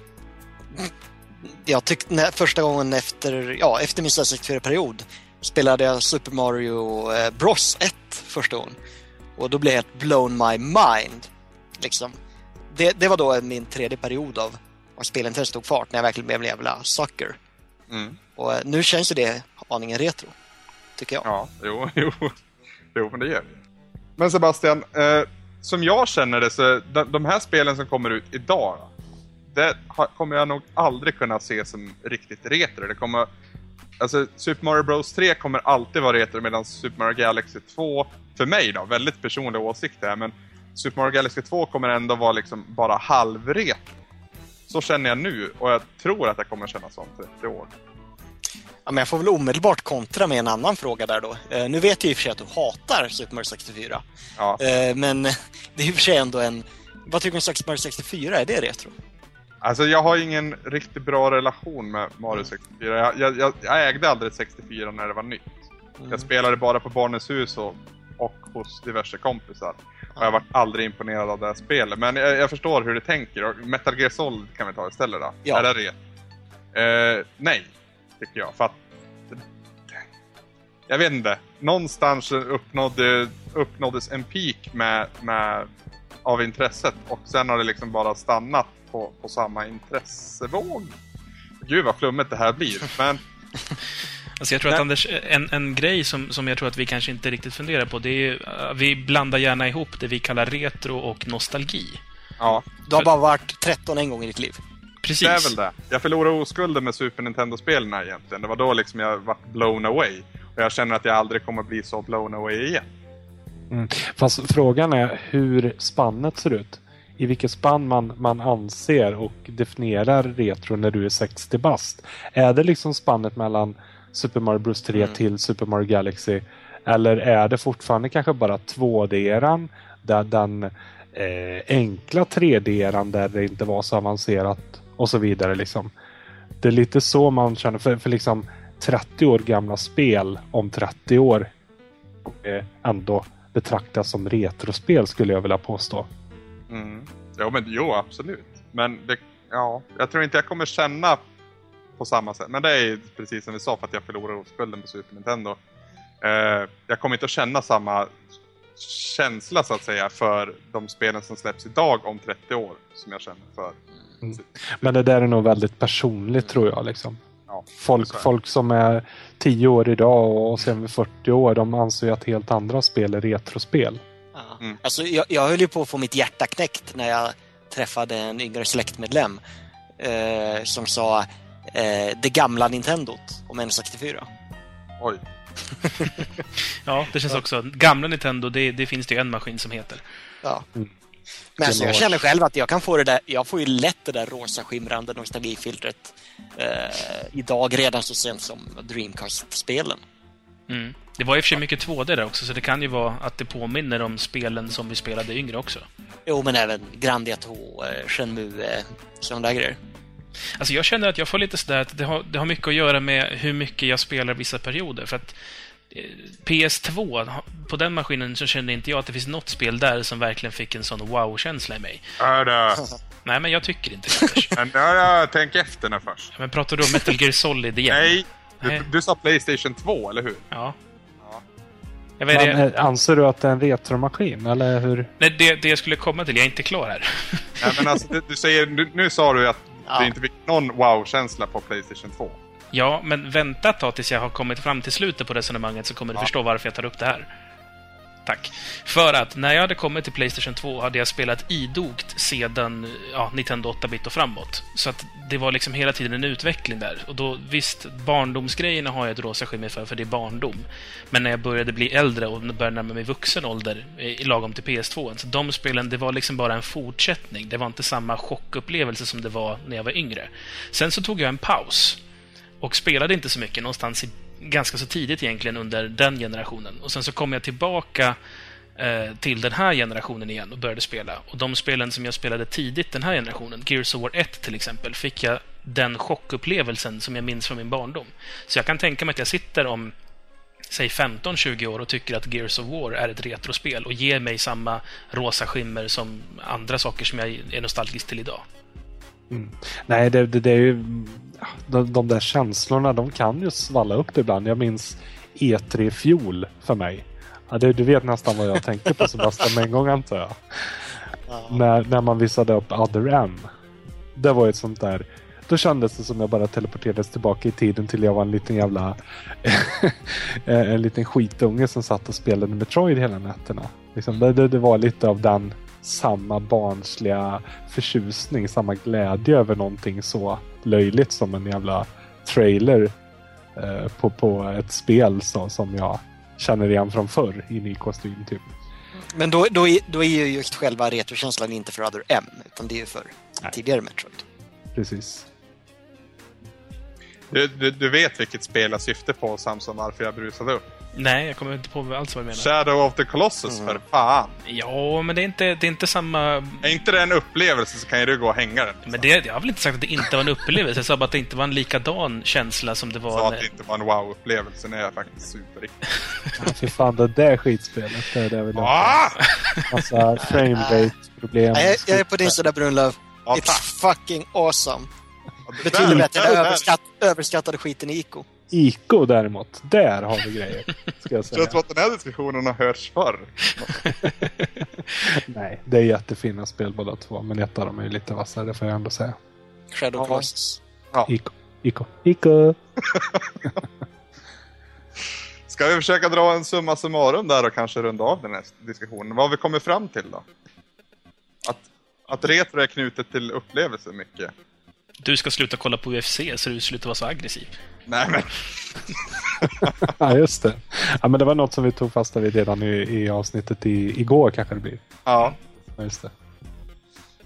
jag tyckte när, första gången efter, ja, efter min 64-period spelade jag Super Mario eh, Bros 1 första gången. Och då blev jag helt blown my mind. Liksom. Det, det var då min tredje period av av spelintresset tog fart, när jag verkligen blev en jävla sucker. Mm. Och eh, nu känns ju det aningen retro, tycker jag. Ja, jo, jo. Jo, men det gör det. Men Sebastian, eh, som jag känner det så, de, de här spelen som kommer ut idag, det har, kommer jag nog aldrig kunna se som riktigt retro. Det kommer, alltså Super Mario Bros 3 kommer alltid vara retro medan Super Mario Galaxy 2, för mig då, väldigt personlig åsikt här, men Super Mario Galaxy 2 kommer ändå vara liksom bara halvretro. Så känner jag nu och jag tror att jag kommer känna så om 30 år. Ja, men jag får väl omedelbart kontra med en annan fråga där då. Eh, nu vet jag i och för sig att du hatar Super Mario 64. Ja. Eh, men det är i och för sig ändå en... Vad tycker du om Super Mario 64? Är det retro? Alltså jag har ingen riktigt bra relation med Mario 64. Jag, jag, jag, jag ägde aldrig ett 64 när det var nytt. Jag spelade bara på Barnens hus och, och hos diverse kompisar. Och jag var aldrig imponerad av det här spelet. Men jag, jag förstår hur du tänker. Metal Gear Solid kan vi ta istället då. Ja. Är det? Eh, nej, tycker jag. För att... Jag vet inte. Någonstans uppnådde, uppnåddes en peak med, med, av intresset. Och sen har det liksom bara stannat på, på samma intressevåg. Gud vad flummigt det här blir. Men Alltså jag tror att. Anders, en, en grej som, som jag tror att vi kanske inte riktigt funderar på, det är uh, vi blandar gärna ihop det vi kallar retro och nostalgi. ja, Du har bara varit 13 en gång i ditt liv. Precis. Det är väl det. Jag förlorade oskulden med Super Nintendo-spelen här egentligen. Det var då liksom jag var blown away. Och jag känner att jag aldrig kommer bli så blown away igen. Mm. Fast frågan är hur spannet ser ut. I vilket spann man, man anser och definierar retro när du är 60 bast. Är det liksom spannet mellan Super Mario Bros 3 Mm. till Super Mario Galaxy? Eller är det fortfarande kanske bara 2D-eran? Där den eh, enkla 3D-eran där det inte var så avancerat och så vidare. Liksom. Det är lite så man känner. För, för liksom 30 år gamla spel om 30 år eh, ändå betraktas som retrospel skulle jag vilja påstå. Mm. Jo, men jo, absolut. Men det, ja, jag tror inte jag kommer känna på samma sätt. Men det är precis som vi sa för att jag förlorade oskulden på Super Nintendo. Eh, jag kommer inte att känna samma känsla så att säga för de spelen som släpps idag om 30 år som jag känner för. Men det där är nog väldigt personligt tror jag. Liksom. Ja, Folk, folk som är 10 år idag och sen vid 40 år, de anser ju att helt andra spel är retrospel. Ja. Mm. Alltså, jag, jag höll ju på att få mitt hjärta knäckt när jag träffade en yngre släktmedlem eh, som sa eh, det gamla Nintendot om N64. Oj. Ja, det känns också. Gamla Nintendo, det, det finns det ju en maskin som heter. Ja. Mm. Men alltså, jag känner själv att jag kan få det där, jag får ju lätt det där rosa skimrande nostalgifiltret eh, idag redan så sent som Dreamcast-spelen. Mm. Det var i och för sig mycket 2D där också, så det kan ju vara att det påminner om spelen som vi spelade yngre också. Jo, men även Grandia 2, eh, Shenmue, eh, sådana där grejer. Alltså jag känner att jag får lite sådär att det har, det har mycket att göra med hur mycket jag spelar vissa perioder. För att eh, PS2, på den maskinen så kände inte jag att det finns något spel där som verkligen fick en sån wow-känsla i mig. Hörde. Nej, men jag tycker inte det, ja, tänk efter nu först. Men pratar du om Metal Gear Solid igen? Nej, du, du sa Playstation 2, eller hur? Ja. Ja. Jag vet, Men, det, eh, anser du att det är en retromaskin eller hur? nej, det, det jag skulle komma till, jag är inte klar här. Nej, men alltså, du, du säger, nu, nu sa du att Ja. det inte fick någon wow-känsla på Playstation 2. Ja, men vänta ett tag tills jag har kommit fram till slutet på resonemanget så kommer du Ja. förstå varför jag tar upp det här. Tack. För att när jag hade kommit till Playstation 2 hade jag spelat idogt sedan ja, Nintendo 8-bit och framåt. Så att det var liksom hela tiden en utveckling där. Och då, visst, barndomsgrejerna har jag ett rosa skimmer för, för det är barndom. Men när jag började bli äldre och började närma mig vuxen ålder, i lagom till PS2, så de spelen, det var liksom bara en fortsättning. Det var inte samma chockupplevelse som det var när jag var yngre. Sen så tog jag en paus och spelade inte så mycket någonstans i, ganska så tidigt egentligen under den generationen. Och sen så kom jag tillbaka eh, till den här generationen igen och började spela. Och de spelen som jag spelade tidigt den här generationen, Gears of War 1 till exempel, fick jag den chockupplevelsen som jag minns från min barndom. Så jag kan tänka mig att jag sitter om säg 15-20 år och tycker att Gears of War är ett retrospel och ger mig samma rosa skimmer som andra saker som jag är nostalgisk till idag. Mm. Nej, det, det, det är ju... De, de där känslorna, de kan ju svalla upp ibland. Jag minns E3 i fjol för mig. Ja, det, du vet nästan vad jag tänker på Sebastian med en gång antar jag. När, när man visade upp Other M. Det var ett sånt där... Då kändes det som jag bara teleporterades tillbaka i tiden till jag var en liten jävla... en liten skitunge som satt och spelade Metroid hela nätterna. Liksom, det, det, det var lite av den samma barnsliga förtjusning, samma glädje över någonting så löjligt som en jävla trailer eh, på, på ett spel så, som jag känner igen från förr i ny kostym typ. Men då, då, är, då är ju just själva retrokänslan inte för Other M, utan det är ju för Nej. tidigare Metroid. Precis. Du, du, du vet vilket spel jag syftar på Samson, varför jag brusade upp. Nej, jag kommer inte på alls vad du menar. Shadow of the Colossus, för fan! Ja, men det är inte, det är inte samma... Är inte det en upplevelse så kan ju du gå och hänga den. Men det, jag har väl inte sagt att det inte var en upplevelse. Jag sa bara att det inte var en likadan känsla som det sa var... att det inte var en wow-upplevelse, när jag faktiskt superriktigt. Ja, för fan, det där skitspelet. Det är det jag vill ha. Ah! Massa frame rate problem. Nej, jag, jag är på din sida Brunlöv. Ja, It's fucking awesome. Betydligt bättre än överskatt, överskattade skiten i Ico. Ico däremot, där har vi grejer. Ska jag säga. Jag tror att den här diskussionen har hörts förr. Nej, det är jättefina spel båda två. Men ett av dem är ju lite vassare, det får jag ändå säga. Shadow Ja. Colossus. Ico. Ico. Ico. Ska vi försöka dra en summa summarum där och kanske runda av den här diskussionen? Vad har vi kommit fram till då? Att, att retro är knutet till upplevelser mycket. Du ska sluta kolla på UFC så du slutar vara så aggressiv. Nej men, Ja, just det. Ja, men det var något som vi tog fasta vid redan i, i avsnittet i, igår kanske det blir. ja. Ja, just det.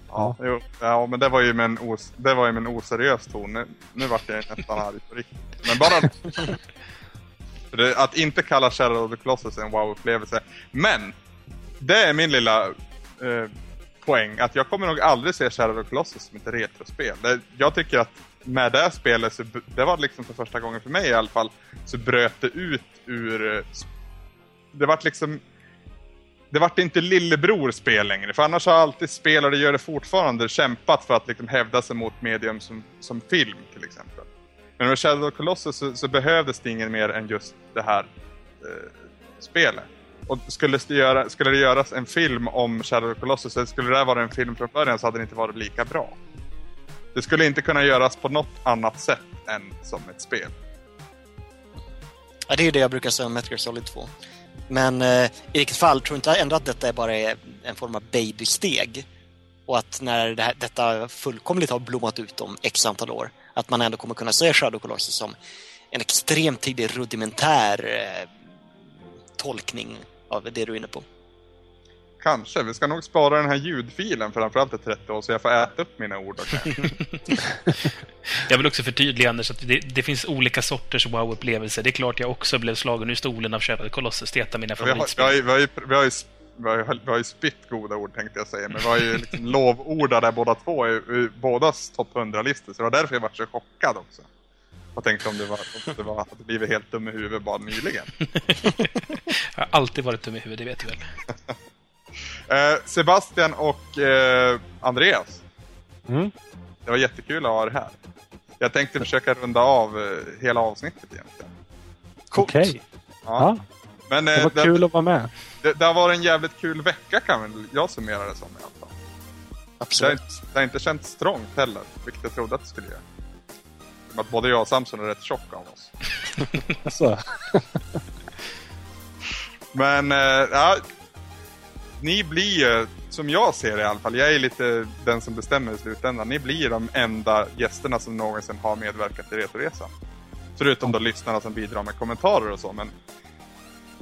Ja, jo, ja men det var ju med en, os, det var ju med en oseriös ton. Nu, nu vart jag nästan arg på riktigt. Men bara... Det, att inte kalla Shadow of the Colossus en wow-upplevelse. Men! Det är min lilla eh, poäng. Att jag kommer nog aldrig se Shadow of the Colossus som ett retrospel. Det, jag tycker att med det här spelet, så, det var liksom för första gången för mig i alla fall, så bröt det ut ur... Eh, det vart liksom det vart inte lillebror spel längre. För annars har alltid spel, och det gör det fortfarande, kämpat för att liksom hävda sig mot medium som, som film till exempel. Men med Shadow of Colossus så, så behövdes det inget mer än just det här eh, spelet. Och skulle det, göra, skulle det göras en film om Shadow of Colossus, eller skulle det vara en film från början så hade det inte varit lika bra. Det skulle inte kunna göras på något annat sätt än som ett spel. Ja, det är ju det jag brukar säga om Metal Gear Solid 2. Men eh, i vilket fall, tror inte ändå att detta är bara är en form av babysteg. Och att när det här, detta fullkomligt har blommat ut om x antal år, att man ändå kommer kunna se Shadow Colossus som en extremt tidig rudimentär eh, tolkning av det du är inne på. Kanske. Vi ska nog spara den här ljudfilen framförallt i 30 år så jag får äta upp mina ord. Jag vill också förtydliga, Anders, att det, det finns olika sorters wow-upplevelser. Det är klart jag också blev slagen ur stolen av Shadow Colossus. Det är ett av mina Vi har, vi, favoritspel. har, vi, har ju, vi, har ju, vi, har ju, vi har ju spytt goda ord tänkte jag säga, men vi har ju liksom lovordar där båda två i, i bådas topp 100-listor. Så det var därför jag var så chockad också. Och tänkte om det var, om det var att det blivit helt dum i huvudet bara nyligen. Jag har alltid varit dum i huvudet, det vet du väl? Eh, Sebastian och eh, Andreas. Mm. Det var jättekul att ha er här. Jag tänkte försöka runda av eh, hela avsnittet egentligen. Okej. Ja. Ja, Men det eh, var det, kul att vara med. det, det har varit en jävligt kul vecka kan väl jag summera det som i alla fall. Det har, Absolut. inte- det har inte känts strångt heller, vilket jag trodde att det skulle göra. Att både jag och Samson är rätt tjocka av oss. Alltså, Men, eh, ja. Ni blir ju, som jag ser det i alla fall, jag är lite den som bestämmer i slutändan. Ni blir de enda gästerna som någonsin har medverkat i Retoresan. Förutom då lyssnarna som bidrar med kommentarer och så, men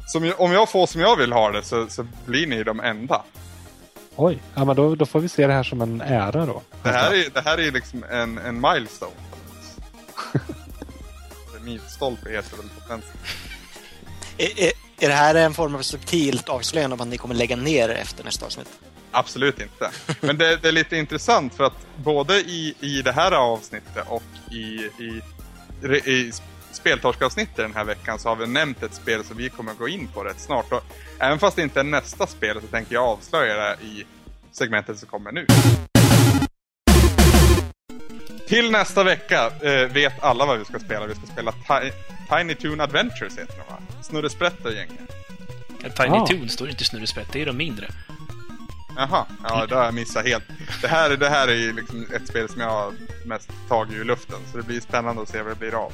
som, om jag får som jag vill ha det så, så blir ni de enda. oj. Ja, men då, då får vi se det här som en ära då. Det här är, det här är liksom en, en milestone. En Milstolpe heter det väl på svenska. Är, det här en form av subtilt avslöjande om att ni kommer lägga ner efter nästa avsnitt? Absolut inte. Men det, det är lite intressant för att både i, i det här avsnittet och i, i, i speltorskavsnittet den här veckan så har vi nämnt ett spel som vi kommer gå in på rätt snart. Och även fast det inte är nästa spel så tänker jag avslöja det i segmentet som kommer nu. Till nästa vecka eh, vet alla vad vi ska spela. Vi ska spela Ti- Tiny Toon Adventures heter det va? Snurresprätt och gänget. Tiny Ah. Toon står inte snurresprätt, det är de mindre. Jaha, ja det har jag missat helt. Det här, det här är ju liksom ett spel som jag har mest tagit ur luften, så det blir spännande att se vad det blir av.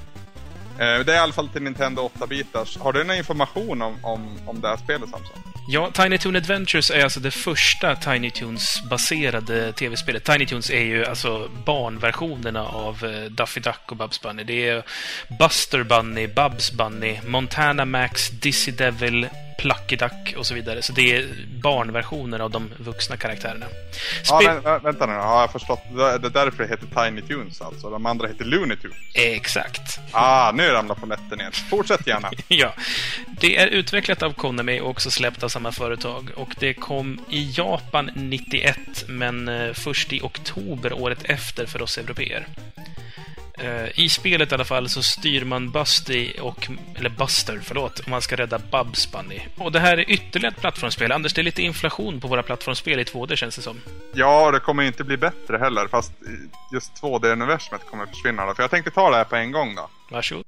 Eh, Det är i alla fall till Nintendo 8-bitars. Har du någon information om, om, om det här spelet Samson? Ja, Tiny Toon Adventures är alltså det första Tiny Toons-baserade tv-spelet. Tiny Toons är ju alltså barnversionerna av eh, Duffy Daffy Duck och Bubs Bunny. Det är Buster Bunny, Bubs Bunny, Montana Max, Dizzy Devil, Plucky Duck och så vidare. Så det är barnversioner av de vuxna karaktärerna. Ja, Spel- vä- vä- vänta nu, har jag förstått? Det är därför det heter Tiny Toons alltså. De andra heter Looney Tunes. Exakt. Ah, nu ramlar polletten ner. Fortsätt gärna. Ja. Det är utvecklat av Konami och också släppt av samma företag. Och det kom i Japan 91, men eh, först i oktober året efter för oss europeer. Eh, I spelet i alla fall så styr man Busty och, eller Buster, förlåt, och man ska rädda Bubs Bunny. Och det här är ytterligare ett plattformsspel. Anders, det är lite inflation på våra plattformsspel i 2D känns det som. Ja, det kommer inte bli bättre heller, fast just 2D-universumet kommer försvinna. Då. För jag tänkte ta det här på en gång då. Varsågod.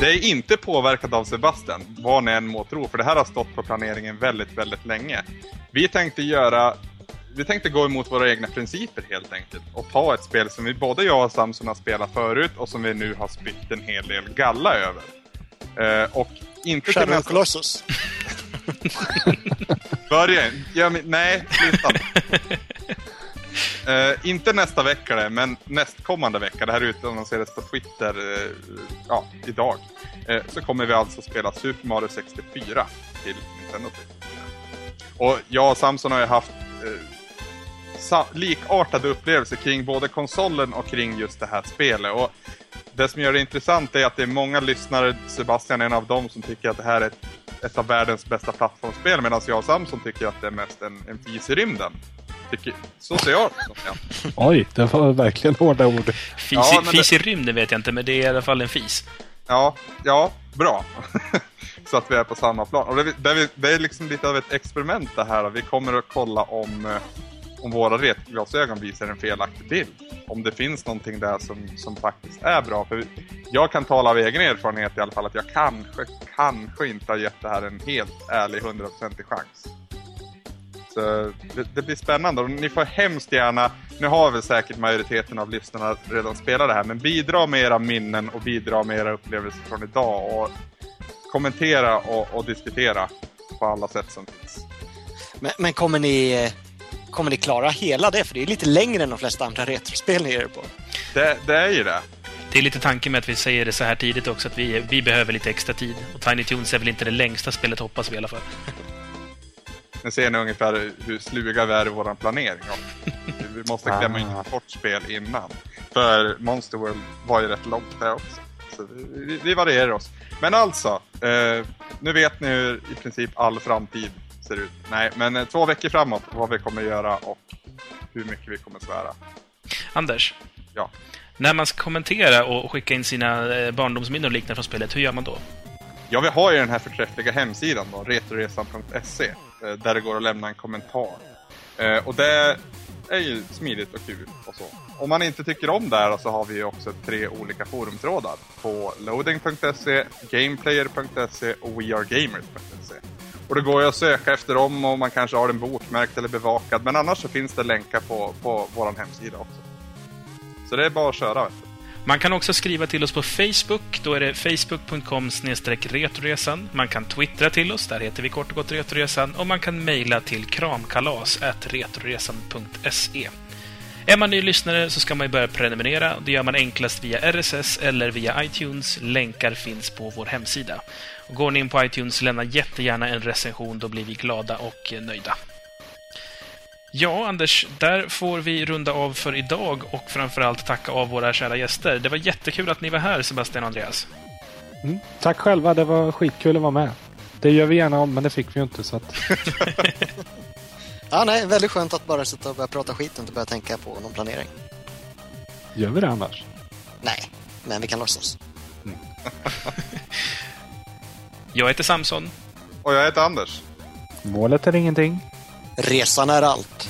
Det är inte påverkat av Sebastian, vad ni än må tro, för det här har stått på planeringen väldigt, väldigt länge. Vi tänkte göra... Vi tänkte gå emot våra egna principer helt enkelt och ta ett spel som vi både jag och Samson har spelat förut och som vi nu har spytt en hel del galla över. Eh, och inte till Shadow nästa... Colossus. Börja ja, men, Nej, sluta. Eh, inte nästa vecka det, men nästkommande vecka. Det här utannonserades på Twitter eh, ja, idag. Eh, så kommer vi alltså spela Super Mario 64 till Nintendo. Och jag och Samson har ju haft eh, likartade upplevelser kring både konsolen och kring just det här spelet. Och det som gör det intressant är att det är många lyssnare, Sebastian är en av dem, som tycker att det här är ett, ett av världens bästa plattformsspel medan jag och Samson tycker att det är mest en, en fis i rymden. Tycker, så ser jag det. Oj, det var verkligen hårda ord. Fis, Ja, fis i rymden vet jag inte, men det är i alla fall en fis. Ja, ja, bra. så att vi är på samma plan. Och det, det, är- det är liksom lite av ett experiment det här. Vi kommer att kolla om, eh, om våra retglasögon visar en felaktig bild. Om det finns någonting där som, som faktiskt är bra. För jag kan tala av egen erfarenhet i alla fall att jag kanske, kanske inte har gett det här en helt ärlig 100% chans. Så det, det blir spännande och ni får hemskt gärna, nu har väl säkert majoriteten av lyssnarna redan spelat det här, men bidra med era minnen och bidra med era upplevelser från idag och kommentera och, och diskutera på alla sätt som finns. Men, men kommer ni eh, kommer ni klara hela det? För det är lite längre än de flesta andra retrospel ni gör det på. Det, det är ju det. Det är lite tanken med att vi säger det så här tidigt också, att vi, vi behöver lite extra tid. Och Tiny Toons är väl inte det längsta spelet, hoppas vi i alla fall. Nu ser ni ungefär hur sluga vi är i vår planering. Vi måste klämma in ett kort spel innan. För Monster World var ju rätt långt där också. Så vi, vi, vi varierar oss. Men alltså, eh, nu vet ni hur i princip all framtid ser ut. Nej, men eh, två veckor framåt vad vi kommer göra och hur mycket vi kommer svära. Anders, Ja. när man ska kommentera och skicka in sina eh, barndomsminnen och liknande från spelet, hur gör man då? Ja, vi har ju den här förträffliga hemsidan då, retroresan.se, eh, där det går att lämna en kommentar. Och det är ju smidigt och kul och så. Om man inte tycker om det här så har vi också tre olika forumtrådar på loading.se, gameplayer.se och wearegamers.se. Och det går ju att söka efter dem och man kanske har den bokmärkt eller bevakad, men annars så finns det länkar på, på vår hemsida också. Så det är bara att köra. Man kan också skriva till oss på Facebook. Då är det facebook.com retroresan. Man kan twittra till oss. Där heter vi kort och gott Retroresan. Och man kan mejla till kramkalasretroresan.se är man ny lyssnare så ska man ju börja prenumerera. Det gör man enklast via RSS eller via iTunes. Länkar finns på vår hemsida. Och går ni in på iTunes, lämna jättegärna en recension. Då blir vi glada och nöjda. Ja, Anders, där får vi runda av för idag och framförallt tacka av våra kära gäster. Det var jättekul att ni var här, Sebastian och Andreas. Mm. Tack själva, det var skitkul att vara med. Det gör vi gärna om, men det fick vi ju inte så att... Ja, nej, väldigt skönt att bara sitta och börja prata skit och inte börja tänka på någon planering. Gör vi det annars? Nej, men vi kan låtsas. Jag heter Samson. Och jag heter Anders. Målet är ingenting. Resan är allt.